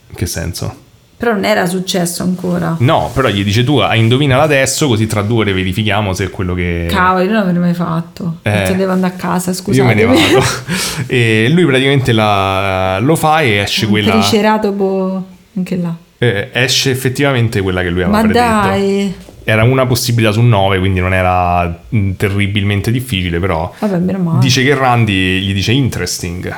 In che senso? Però non era successo ancora. No, però gli dice tu "Ah, indovinala adesso così tra due ore verifichiamo se è quello che... Cavolo, io non l'avrei mai fatto. Eh. Adesso devo andare a casa, scusate. Io me ne vado. e lui praticamente la- lo fa e esce quella... Triceratopo anche là. Eh, esce effettivamente quella che lui aveva Ma predetto. dai. Era una possibilità su nove, quindi non era mh, terribilmente difficile, però Vabbè, dice che Randy gli dice interesting.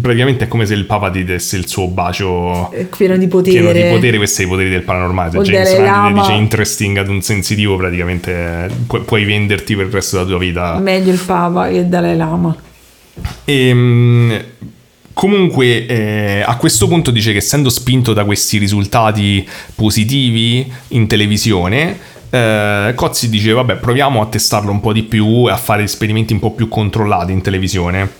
Praticamente è come se il papa ti desse il suo bacio Eh, Pieno di potere. pieno di potere, questi sono i poteri del paranormale. Se James Lama. dice interesting ad un sensitivo, praticamente eh, pu- puoi venderti per il resto della tua vita. Meglio il Papa che Dalai Lama. Ehm, comunque, eh, a questo punto dice che essendo spinto da questi risultati positivi in televisione, eh, Cozzi dice: Vabbè, proviamo a testarlo un po' di più e a fare esperimenti un po' più controllati in televisione.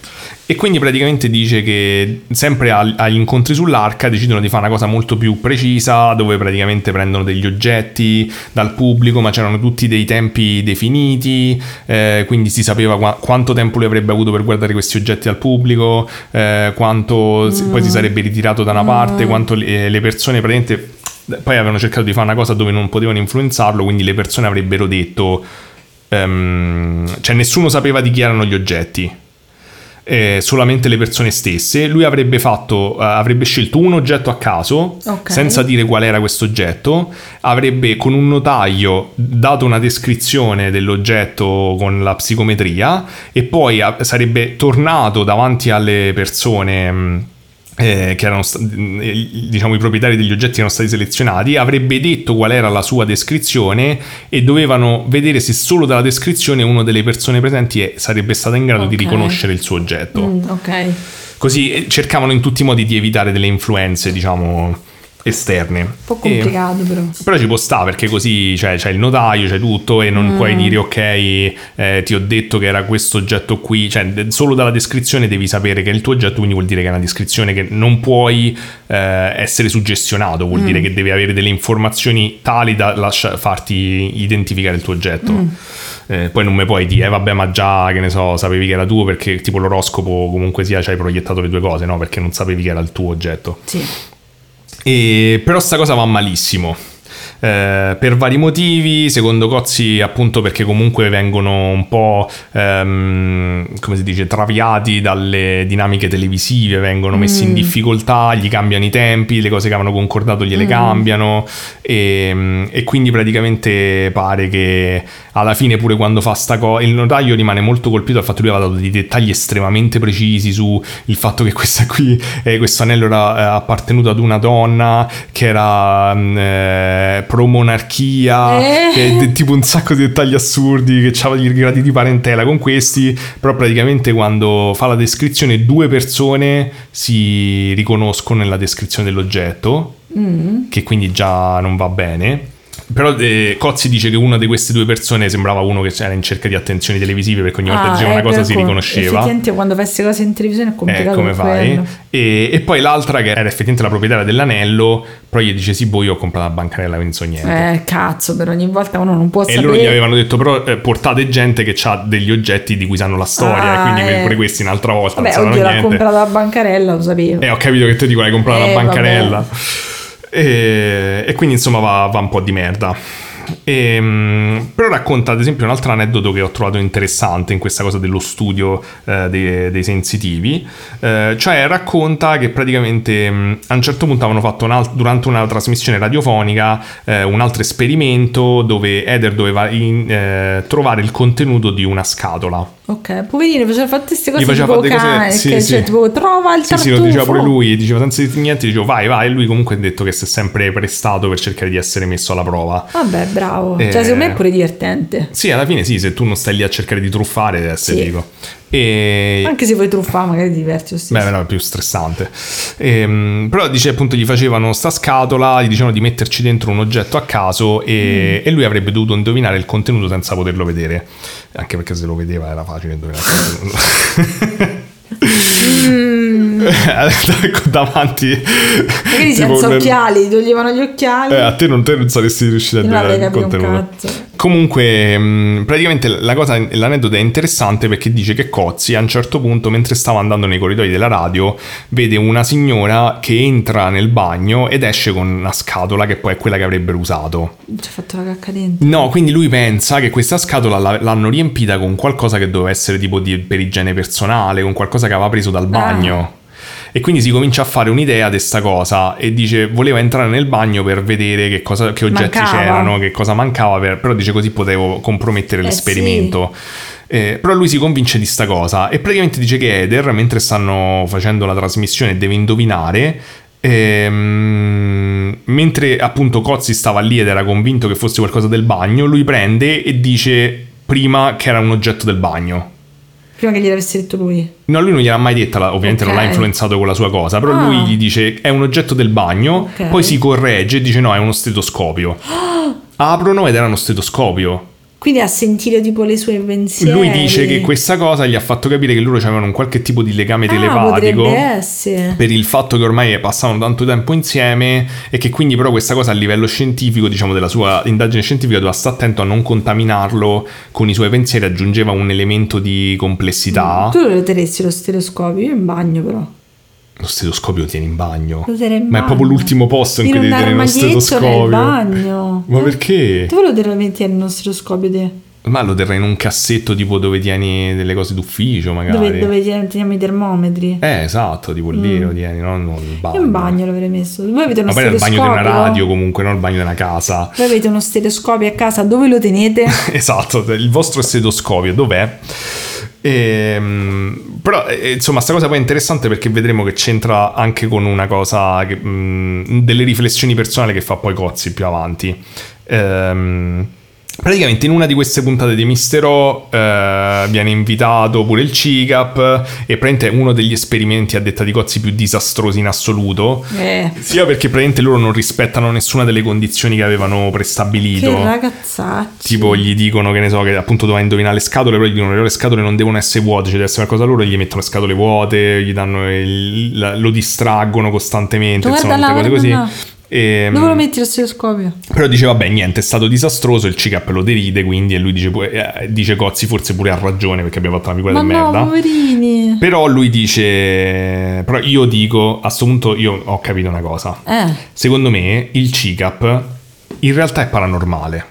E quindi praticamente dice che sempre agli incontri sull'arca decidono di fare una cosa molto più precisa, dove praticamente prendono degli oggetti dal pubblico, ma c'erano tutti dei tempi definiti, eh, quindi si sapeva qua- quanto tempo lui avrebbe avuto per guardare questi oggetti al pubblico, eh, quanto si- poi si sarebbe ritirato da una parte, quanto le, le persone praticamente poi avevano cercato di fare una cosa dove non potevano influenzarlo, quindi le persone avrebbero detto, ehm, cioè nessuno sapeva di chi erano gli oggetti. Eh, solamente le persone stesse, lui avrebbe fatto, eh, avrebbe scelto un oggetto a caso, Ok. senza dire qual era questo oggetto, avrebbe con un notaio dato una descrizione dell'oggetto con la psicometria e poi ah, sarebbe tornato davanti alle persone mh, eh, che erano diciamo i proprietari degli oggetti erano stati selezionati avrebbe detto qual era la sua descrizione e dovevano vedere se solo dalla descrizione una delle persone presenti sarebbe stata in grado di Ok. riconoscere il suo oggetto Mm, ok. così eh, cercavano in tutti i modi di evitare delle influenze diciamo esterne Un po' E- complicato però. però ci può stare perché così cioè, c'è il notaio, c'è tutto e non Mm. puoi dire ok, eh, ti ho detto che era questo oggetto qui, cioè solo dalla descrizione devi sapere che è il tuo oggetto, quindi vuol dire che è una descrizione che non puoi eh, essere suggestionato, vuol Mm. dire che devi avere delle informazioni tali da lascia- farti identificare il tuo oggetto. Mm. Eh, poi non mi puoi dire, eh, vabbè, ma già che ne so, sapevi che era tuo perché tipo l'oroscopo comunque sia ci hai proiettato le due cose, no? Perché non sapevi che era il tuo oggetto. Sì. E, però sta cosa va malissimo. Eh, per vari motivi, secondo Cozzi, appunto perché comunque vengono un po' ehm, come si dice, traviati dalle dinamiche televisive, vengono messi in difficoltà, gli cambiano i tempi, le cose che avevano concordato gliele cambiano e, e quindi praticamente pare che alla fine pure quando fa sta cosa il notaio rimane molto colpito dal fatto che lui aveva dato dei dettagli estremamente precisi su il fatto che questa qui eh, questo anello era eh, appartenuto ad una donna che era mm, eh, Eh. tipo un sacco di dettagli assurdi che aveva i gradi di parentela con questi però praticamente quando fa la descrizione due persone si riconoscono nella descrizione dell'oggetto Mm. che quindi già non va bene. Però eh, Cozzi dice che una di queste due persone sembrava uno che era in cerca di attenzioni televisive perché ogni volta Ah, diceva eh, una cosa però si riconosceva. Effettivamente quando fai queste cose in televisione è Eh, complicato come per fai? E, e poi l'altra che era effettivamente la proprietaria dell'anello, però gli dice sì, boh, io ho comprato la bancarella, quindi non so niente. Eh, cazzo, per ogni volta uno non può E sapere. loro gli avevano detto però eh, portate gente che ha degli oggetti di cui sanno la storia, Ah, e quindi eh. pure questi un'altra volta Vabbè, non sanno oddio, l'ha niente. comprata la bancarella, lo sapevo. Eh, ho capito che te dico l'hai comprata Eh, la bancarella. vabbè. E, e quindi insomma va, va un po' di merda. Ehm, però racconta ad esempio un altro aneddoto che ho trovato interessante in questa cosa dello studio eh, dei, dei sensitivi, Eh, cioè racconta che praticamente mh, a un certo punto avevano fatto un alt- durante una trasmissione radiofonica eh, un altro esperimento dove Eder doveva in- eh, trovare il contenuto di una scatola. Ok, poverino, faceva fare queste cose Gli faceva tipo cose- sì, che, sì. cioè tipo trova il Sì, tartufo. sì, lo diceva pure lui, diceva senza niente, dicevo vai, vai, e lui comunque ha detto che si è sempre prestato per cercare di essere messo alla prova. Vabbè, bravo. Eh. Cioè, secondo me è pure divertente. Sì, alla fine sì, se tu non stai lì a cercare di truffare deve essere Sì. figo. E... Anche se vuoi truffare, magari ti diverti stesso. Beh, no, è più stressante. Ehm, però dice appunto gli facevano sta scatola, gli dicevano di metterci dentro un oggetto a caso e, Mm. e lui avrebbe dovuto indovinare il contenuto senza poterlo vedere. Anche perché se lo vedeva era facile indovinare il contenuto. Mm. Ecco, davanti. Magari tipo senza nel- occhiali, toglievano gli occhiali. Eh, a te non, te non saresti riuscito a avrei il contenuto. Comunque, mh, praticamente la cosa, l'aneddoto è interessante perché dice che Cozzi a un certo punto, mentre stava andando nei corridoi della radio, vede una signora che entra nel bagno ed esce con una scatola che poi è quella che avrebbero usato. Ci ha fatto la cacca dentro. No, quindi lui pensa che questa scatola la- l'hanno riempita con qualcosa che doveva essere tipo di, per igiene personale, con qualcosa che aveva preso dal bagno. E quindi si comincia a fare un'idea di sta cosa e dice voleva entrare nel bagno per vedere che, cosa, che oggetti Mancava. c'erano, che cosa mancava, per- però dice così potevo compromettere Eh, l'esperimento. Eh, però lui si convince di sta cosa e praticamente dice che Eder, mentre stanno facendo la trasmissione, deve indovinare. ehm, mentre appunto Cozzi stava lì ed era convinto che fosse qualcosa del bagno, lui prende e dice prima che era un oggetto del bagno. Prima che gliel'avesse detto lui. No, lui non gliel'ha mai detta, ovviamente non Ok. l'ha influenzato con la sua cosa, però Ah. lui gli dice è un oggetto del bagno, Ok. poi si corregge e dice no, è uno stetoscopio. Aprono ed era uno stetoscopio. Quindi ha sentito tipo le sue pensieri. Lui dice che questa cosa gli ha fatto capire che loro avevano un qualche tipo di legame ah, telepatico. Per il fatto che ormai passavano tanto tempo insieme e che quindi però questa cosa a livello scientifico, diciamo della sua indagine scientifica, doveva stare attento a non contaminarlo con i suoi pensieri, aggiungeva un elemento di complessità. Tu lo terresti lo stereoscopio, io in bagno però. Lo stetoscopio lo tieni in bagno. Lo tieni in Ma è proprio bagno. l'ultimo posto in, In cui devi tenere nel stetoscopio. bagno. Ma perché? Dove lo devi tenere uno stetoscopio te? Ma lo terrei in un cassetto tipo dove tieni delle cose d'ufficio, magari. Dove, dove teniamo i termometri? Eh, esatto, tipo lì lo tieni, non nel bagno. Io in bagno l'avrei messo. Voi avete uno Ma poi nel bagno di stetoscopio? una radio comunque, non il bagno di una casa. Voi avete uno stetoscopio a casa, dove lo tenete? esatto, il vostro stetoscopio dov'è? Ehm, però eh, insomma sta cosa poi è interessante perché vedremo che c'entra anche con una cosa che, mh, delle riflessioni personali che fa poi Cozzi più avanti. Ehm, praticamente in una di queste puntate di Mistero eh, viene invitato pure il CICAP e praticamente è uno degli esperimenti a detta di Cozzi più disastrosi in assoluto Eh, sia perché praticamente loro non rispettano nessuna delle condizioni che avevano prestabilito che ragazzacci. Tipo gli dicono che ne so che appunto doveva indovinare le scatole, però gli dicono che le scatole non devono essere vuote, cioè deve essere qualcosa loro, gli mettono le scatole vuote, gli danno il- la- lo distraggono costantemente, Guarda insomma, tutte cose così. E, Dove lo metti lo stetoscopio? però dice vabbè niente è stato disastroso il CICAP lo deride quindi e lui dice, pu- eh, dice Cozzi forse pure ha ragione perché abbiamo fatto una figura di no, merda poverini. però lui dice però io dico a sto punto io ho capito una cosa Eh, Secondo me il CICAP in realtà è paranormale.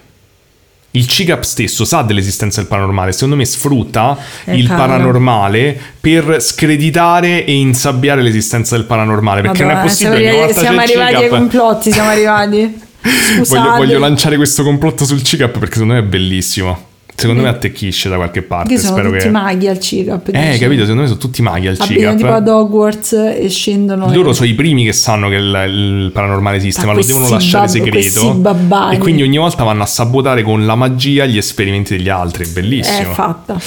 Il CICAP stesso sa dell'esistenza del paranormale, secondo me sfrutta Eh, il cavolo. paranormale per screditare e insabbiare l'esistenza del paranormale, perché non è Madonna, possibile siamo volta siamo arrivati ai complotti, siamo arrivati. Voglio, voglio lanciare questo complotto sul CICAP perché secondo me è bellissimo. Secondo me attecchisce da qualche parte. Che sono Spero tutti che... maghi al CICAP. Eh, dici? capito? Secondo me sono tutti maghi al Abitano tipo ad CICAP. Hogwarts e scendono. Loro e- sono i primi che sanno che il, il paranormale esiste, Ma ma lo devono lasciare bab- segreto. E quindi ogni volta vanno a sabotare con la magia gli esperimenti degli altri. È È bellissimo. fatta.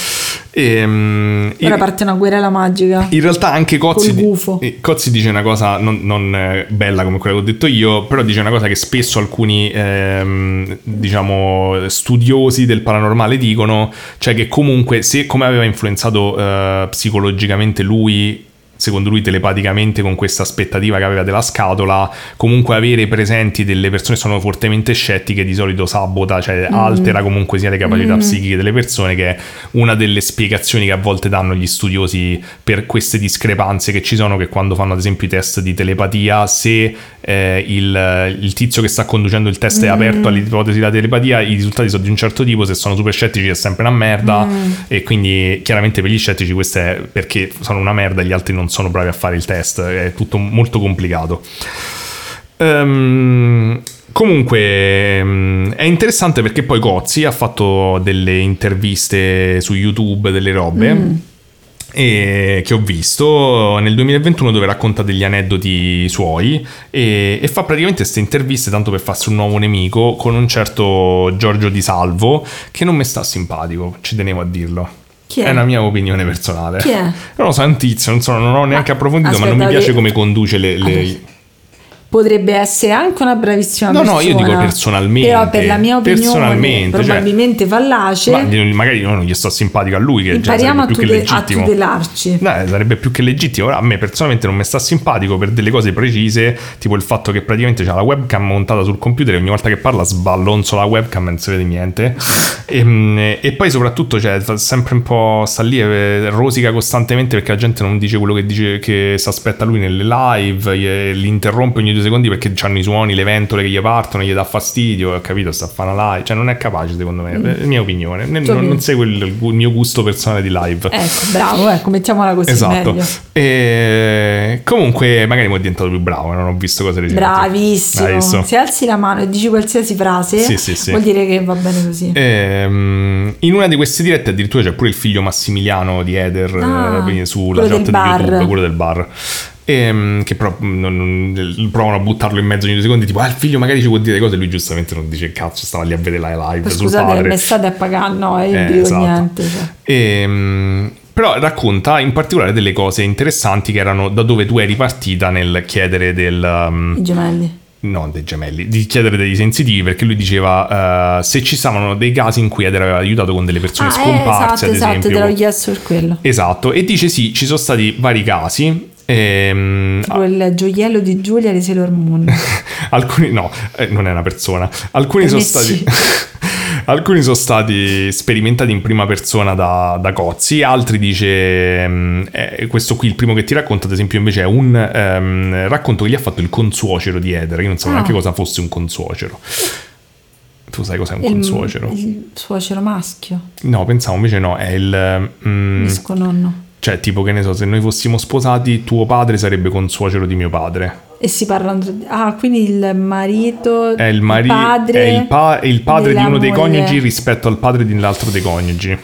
Ehm, Ora in, parte una guerra magica. in realtà anche Cozzi, gufo. eh, Cozzi dice una cosa non, non, eh, bella come quella che ho detto io, però dice una cosa che spesso alcuni ehm, diciamo studiosi del paranormale dicono, cioè che comunque se come aveva influenzato eh, psicologicamente lui secondo lui telepaticamente con questa aspettativa che aveva della scatola, comunque avere presenti delle persone che sono fortemente scettiche di solito sabota, cioè altera comunque sia le capacità psichiche delle persone, che è una delle spiegazioni che a volte danno gli studiosi per queste discrepanze che ci sono, che quando fanno ad esempio i test di telepatia, se eh, il, il tizio che sta conducendo il test è aperto all'ipotesi della telepatia, i risultati sono di un certo tipo, se sono super scettici è sempre una merda e quindi chiaramente per gli scettici questo è perché sono una merda e gli altri non sono bravi a fare il test, è tutto molto complicato. Ehm, comunque ehm, è interessante perché poi Gozzi ha fatto delle interviste su YouTube, delle robe. e- che ho visto nel 2021 dove racconta degli aneddoti suoi e, e fa praticamente queste interviste tanto per farsi un nuovo nemico con un certo Giorgio Di Salvo che non mi sta simpatico, ci tenevo a dirlo. Chi è? una mia opinione personale. Chi è? Non lo so, è un tizio, non, so, non ho neanche approfondito, ma non mi aspetta, piace come conduce le... le- Potrebbe essere anche una bravissima No, no, persona. io dico personalmente, Però per la mia opinione, personalmente, cioè- probabilmente fallace. Ma magari io non gli sto simpatico a lui, che già impariamo a, sarebbe più che tude- a tutelarci. No, eh, sarebbe più che legittimo. Ora, a me personalmente non mi sta simpatico per delle cose precise, tipo il fatto che praticamente c'ha la webcam montata sul computer e ogni volta che parla sballonzo la webcam e non si vede niente. e, e poi soprattutto cioè, sempre un po' sta lì e rosica costantemente perché la gente non dice quello che dice che si aspetta lui nelle live, gli- li interrompe ogni due secondi perché hanno i suoni, le ventole che gli partono, gli dà fastidio, ho capito, sta a fare una live, cioè non è capace secondo me, è mia opinione, non, non segue il, il mio gusto personale di live. Ecco, bravo, ecco, mettiamola così Esatto. E comunque, magari mi è diventato più bravo. Non ho visto cose recenti. Bravissimo. Se alzi la mano e dici qualsiasi frase, Sì, sì, sì. vuol dire che va bene così. Ehm, in una di queste dirette addirittura c'è pure il figlio Massimiliano di Eder Ah, eh, sulla quello chat di YouTube, quello del bar. Ehm, che però non- non- provano a buttarlo in mezzo ogni due secondi, tipo, ah, il figlio magari ci può dire cose. Lui giustamente non dice cazzo, stava lì a vedere la live scusate, me state a pagare, no, io Eh, esatto. niente. cioè. Ehm, però racconta in particolare delle cose interessanti che erano da dove tu eri partita nel chiedere del. um, I gemelli. no, dei gemelli, di chiedere dei sensitivi perché lui diceva eh, se ci stavano dei casi in cui Eder aveva aiutato con delle persone Ah, eh, scomparse, esatto, ad esatto, esempio. te l'ho chiesto per quello. Esatto, e dice sì, ci sono stati vari casi. Ehm, Tipo il gioiello di Giulia di Sailor Moon. alcuni no, eh, non è una persona. Alcuni Per sono stati. Alcuni sono stati sperimentati in prima persona da, da Cozzi, altri dice, mm, eh, questo qui il primo che ti racconta ad esempio invece è un ehm, racconto che gli ha fatto il consuocero di Eder, io non so Ah. neanche cosa fosse un consuocero. Tu sai cos'è un Il- consuocero? Il suocero maschio, No, pensavo invece no, è il... mm, disco nonno. Cioè tipo che ne so, se noi fossimo sposati tuo padre sarebbe consuocero di mio padre. E si parlano Ah, quindi il marito, È il, mari- padre, è il, pa- è il padre di uno dei moglie. coniugi rispetto al padre dell'altro dei coniugi.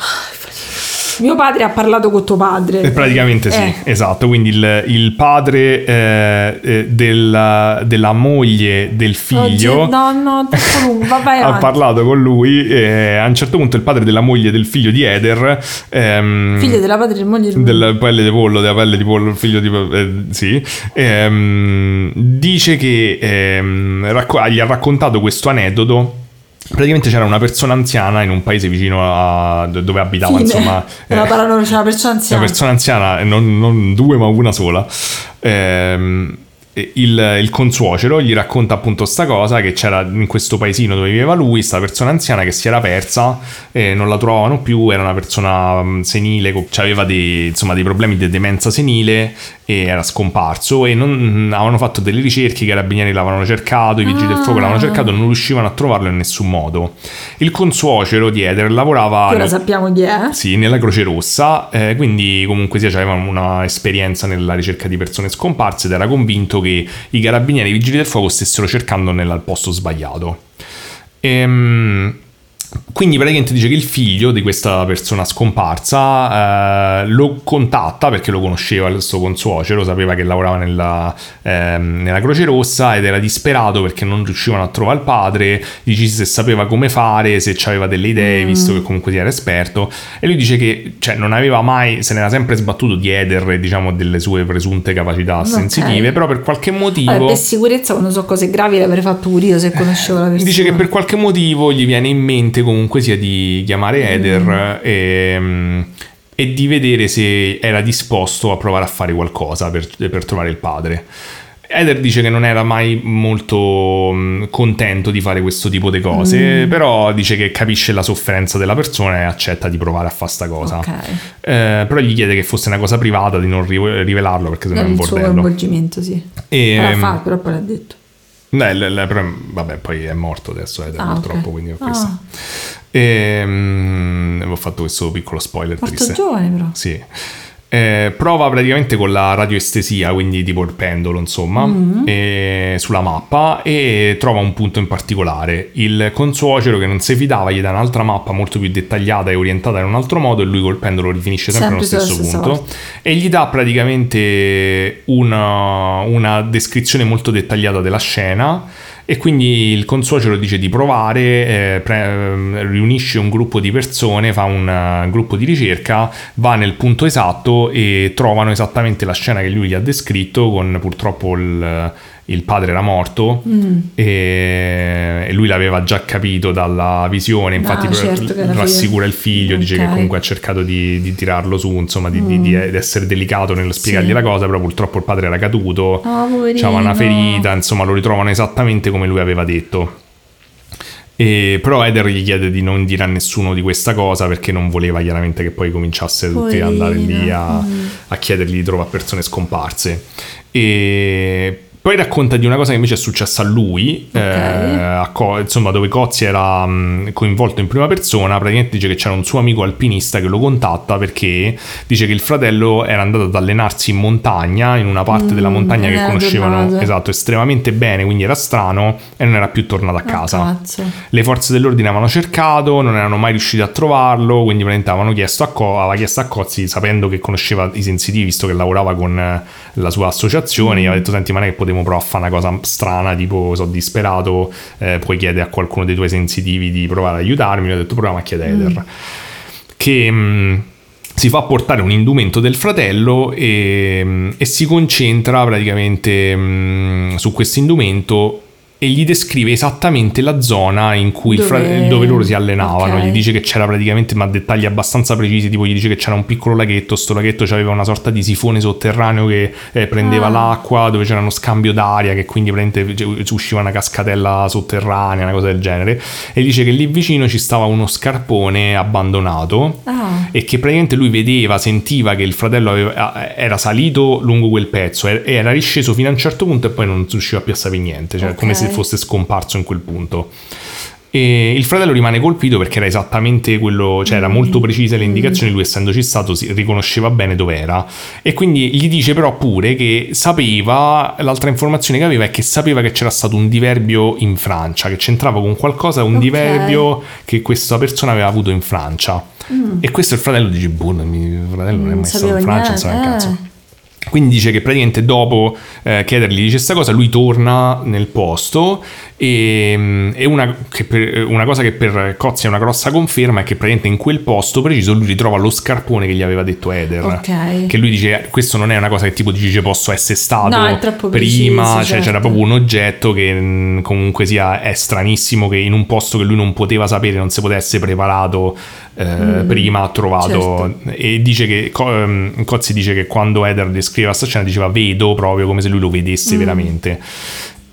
Mio padre ha parlato con tuo padre. Eh, Praticamente sì, Eh. esatto. Quindi il, il padre eh, eh, della, della moglie del figlio Oggi- no, no, troppo lungo, va, vai ha parlato con lui. e a un certo punto il padre della moglie del figlio di Eder, ehm, Figlio della padre e moglie del della pelle di pollo, della pelle di pollo, figlio di eh, sì, ehm, dice che ehm, racco- gli ha raccontato questo aneddoto. Praticamente c'era una persona anziana in un paese vicino a dove abitava, Fine. insomma, Era eh, parlano c'è una persona una anziana. persona anziana, non, non due ma una sola. Ehm, il, il consuocero gli racconta appunto sta cosa che c'era in questo paesino dove viveva lui, sta persona anziana che si era persa e non la trovavano più, era una persona mm, senile, aveva dei, insomma, dei problemi di demenza senile e era scomparso e non, mm, avevano fatto delle ricerche, i carabinieri l'avevano cercato, i vigili del fuoco l'avevano Ah. cercato, non riuscivano a trovarlo in nessun modo. Il consuocero di Eder lavorava... Ora sappiamo chi è. Sì, nella Croce Rossa, eh, quindi comunque sia aveva una esperienza nella ricerca di persone scomparse ed era convinto che i carabinieri e i vigili del fuoco stessero cercando nel posto sbagliato. Ehm, quindi praticamente dice che il figlio di questa persona scomparsa eh, lo contatta perché lo conosceva il suo consuocero, sapeva che lavorava nella, ehm, nella Croce Rossa ed era disperato perché non riuscivano a trovare il padre, gli dice se sapeva come fare, se aveva delle idee, visto che comunque si era esperto, e lui dice che cioè, non aveva mai, se n'era sempre sbattuto di Eder diciamo delle sue presunte capacità Ok. sensitive, però per qualche motivo... Vabbè, per sicurezza quando so cose gravi l'avrei fatto pure io se conoscevo la persona. Dice che per qualche motivo gli viene in mente comunque sia di chiamare Eder Mm. e, mm, e di vedere se era disposto a provare a fare qualcosa per, per trovare il padre. Eder dice che non era mai molto mm, contento di fare questo tipo di Mm. cose, però dice che capisce la sofferenza della persona e accetta di provare a fare sta cosa. Ok. Eh, però gli chiede che fosse una cosa privata, di non ri- rivelarlo perché sennò è un il suo bordello. coinvolgimento, sì. E, L'ha fatto, però poi l'ha detto. No, l- l- però, vabbè, poi è morto adesso Eder, Ah, purtroppo, ok. quindi è Ah. questo. Ehm, avevo fatto questo piccolo spoiler Morto triste. giovane però. Sì. Eh, prova praticamente con la radioestesia, quindi tipo il pendolo, insomma, Mm-hmm. e- sulla mappa e trova un punto in particolare. Il consuocero che non si fidava gli dà un'altra mappa molto più dettagliata e orientata in un altro modo e lui col pendolo rifinisce sempre, Sempre allo stesso punto e gli dà praticamente una, una descrizione molto dettagliata della scena e quindi il consuocero dice di provare, eh, pre- ehm, riunisce un gruppo di persone, fa un eh, gruppo di ricerca, va nel punto esatto e trovano esattamente la scena che lui gli ha descritto, con purtroppo il, il padre era morto Mm. e, lui l'aveva già capito dalla visione, infatti Ah, certo rassicura il figlio, dice che comunque ha cercato di, di tirarlo su, insomma, di, di- di- di essere delicato nello spiegargli Mm. Sì. la cosa, però purtroppo il padre era caduto, Oh, poverino. c'aveva una ferita, insomma lo ritrovano esattamente come lui aveva detto. E, però Eder gli chiede di non dire a nessuno di questa cosa perché non voleva chiaramente che poi cominciasse tutti ad andare lì a, Mm. a chiedergli di trovare persone scomparse. E poi racconta di una cosa che invece è successa a lui, Ok. eh, a Co- insomma, dove Cozzi era mh, coinvolto in prima persona. Praticamente dice che c'era un suo amico alpinista che lo contatta perché dice che il fratello era andato ad allenarsi in montagna, in una parte della Mm, montagna e che conoscevano esatto, estremamente bene, quindi era strano e non era più tornato a Ah, casa. cazzo. Le forze dell'ordine avevano cercato, non erano mai riusciti a trovarlo, quindi praticamente avevano chiesto a, Co- aveva chiesto a Cozzi, sapendo che conosceva i sensitivi, visto che lavorava con eh, la sua associazione, gli aveva detto, senti, ma non è che potevo provare a fare una cosa strana, tipo, sono disperato, eh, puoi chiedere a qualcuno dei tuoi sensitivi di provare ad aiutarmi, ho detto, proviamo a chiedere a Eder. Che... mh, si fa portare un indumento del fratello e, e si concentra praticamente mh, su questo indumento e gli descrive esattamente la zona in cui Dove- frate- dove loro si allenavano. ok. Gli dice che c'era praticamente, ma dettagli abbastanza precisi, tipo gli dice che c'era un piccolo laghetto, sto laghetto aveva una sorta di sifone sotterraneo che eh, prendeva Ah. l'acqua, dove c'era uno scambio d'aria, che quindi praticamente usciva una cascatella sotterranea, una cosa del genere. E dice che lì vicino ci stava uno scarpone abbandonato Ah. e che praticamente lui vedeva, sentiva che il fratello aveva- era salito lungo quel pezzo e era risceso fino a un certo punto e poi non riusciva più a sapere niente, cioè Ok. come se fosse scomparso in quel punto. E il fratello rimane colpito perché era esattamente quello, cioè era molto precise le indicazioni, lui essendoci stato si riconosceva bene dov'era e quindi gli dice però pure che sapeva, l'altra informazione che aveva è che sapeva che c'era stato un diverbio in Francia, che c'entrava con qualcosa, un Ok. diverbio che questa persona aveva avuto in Francia. E questo il fratello dice, boh, il fratello non è Non mai stato in Francia, non sa un niente, cazzo. Quindi dice che praticamente dopo eh, che Eder gli dice questa cosa, lui torna nel posto e, mm, e una, che per- una cosa che per Cozzi è una grossa conferma è che praticamente in quel posto preciso lui ritrova lo scarpone che gli aveva detto Eder. Ok. Che lui dice, questo non è una cosa che tipo dice posso essere stato No, prima, preciso, cioè certo. c'era proprio un oggetto che mm, comunque sia è stranissimo che in un posto che lui non poteva sapere, non si potesse preparato eh, prima ha trovato Mm, certo. e dice che ehm, Cozzi dice che quando Eder descriveva questa scena diceva vedo proprio come se lui lo Mm. vedesse veramente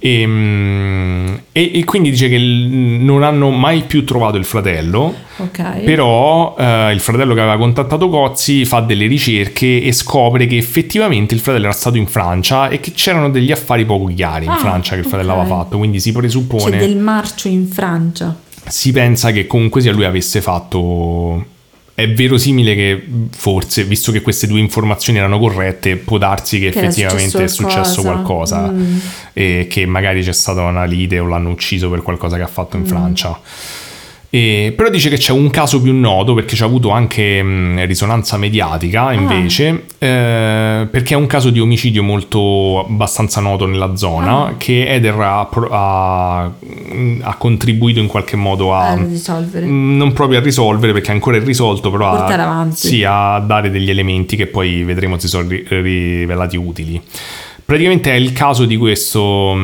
e, mm, e- e quindi dice che non hanno mai più trovato il fratello Ok. però eh, il fratello che aveva contattato Cozzi fa delle ricerche e scopre che effettivamente il fratello era stato in Francia e che c'erano degli affari poco chiari in Ah, Francia che il fratello ok. aveva fatto quindi si C'è presuppone del marcio in Francia. Si pensa che comunque sia lui avesse fatto. È verosimile che forse, visto che queste due informazioni erano corrette, può darsi che, Che effettivamente è successo successo qualcosa. qualcosa Mm. e che magari c'è stata una lite o l'hanno ucciso per qualcosa che ha fatto Mm. in Francia. E- però dice che c'è un caso più noto perché ci ha avuto anche mh, risonanza mediatica invece eh, perché è un caso di omicidio molto abbastanza noto nella zona Ah. che Eder ha, ha- ha contribuito in qualche modo a, A risolvere. Mm, non proprio a risolvere perché è ancora irrisolto, però Portare a, avanti. sì, a dare degli elementi che poi vedremo si sono ri- rivelati utili. Praticamente è il caso di, questo,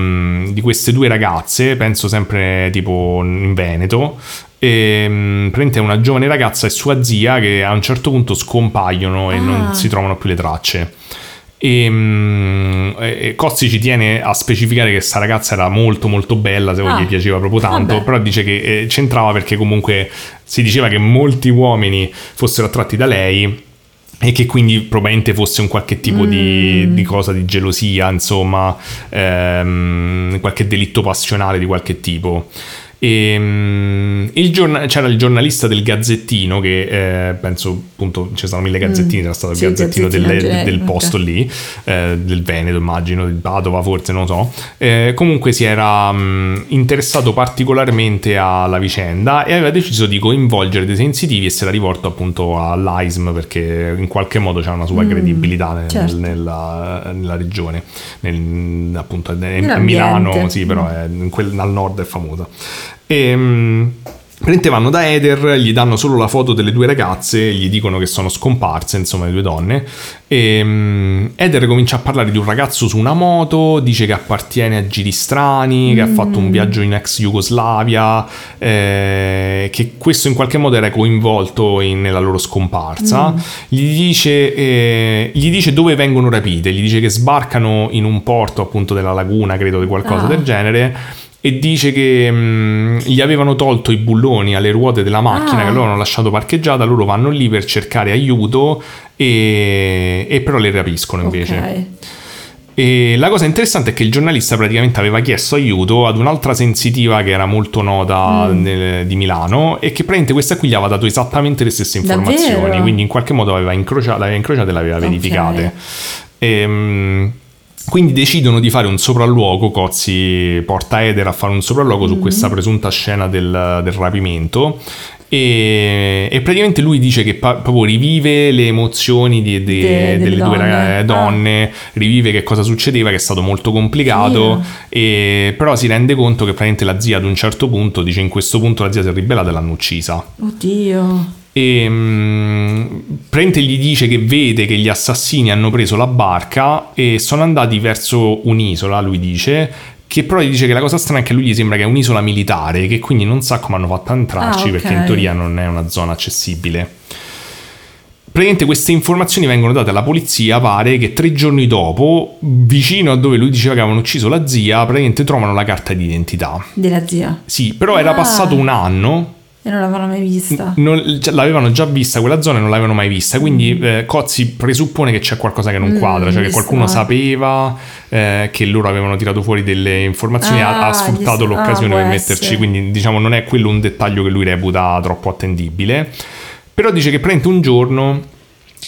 di queste due ragazze, penso sempre tipo in Veneto. E, mh, praticamente è una giovane ragazza e sua zia che a un certo punto scompaiono e Ah. non si trovano più le tracce. E, mm, e- e Cozzi ci tiene a specificare che questa ragazza era molto molto bella, se Ah. gli piaceva proprio tanto, Vabbè. però dice che eh, c'entrava perché comunque si diceva che molti uomini fossero attratti da lei e che quindi probabilmente fosse un qualche tipo di, Mm. di cosa, di gelosia, insomma, ehm, qualche delitto passionale di qualche tipo. E, mm, il giorna- c'era il giornalista del Gazzettino che eh, penso appunto ci sono mille Gazzettini, era stato il Mm. Sì, Gazzettino Gazzettino del, generico, del ok. posto lì, eh, del Veneto immagino, di Padova forse, non so. Eh, comunque si era mh, interessato particolarmente alla vicenda e aveva deciso di coinvolgere dei sensitivi e si era rivolto appunto all'AISM perché in qualche modo c'ha una sua Mm, credibilità nel- certo. nella, nella regione, nel- appunto a. Milano, sì, però è in quel- al nord è famosa. E, mh, praticamente vanno da Eder, gli danno solo la foto delle due ragazze, gli dicono che sono scomparse, insomma, le due donne. E mh, Eder comincia a parlare di un ragazzo su una moto, dice che appartiene a giri strani, che ha fatto un viaggio in ex Jugoslavia, eh, che questo in qualche modo era coinvolto in- nella loro scomparsa. Gli, dice, eh, gli dice dove vengono rapite, gli dice che sbarcano in un porto appunto della laguna, credo di qualcosa Ah. del genere e dice che mh, gli avevano tolto i bulloni alle ruote della macchina Ah. che loro hanno lasciato parcheggiata, loro vanno lì per cercare aiuto e, e però le rapiscono invece. Ok. E la cosa interessante è che il giornalista praticamente aveva chiesto aiuto ad un'altra sensitiva che era molto nota Mm. nel- di Milano e che praticamente questa qui gli aveva dato esattamente le stesse informazioni, Davvero? quindi in qualche modo aveva incrociato, l'aveva incrociate e le aveva Ok. verificate. Ehm, quindi decidono di fare un sopralluogo, Cozzi porta Eder a fare un sopralluogo Mm. su questa presunta scena del, del rapimento e, e praticamente lui dice che pa- proprio rivive le emozioni di- di- De- delle delle due donne. raga- Ah. donne, rivive che cosa succedeva, che è stato molto complicato, e, però si rende conto che praticamente la zia ad un certo punto dice in questo punto la zia si è ribellata e l'hanno uccisa. Oddio. E mh, praticamente gli dice che vede che gli assassini hanno preso la barca e sono andati verso un'isola, lui dice, che però gli dice che la cosa strana è che a lui gli sembra che è un'isola militare, che quindi non sa come hanno fatto a entrarci Ah, ok. perché in teoria non è una zona accessibile. Praticamente queste informazioni vengono date alla polizia, pare che tre giorni dopo, vicino a dove lui diceva che avevano ucciso la zia, praticamente trovano la carta d'identità. Della zia. Sì, però era Ah. passato un anno E non l'avevano mai vista. non- cioè, l'avevano già vista quella zona e non l'avevano mai vista. Quindi eh, Cozzi presuppone che c'è qualcosa che non Mm, quadra, cioè che qualcuno sapeva eh, che loro avevano tirato fuori delle informazioni, ha- ha, Ah, sfruttato gli l'occasione ah, per metterci. essere. Quindi, diciamo, non è quello un dettaglio che lui reputa troppo attendibile. Però dice che praticamente un giorno.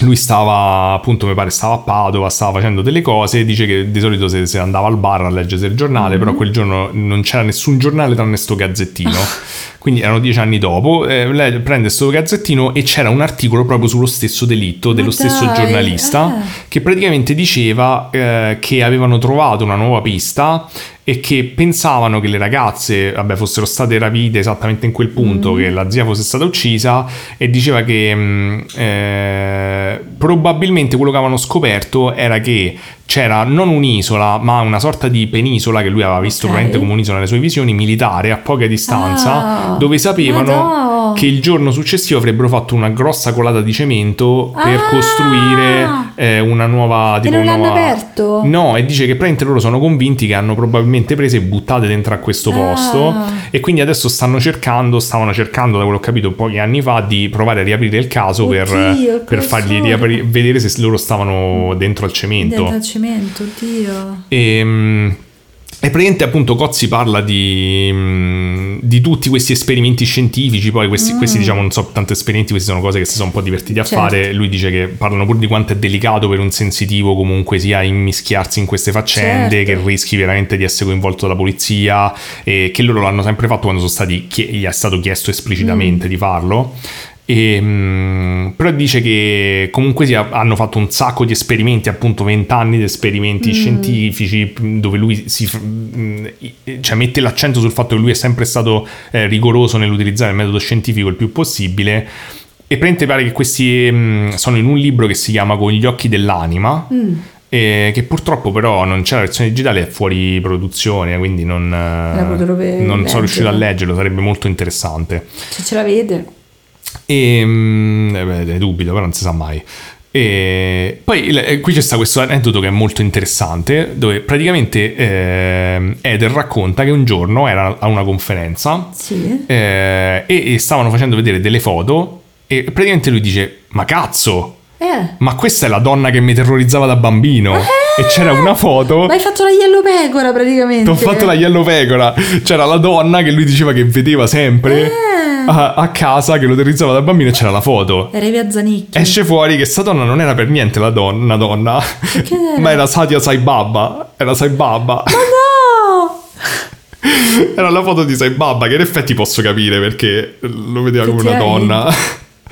Lui stava, appunto, mi pare, stava a Padova, stava facendo delle cose. Dice che di solito se, se andava al bar a leggersi il giornale, Mm-hmm. però quel giorno non c'era nessun giornale tranne sto gazzettino. Quindi erano dieci anni dopo. eh, lei prende sto gazzettino e c'era un articolo proprio sullo stesso delitto dello stesso dai, giornalista eh. che praticamente diceva eh, che avevano trovato una nuova pista e che pensavano che le ragazze vabbè, fossero state rapite esattamente in quel punto, che la zia fosse stata uccisa e diceva che mh, eh, probabilmente quello che avevano scoperto era che c'era non un'isola ma una sorta di penisola che lui aveva visto Ok. probabilmente come un'isola nelle sue visioni militare a poca distanza Ah, dove sapevano Madò. che il giorno successivo avrebbero fatto una grossa colata di cemento per Ah! costruire eh, una nuova tipo non l'hanno nuova- aperto? No, e dice che praticamente loro sono convinti che hanno probabilmente prese e buttate dentro a questo Ah. posto e quindi adesso stanno cercando, stavano cercando da quello che ho capito pochi anni fa di provare a riaprire il caso per, Oddio, per fargli professore. riapri- vedere se loro stavano dentro al cemento. Dentro al cemento, oddio. E, mm, e praticamente appunto Cozzi parla di, mm, di tutti questi esperimenti scientifici, poi questi, questi diciamo non so tanto esperimenti, questi sono cose che si sono un po' divertiti a Mm. Certo. fare, lui dice che parlano pure di quanto è delicato per un sensitivo comunque sia immischiarsi in queste faccende, Certo. che rischi veramente di essere coinvolto dalla polizia, e che loro l'hanno sempre fatto quando sono stati, gli è stato chiesto esplicitamente Mm. di farlo. E, mm, però dice che comunque sia, hanno fatto un sacco di esperimenti, appunto 20 anni di esperimenti scientifici mm, dove lui si, mm, cioè mette l'accento sul fatto che lui è sempre stato eh, rigoroso nell'utilizzare il metodo scientifico il più possibile. E praticamente pare che questi mm, sono in un libro che si chiama Con gli occhi dell'anima. e che purtroppo però non c'è la versione digitale, è fuori produzione, quindi non, eh, non sono riuscito a leggerlo, sarebbe molto interessante. Se ce l'avete. E mm, eh beh, dubito, però non si sa mai. E poi eh, qui c'è sta questo aneddoto che è molto interessante, dove praticamente ehm, Eder racconta che un giorno era a una conferenza Sì. eh, e, e stavano facendo vedere delle foto e praticamente lui dice, ma cazzo, Eh. ma questa è la donna che mi terrorizzava da bambino. E c'era una foto... Ma hai fatto la yellow pecora praticamente. Ho fatto la Yellow Pecora. C'era la donna che lui diceva che vedeva sempre Eh. A, a casa, che lo terrorizzava da bambino e c'era la foto. Era via Zanicchi. Esce fuori che sta donna non era per niente la donna, donna, era? ma era Satya Sai Baba. Era Sai Baba. No! Era la foto di Sai Baba, che in effetti posso capire perché lo vedeva come una donna.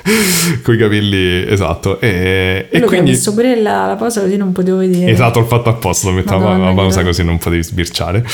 Con i capelli, esatto. E, e che ho quindi. messo pure la, la pausa così non potevo vedere. Esatto, ho fatto apposta, lo mettevo Madonna, la pausa così non potevi sbirciare.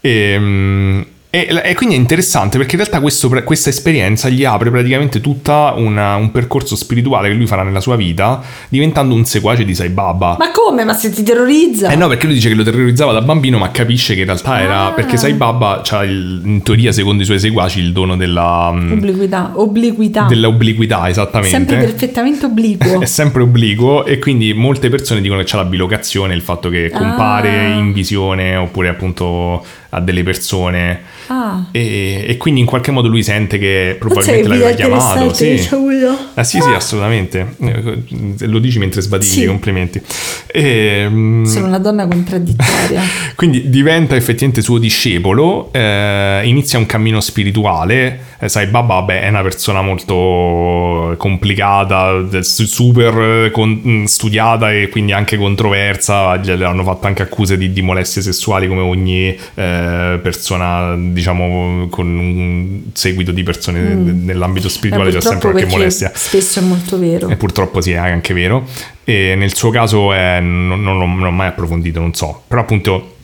E, mm, e, e quindi è interessante perché in realtà questo questa esperienza gli apre praticamente tutta una- un percorso spirituale che lui farà nella sua vita, diventando un seguace di Sai Baba. Ma come? Ma se ti terrorizza? Eh no, perché lui dice che lo terrorizzava da bambino, ma capisce che in realtà era. Ah. Perché Sai Baba c'ha il- in teoria, secondo i suoi seguaci, il dono della. mm, Obliquità. Obliquità. dell'obliquità, esattamente. Sempre perfettamente obliquo. È sempre obliquo e quindi molte persone dicono che c'è la bilocazione, il fatto che compare Ah. in visione oppure appunto a delle persone Ah. e, e quindi in qualche modo lui sente che probabilmente è l'aveva chiamato. Sì. tranquillo. Ah, sì, sì, assolutamente. Eh, Lo dici mentre sbadigli, Sì. complimenti. E, mm, Sono una donna contraddittoria. quindi diventa effettivamente suo discepolo, eh, inizia un cammino spirituale. Eh, sai, Baba vabbè, è una persona molto complicata, eh, su- super con- mh, studiata e quindi anche controversa. Gli hanno fatto anche accuse di, di molestie sessuali come ogni eh, persona, diciamo, con un seguito di persone nell'ambito spirituale Eh, c'è sempre qualche molestia. Spesso è molto vero. E purtroppo sì, è anche vero. E nel suo caso eh, non, non l'ho, non l'ho mai approfondito, non so. Però appunto,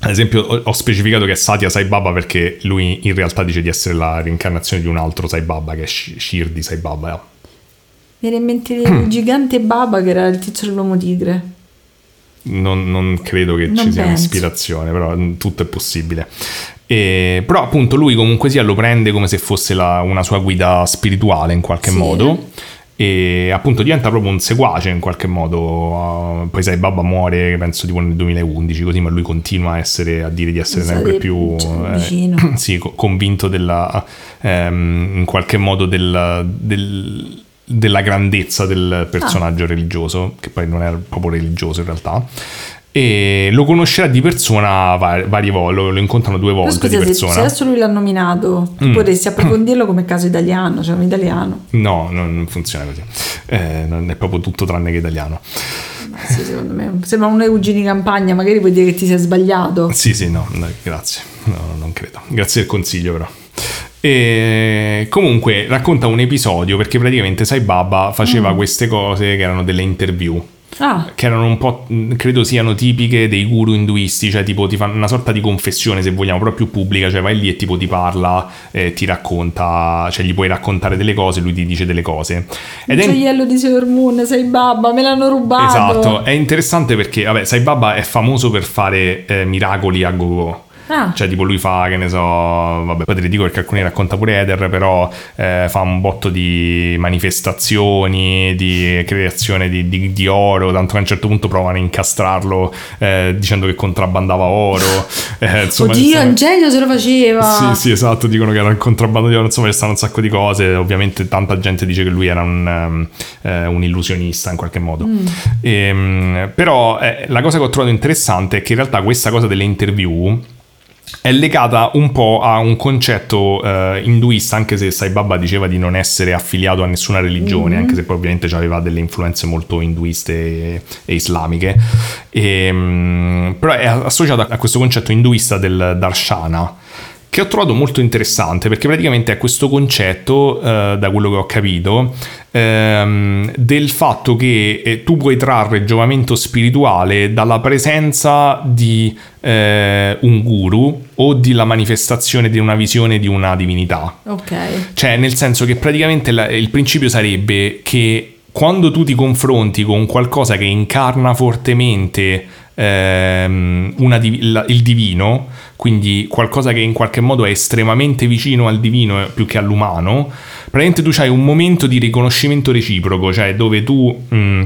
ad esempio, ho, ho specificato che è Satya Sai Baba perché lui in realtà dice di essere la reincarnazione di un altro Sai Baba, che è Sh- Shirdi Sai Baba. Mi viene in mente Mm. il gigante Baba che era il tizio dell'uomo tigre. Non, non credo che Non ci sia penso. un'ispirazione, però mm, tutto è possibile. E- però appunto lui comunque sia lo prende come se fosse la- una sua guida spirituale in qualche Sì. modo e appunto diventa proprio un seguace in qualche modo. Uh, poi sai, Baba muore penso tipo nel 2011 così, ma lui continua a, essere, a dire di essere sempre più cioè, eh, sì, co- convinto della, ehm, in qualche modo del- del- della grandezza del Ah. personaggio religioso, che poi non era proprio religioso in realtà. E lo conoscerà di persona va- varie volte, lo, lo incontrano due volte di scusa, se, se persona. adesso lui l'ha nominato, tu Mm. potresti approfondirlo come caso italiano, cioè un italiano. No, non funziona così. Eh, non è proprio tutto tranne che italiano. Sì, secondo me sembra un Eugeni di campagna, magari vuoi dire che ti sei sbagliato. Sì, sì, no, no, grazie. No, non credo. Grazie del consiglio, però. E comunque racconta un episodio perché praticamente Sai Baba faceva queste cose che erano delle interview. Ah, Che erano un po', mh, credo siano tipiche dei guru induisti, cioè tipo ti fanno una sorta di confessione se vogliamo, più pubblica, cioè vai lì e tipo ti parla, eh, ti racconta, cioè gli puoi raccontare delle cose, lui ti dice delle cose. il Ed è, gioiello di Sailor Moon, sei babba, me l'hanno rubato. esatto, è interessante perché, vabbè, Sai Baba è famoso per fare eh, miracoli a go-go. Ah, Cioè, tipo, lui fa, che ne so, vabbè, poi te li dico perché alcuni racconta pure Eder, però eh, fa un botto di manifestazioni, di creazione di, di- di oro, tanto che a un certo punto provano a incastrarlo eh, dicendo che contrabbandava oro. eh, insomma, oddio, insomma- Angelio se lo faceva. sì, sì, esatto, dicono che era un contrabbando di oro, insomma, ci stanno un sacco di cose. Ovviamente tanta gente dice che lui era un, eh, un illusionista in qualche modo. Ehm, però eh, la cosa che ho trovato interessante è che in realtà questa cosa delle interview è legata un po' a un concetto eh, induista, anche se Sai Baba diceva di non essere affiliato a nessuna religione, anche se poi ovviamente aveva delle influenze molto induiste e, e islamiche. Ehm, però è associato a questo concetto induista del darshana che ho trovato molto interessante perché praticamente è questo concetto, eh, da quello che ho capito, ehm, del fatto che eh, tu puoi trarre giovamento spirituale dalla presenza di eh, un guru o della manifestazione di una visione di una divinità. Ok. Cioè, nel senso che praticamente la- il principio sarebbe che quando tu ti confronti con qualcosa che incarna fortemente ehm, una div- la- il divino, quindi qualcosa che in qualche modo è estremamente vicino al divino eh, più che all'umano, praticamente tu hai un momento di riconoscimento reciproco, cioè dove tu, mh,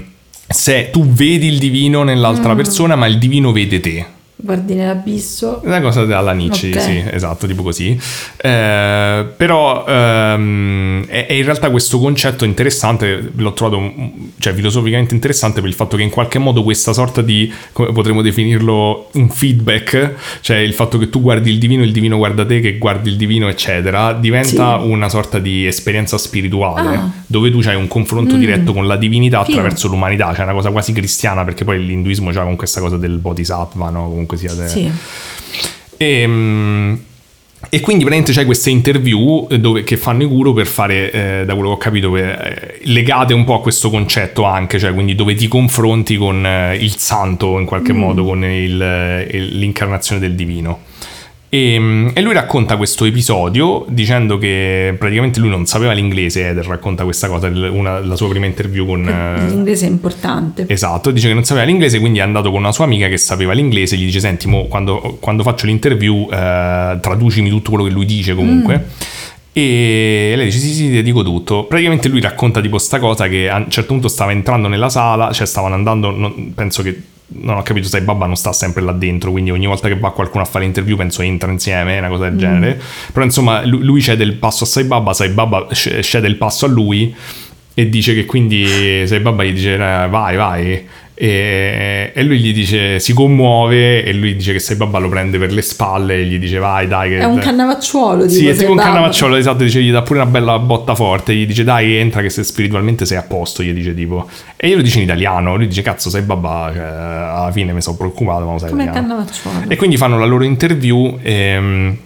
se, tu vedi il divino nell'altra persona, ma il divino vede te. Guardi nell'abisso. Una cosa dalla Nietzsche, Ok. sì, esatto, tipo così. Eh, però ehm, è, è in realtà questo concetto interessante, l'ho trovato mm, cioè, filosoficamente interessante per il fatto che in qualche modo questa sorta di, come potremmo definirlo, un feedback, cioè il fatto che tu guardi il divino, il divino guarda te, che guardi il divino, eccetera, diventa Sì. una sorta di esperienza spirituale, Ah. dove tu hai un confronto Mm. diretto con la divinità attraverso l'umanità, cioè una cosa quasi cristiana, perché poi l'induismo c'ha con questa cosa del bodhisattva, no? Comunque sia... de- Sì. e, mm, e quindi praticamente c'hai queste interview eh, dove, che fanno i guru per fare, eh, da quello che ho capito, per- eh, legate un po' a questo concetto anche, cioè quindi dove ti confronti con eh, il santo in qualche modo, con il- eh, il- l'incarnazione del divino. E, mm, e lui racconta questo episodio dicendo che praticamente lui non sapeva l'inglese, Eder racconta questa cosa, una- la sua prima interview con... eh, L'inglese è importante. Esatto, dice che non sapeva l'inglese, quindi è andato con una sua amica che sapeva l'inglese, gli dice senti, mo, quando, quando faccio l'interview eh, traducimi tutto quello che lui dice comunque. E lei dice sì sì ti dico tutto praticamente lui racconta tipo sta cosa che a un certo punto stava entrando nella sala cioè stavano andando non- penso che non ho capito se Babba non sta sempre là dentro quindi ogni volta che va qualcuno a fare l'interview penso entra insieme una cosa del genere. Però insomma lui, lui cede il passo a Sai Babba Sai Babba cede il passo a lui e dice che quindi Sai Babba gli dice eh, vai vai e, e lui gli dice si commuove e lui dice che Sai Babba lo prende per le spalle e gli dice vai dai che È un cannavacciuolo. sì, è tipo un babbo. cannavacciolo, esatto, dice, gli dà pure una bella botta forte, gli dice dai entra che se spiritualmente sei a posto, gli dice tipo. E io lo dice in italiano, lui dice cazzo sei babà, cioè, alla fine mi sono preoccupato, ma lo sai Come italiano. cannavacciolo. E quindi fanno la loro interview ehm,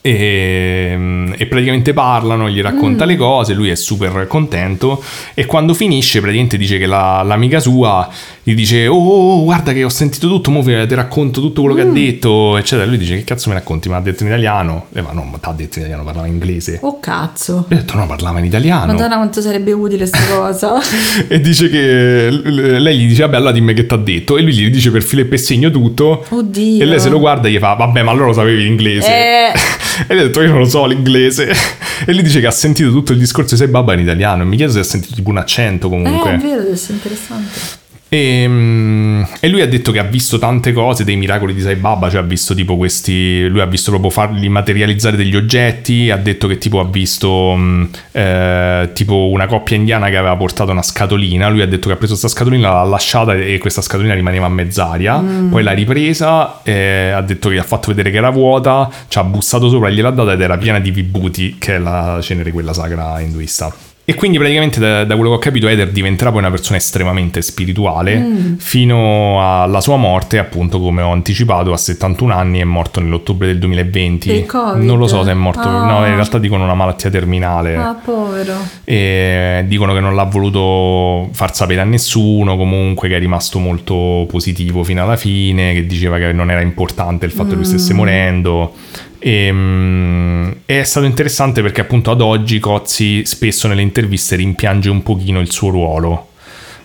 E, e praticamente parlano, gli racconta Mm. le cose, lui è super contento e quando finisce praticamente dice che la- l'amica sua gli dice oh, oh, guarda che ho sentito tutto, mo ti racconto tutto quello che Mm. ha detto, eccetera. Lui dice che cazzo mi racconti? Mi ha detto in italiano? E ma no, ma ti ha detto in italiano, parlava in inglese. Oh cazzo. E ho detto no, parlava in italiano. Madonna quanto sarebbe utile sta cosa. E dice che lei gli dice vabbè allora dimmi che ti ha detto e lui gli dice per filo e per segno tutto Oddio. e lei se lo guarda e gli fa vabbè ma allora lo sapevi l'inglese Eh. e lui ha detto io non lo so l'inglese. E lui dice che ha sentito tutto il discorso di sei babba in italiano. E mi chiedo se ha sentito tipo un accento comunque Eh, è vero, deve essere interessante. E, mm, e lui ha detto che ha visto tante cose dei miracoli di Sai Baba, cioè ha visto tipo questi. Lui ha visto proprio farli materializzare degli oggetti. Ha detto che tipo ha visto mm, eh, tipo una coppia indiana che aveva portato una scatolina. Lui ha detto che ha preso questa scatolina, l'ha lasciata e questa scatolina rimaneva a mezz'aria. Poi l'ha ripresa. e ha detto che ha fatto vedere che era vuota. Ci ha bussato sopra, gliel'ha data ed era piena di vibhuti, che è la cenere quella sacra induista. E quindi praticamente da, da quello che ho capito Eder diventerà poi una persona estremamente spirituale Mm. fino alla sua morte, appunto come ho anticipato, a 71 anni è morto nell'ottobre del 2020. Per Covid? Non lo so se è morto, Ah. no, in realtà dicono una malattia terminale. Ah, povero. E dicono che non l'ha voluto far sapere a nessuno, comunque che è rimasto molto positivo fino alla fine, che diceva che non era importante il fatto che lui stesse morendo. E, mm, è stato interessante perché appunto ad oggi Cozzi spesso nelle interviste rimpiange un pochino il suo ruolo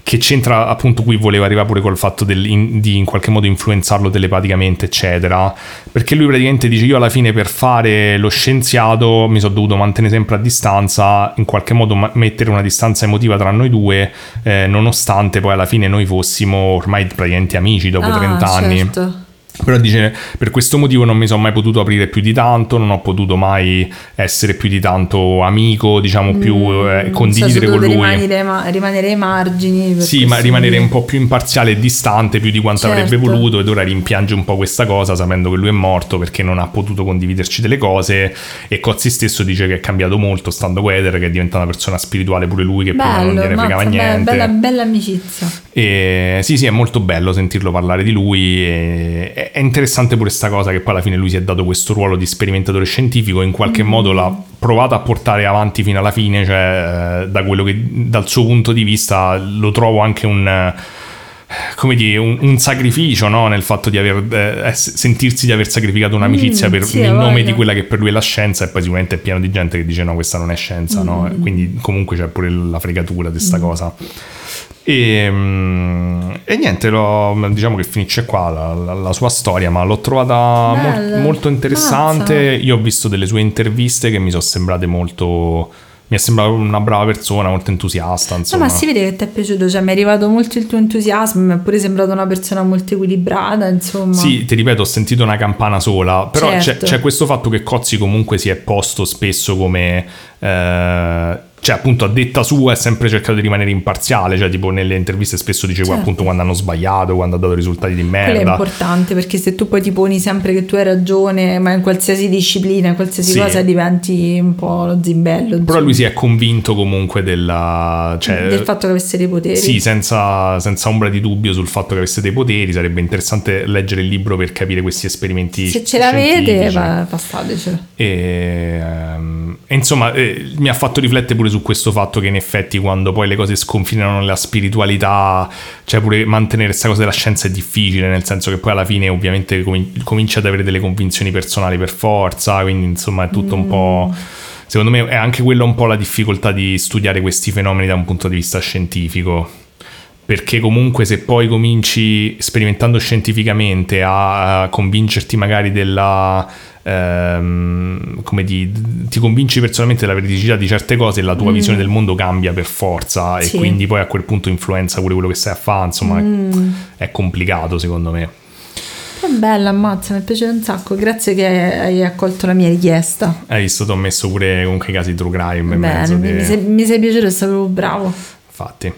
che c'entra appunto qui voleva arrivare pure col fatto del- in- di in qualche modo influenzarlo telepaticamente eccetera perché lui praticamente dice io alla fine per fare lo scienziato mi sono dovuto mantenere sempre a distanza in qualche modo ma- mettere una distanza emotiva tra noi due eh, nonostante poi alla fine noi fossimo ormai praticamente amici dopo Ah, 30 anni certo. Però dice, per questo motivo non mi sono mai potuto aprire più di tanto, non ho potuto mai essere più di tanto amico, diciamo più eh, condividere con lui. Rimanere, ma- rimanere ai margini. Sì, ma rimanere un po' più imparziale e distante più di quanto Certo. avrebbe voluto ed ora rimpiange un po' questa cosa sapendo che lui è morto perché non ha potuto condividerci delle cose e Cozzi stesso dice che è cambiato molto stando Eder che è diventata una persona spirituale pure lui che prima non Bello, gliene fregava niente. bella, bella amicizia. E sì, sì, è molto bello sentirlo parlare di lui. e- è interessante pure sta cosa che poi alla fine lui si è dato questo ruolo di sperimentatore scientifico. In qualche modo l'ha provato a portare avanti fino alla fine. Cioè, eh, da quello che dal suo punto di vista lo trovo anche un. eh, Come dire, un, un sacrificio no? nel fatto di aver, eh, ess- sentirsi di aver sacrificato un'amicizia Mm, per, sì, ha nome di quella che per lui è la scienza, e poi sicuramente è pieno di gente che dice: No, questa non è scienza, no? Mm. Quindi, comunque c'è pure la fregatura di sta cosa. E, mm, e niente, l'ho- diciamo che finisce qua la, la- la sua storia, ma l'ho trovata Bella. molto interessante. Mazza. Io ho visto delle sue interviste che mi sono sembrate molto. Mi è sembrata una brava persona, molto entusiasta. No, Insomma, ma si vede che ti è piaciuto, cioè mi è arrivato molto il tuo entusiasmo, mi è pure sembrata una persona molto equilibrata, insomma. Sì, ti ripeto, ho sentito una campana sola, però c'è, Certo. c'è questo fatto che Cozzi comunque si è posto spesso come... eh, cioè appunto a detta sua è sempre cercato di rimanere imparziale, cioè tipo nelle interviste spesso dice Certo. appunto quando hanno sbagliato, quando ha dato risultati di Quello è merda. importante perché se tu poi ti poni sempre che tu hai ragione, ma in qualsiasi disciplina, in qualsiasi Sì. cosa diventi un po' lo zimbello. Però lui si è convinto comunque della... Cioè, del fatto che avesse dei poteri. Sì, senza, senza ombra di dubbio sul fatto che avesse dei poteri, sarebbe interessante leggere il libro per capire questi esperimenti. Se ce l'avete, passatecelo. E, e insomma, eh, mi ha fatto riflettere pure su questo fatto che in effetti quando poi le cose sconfinano nella spiritualità, cioè pure mantenere questa cosa della scienza è difficile, nel senso che poi alla fine ovviamente comin- cominci ad avere delle convinzioni personali per forza, quindi insomma è tutto un po'... Secondo me è anche quella un po' la difficoltà di studiare questi fenomeni da un punto di vista scientifico. Perché comunque se poi cominci sperimentando scientificamente a, convincerti magari della... ehm, come di, ti convinci personalmente della veridicità di certe cose e la tua visione del mondo cambia per forza e Sì. quindi poi a quel punto influenza pure quello che stai a fare, insomma è complicato secondo me. Che bella, ammazza, mi è piaciuto un sacco. Grazie che hai accolto la mia richiesta. Hai visto, ti ho messo pure comunque i casi true crime in Bene, mezzo. mi, di- mi sei, mi sei piaciuto, sei proprio bravo. Infatti.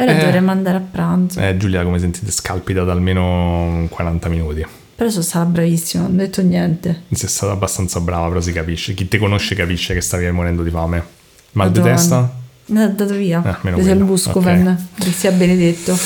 E ora Eh. dovremmo andare a pranzo. Eh, Giulia, come sentite, scalpita da almeno 40 minuti. Però sono stata bravissima, non ho detto niente. Sei stata abbastanza brava, però si capisce. Chi ti conosce capisce che stavi morendo di fame. Mal di Madonna. testa? Mi ha dato via. Eh, meno Preso il Buscofen, che sia benedetto.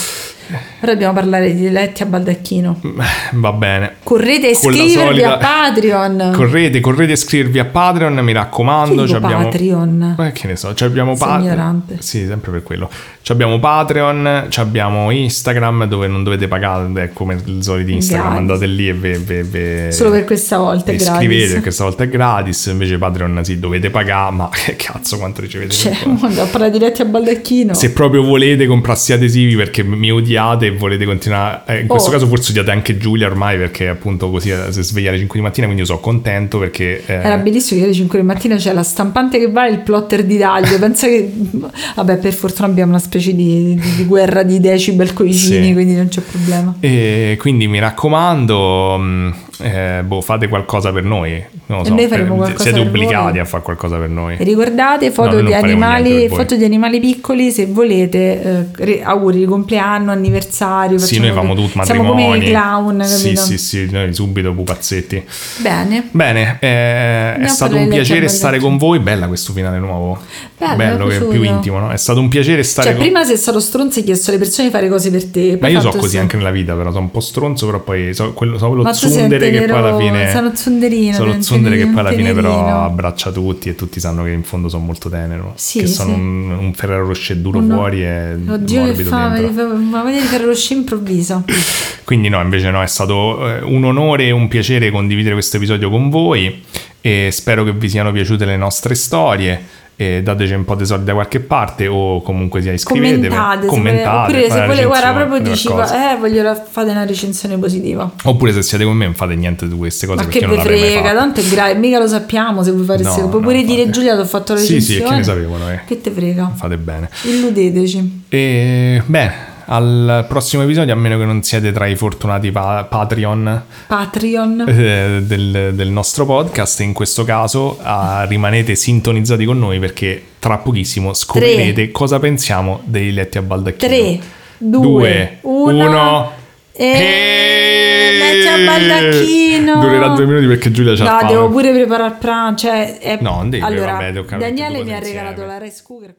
Ora dobbiamo parlare di letti a baldacchino. Va bene. Correte la iscrivervi solita- a Patreon. Correte, correte a iscrivervi a Patreon, mi raccomando. Che abbiamo... Patreon? Eh, che ne so, ci abbiamo Patreon. Sì, sempre per quello. Ci abbiamo Patreon, ci abbiamo Instagram dove non dovete pagare, è come il solito Instagram, Gratis. andate lì e ve, ve- ve- Solo per questa volta è vi iscrivete gratis. perché stavolta è gratis, invece Patreon sì, dovete pagare, ma che cazzo quanto ricevete? Cioè, a parlare di letti a baldacchino. Se proprio volete comprarsi adesivi perché mi odiate e volete continuare, eh, in questo Oh. caso forse odiate anche Giulia ormai perché appunto così eh, si sveglia alle 5 di mattina, quindi io sono contento perché... eh, Era bellissimo che alle 5 di mattina c'è la stampante che va e il plotter di taglio. Pensa che. Vabbè, per fortuna abbiamo una specie di, di- di guerra di decibel coi vicini, Sì. quindi non c'è problema. E quindi mi raccomando, mh, eh, boh, fate qualcosa per noi. Non E so, noi faremo per- siete obbligati voi. a fare qualcosa per noi. E ricordate foto, No, di animali, foto di animali piccoli se volete, eh, re- auguri di compleanno, anniversario. Sì, noi famo che- tutti Siamo matrimoni. come i clown, Sì, capito? sì, sì, noi subito pupazzetti. Bene. Bene, eh, è stato un piacere stare con voi. Bella questo finale nuovo. Bello, Bello, che è più intimo, no? È stato un piacere stare Cioè, con prima sei stato stronzo e hai chiesto alle persone di fare cose per te. Ma io so così anche nella vita, però sono un po' stronzo, però poi so quello, so quello Ma che poi alla fine... sei uno zunderino, Sono tsundere che poi alla fine però abbraccia tutti e tutti sanno che in fondo sono molto tenero. Sì, che sono sì. un, un Ferrero Rocher duro Uno- fuori e Oddio, morbido fame, dentro. ma vedi di lo sci improvviso. Quindi no, invece no, è stato eh, un onore e un piacere condividere questo episodio con voi e spero che vi siano piaciute le nostre storie. E dateci un po' di soldi da qualche parte o comunque sia iscrivetevi Commentate, se commentate oppure se volete, guarda, proprio dici, eh, voglio fate una recensione positiva. oppure se siete con me non fate niente di queste cose Ma che ve frega, tanto è grave, mica lo sappiamo se vuoi fare No, queste- Puoi no, pure dire. Giulia, ti ho fatto la Sì, recensione. sì, che ne sapevano, eh. Che te frega? fate bene Illudeteci. e bene al prossimo episodio a meno che non siete tra i fortunati pa- Patreon Patreon. eh, del, del nostro podcast in questo caso ah, rimanete sintonizzati con noi perché tra pochissimo scoprirete cosa pensiamo dei letti a baldacchino 3, 2, Due, 1 uno. e letti a baldacchino. durerà due minuti perché Giulia c'ha No, fame devo pure preparare il pranzo. Cioè, è- No, non devi, allora, vabbè, Daniele mi ha regalato la rice cooker.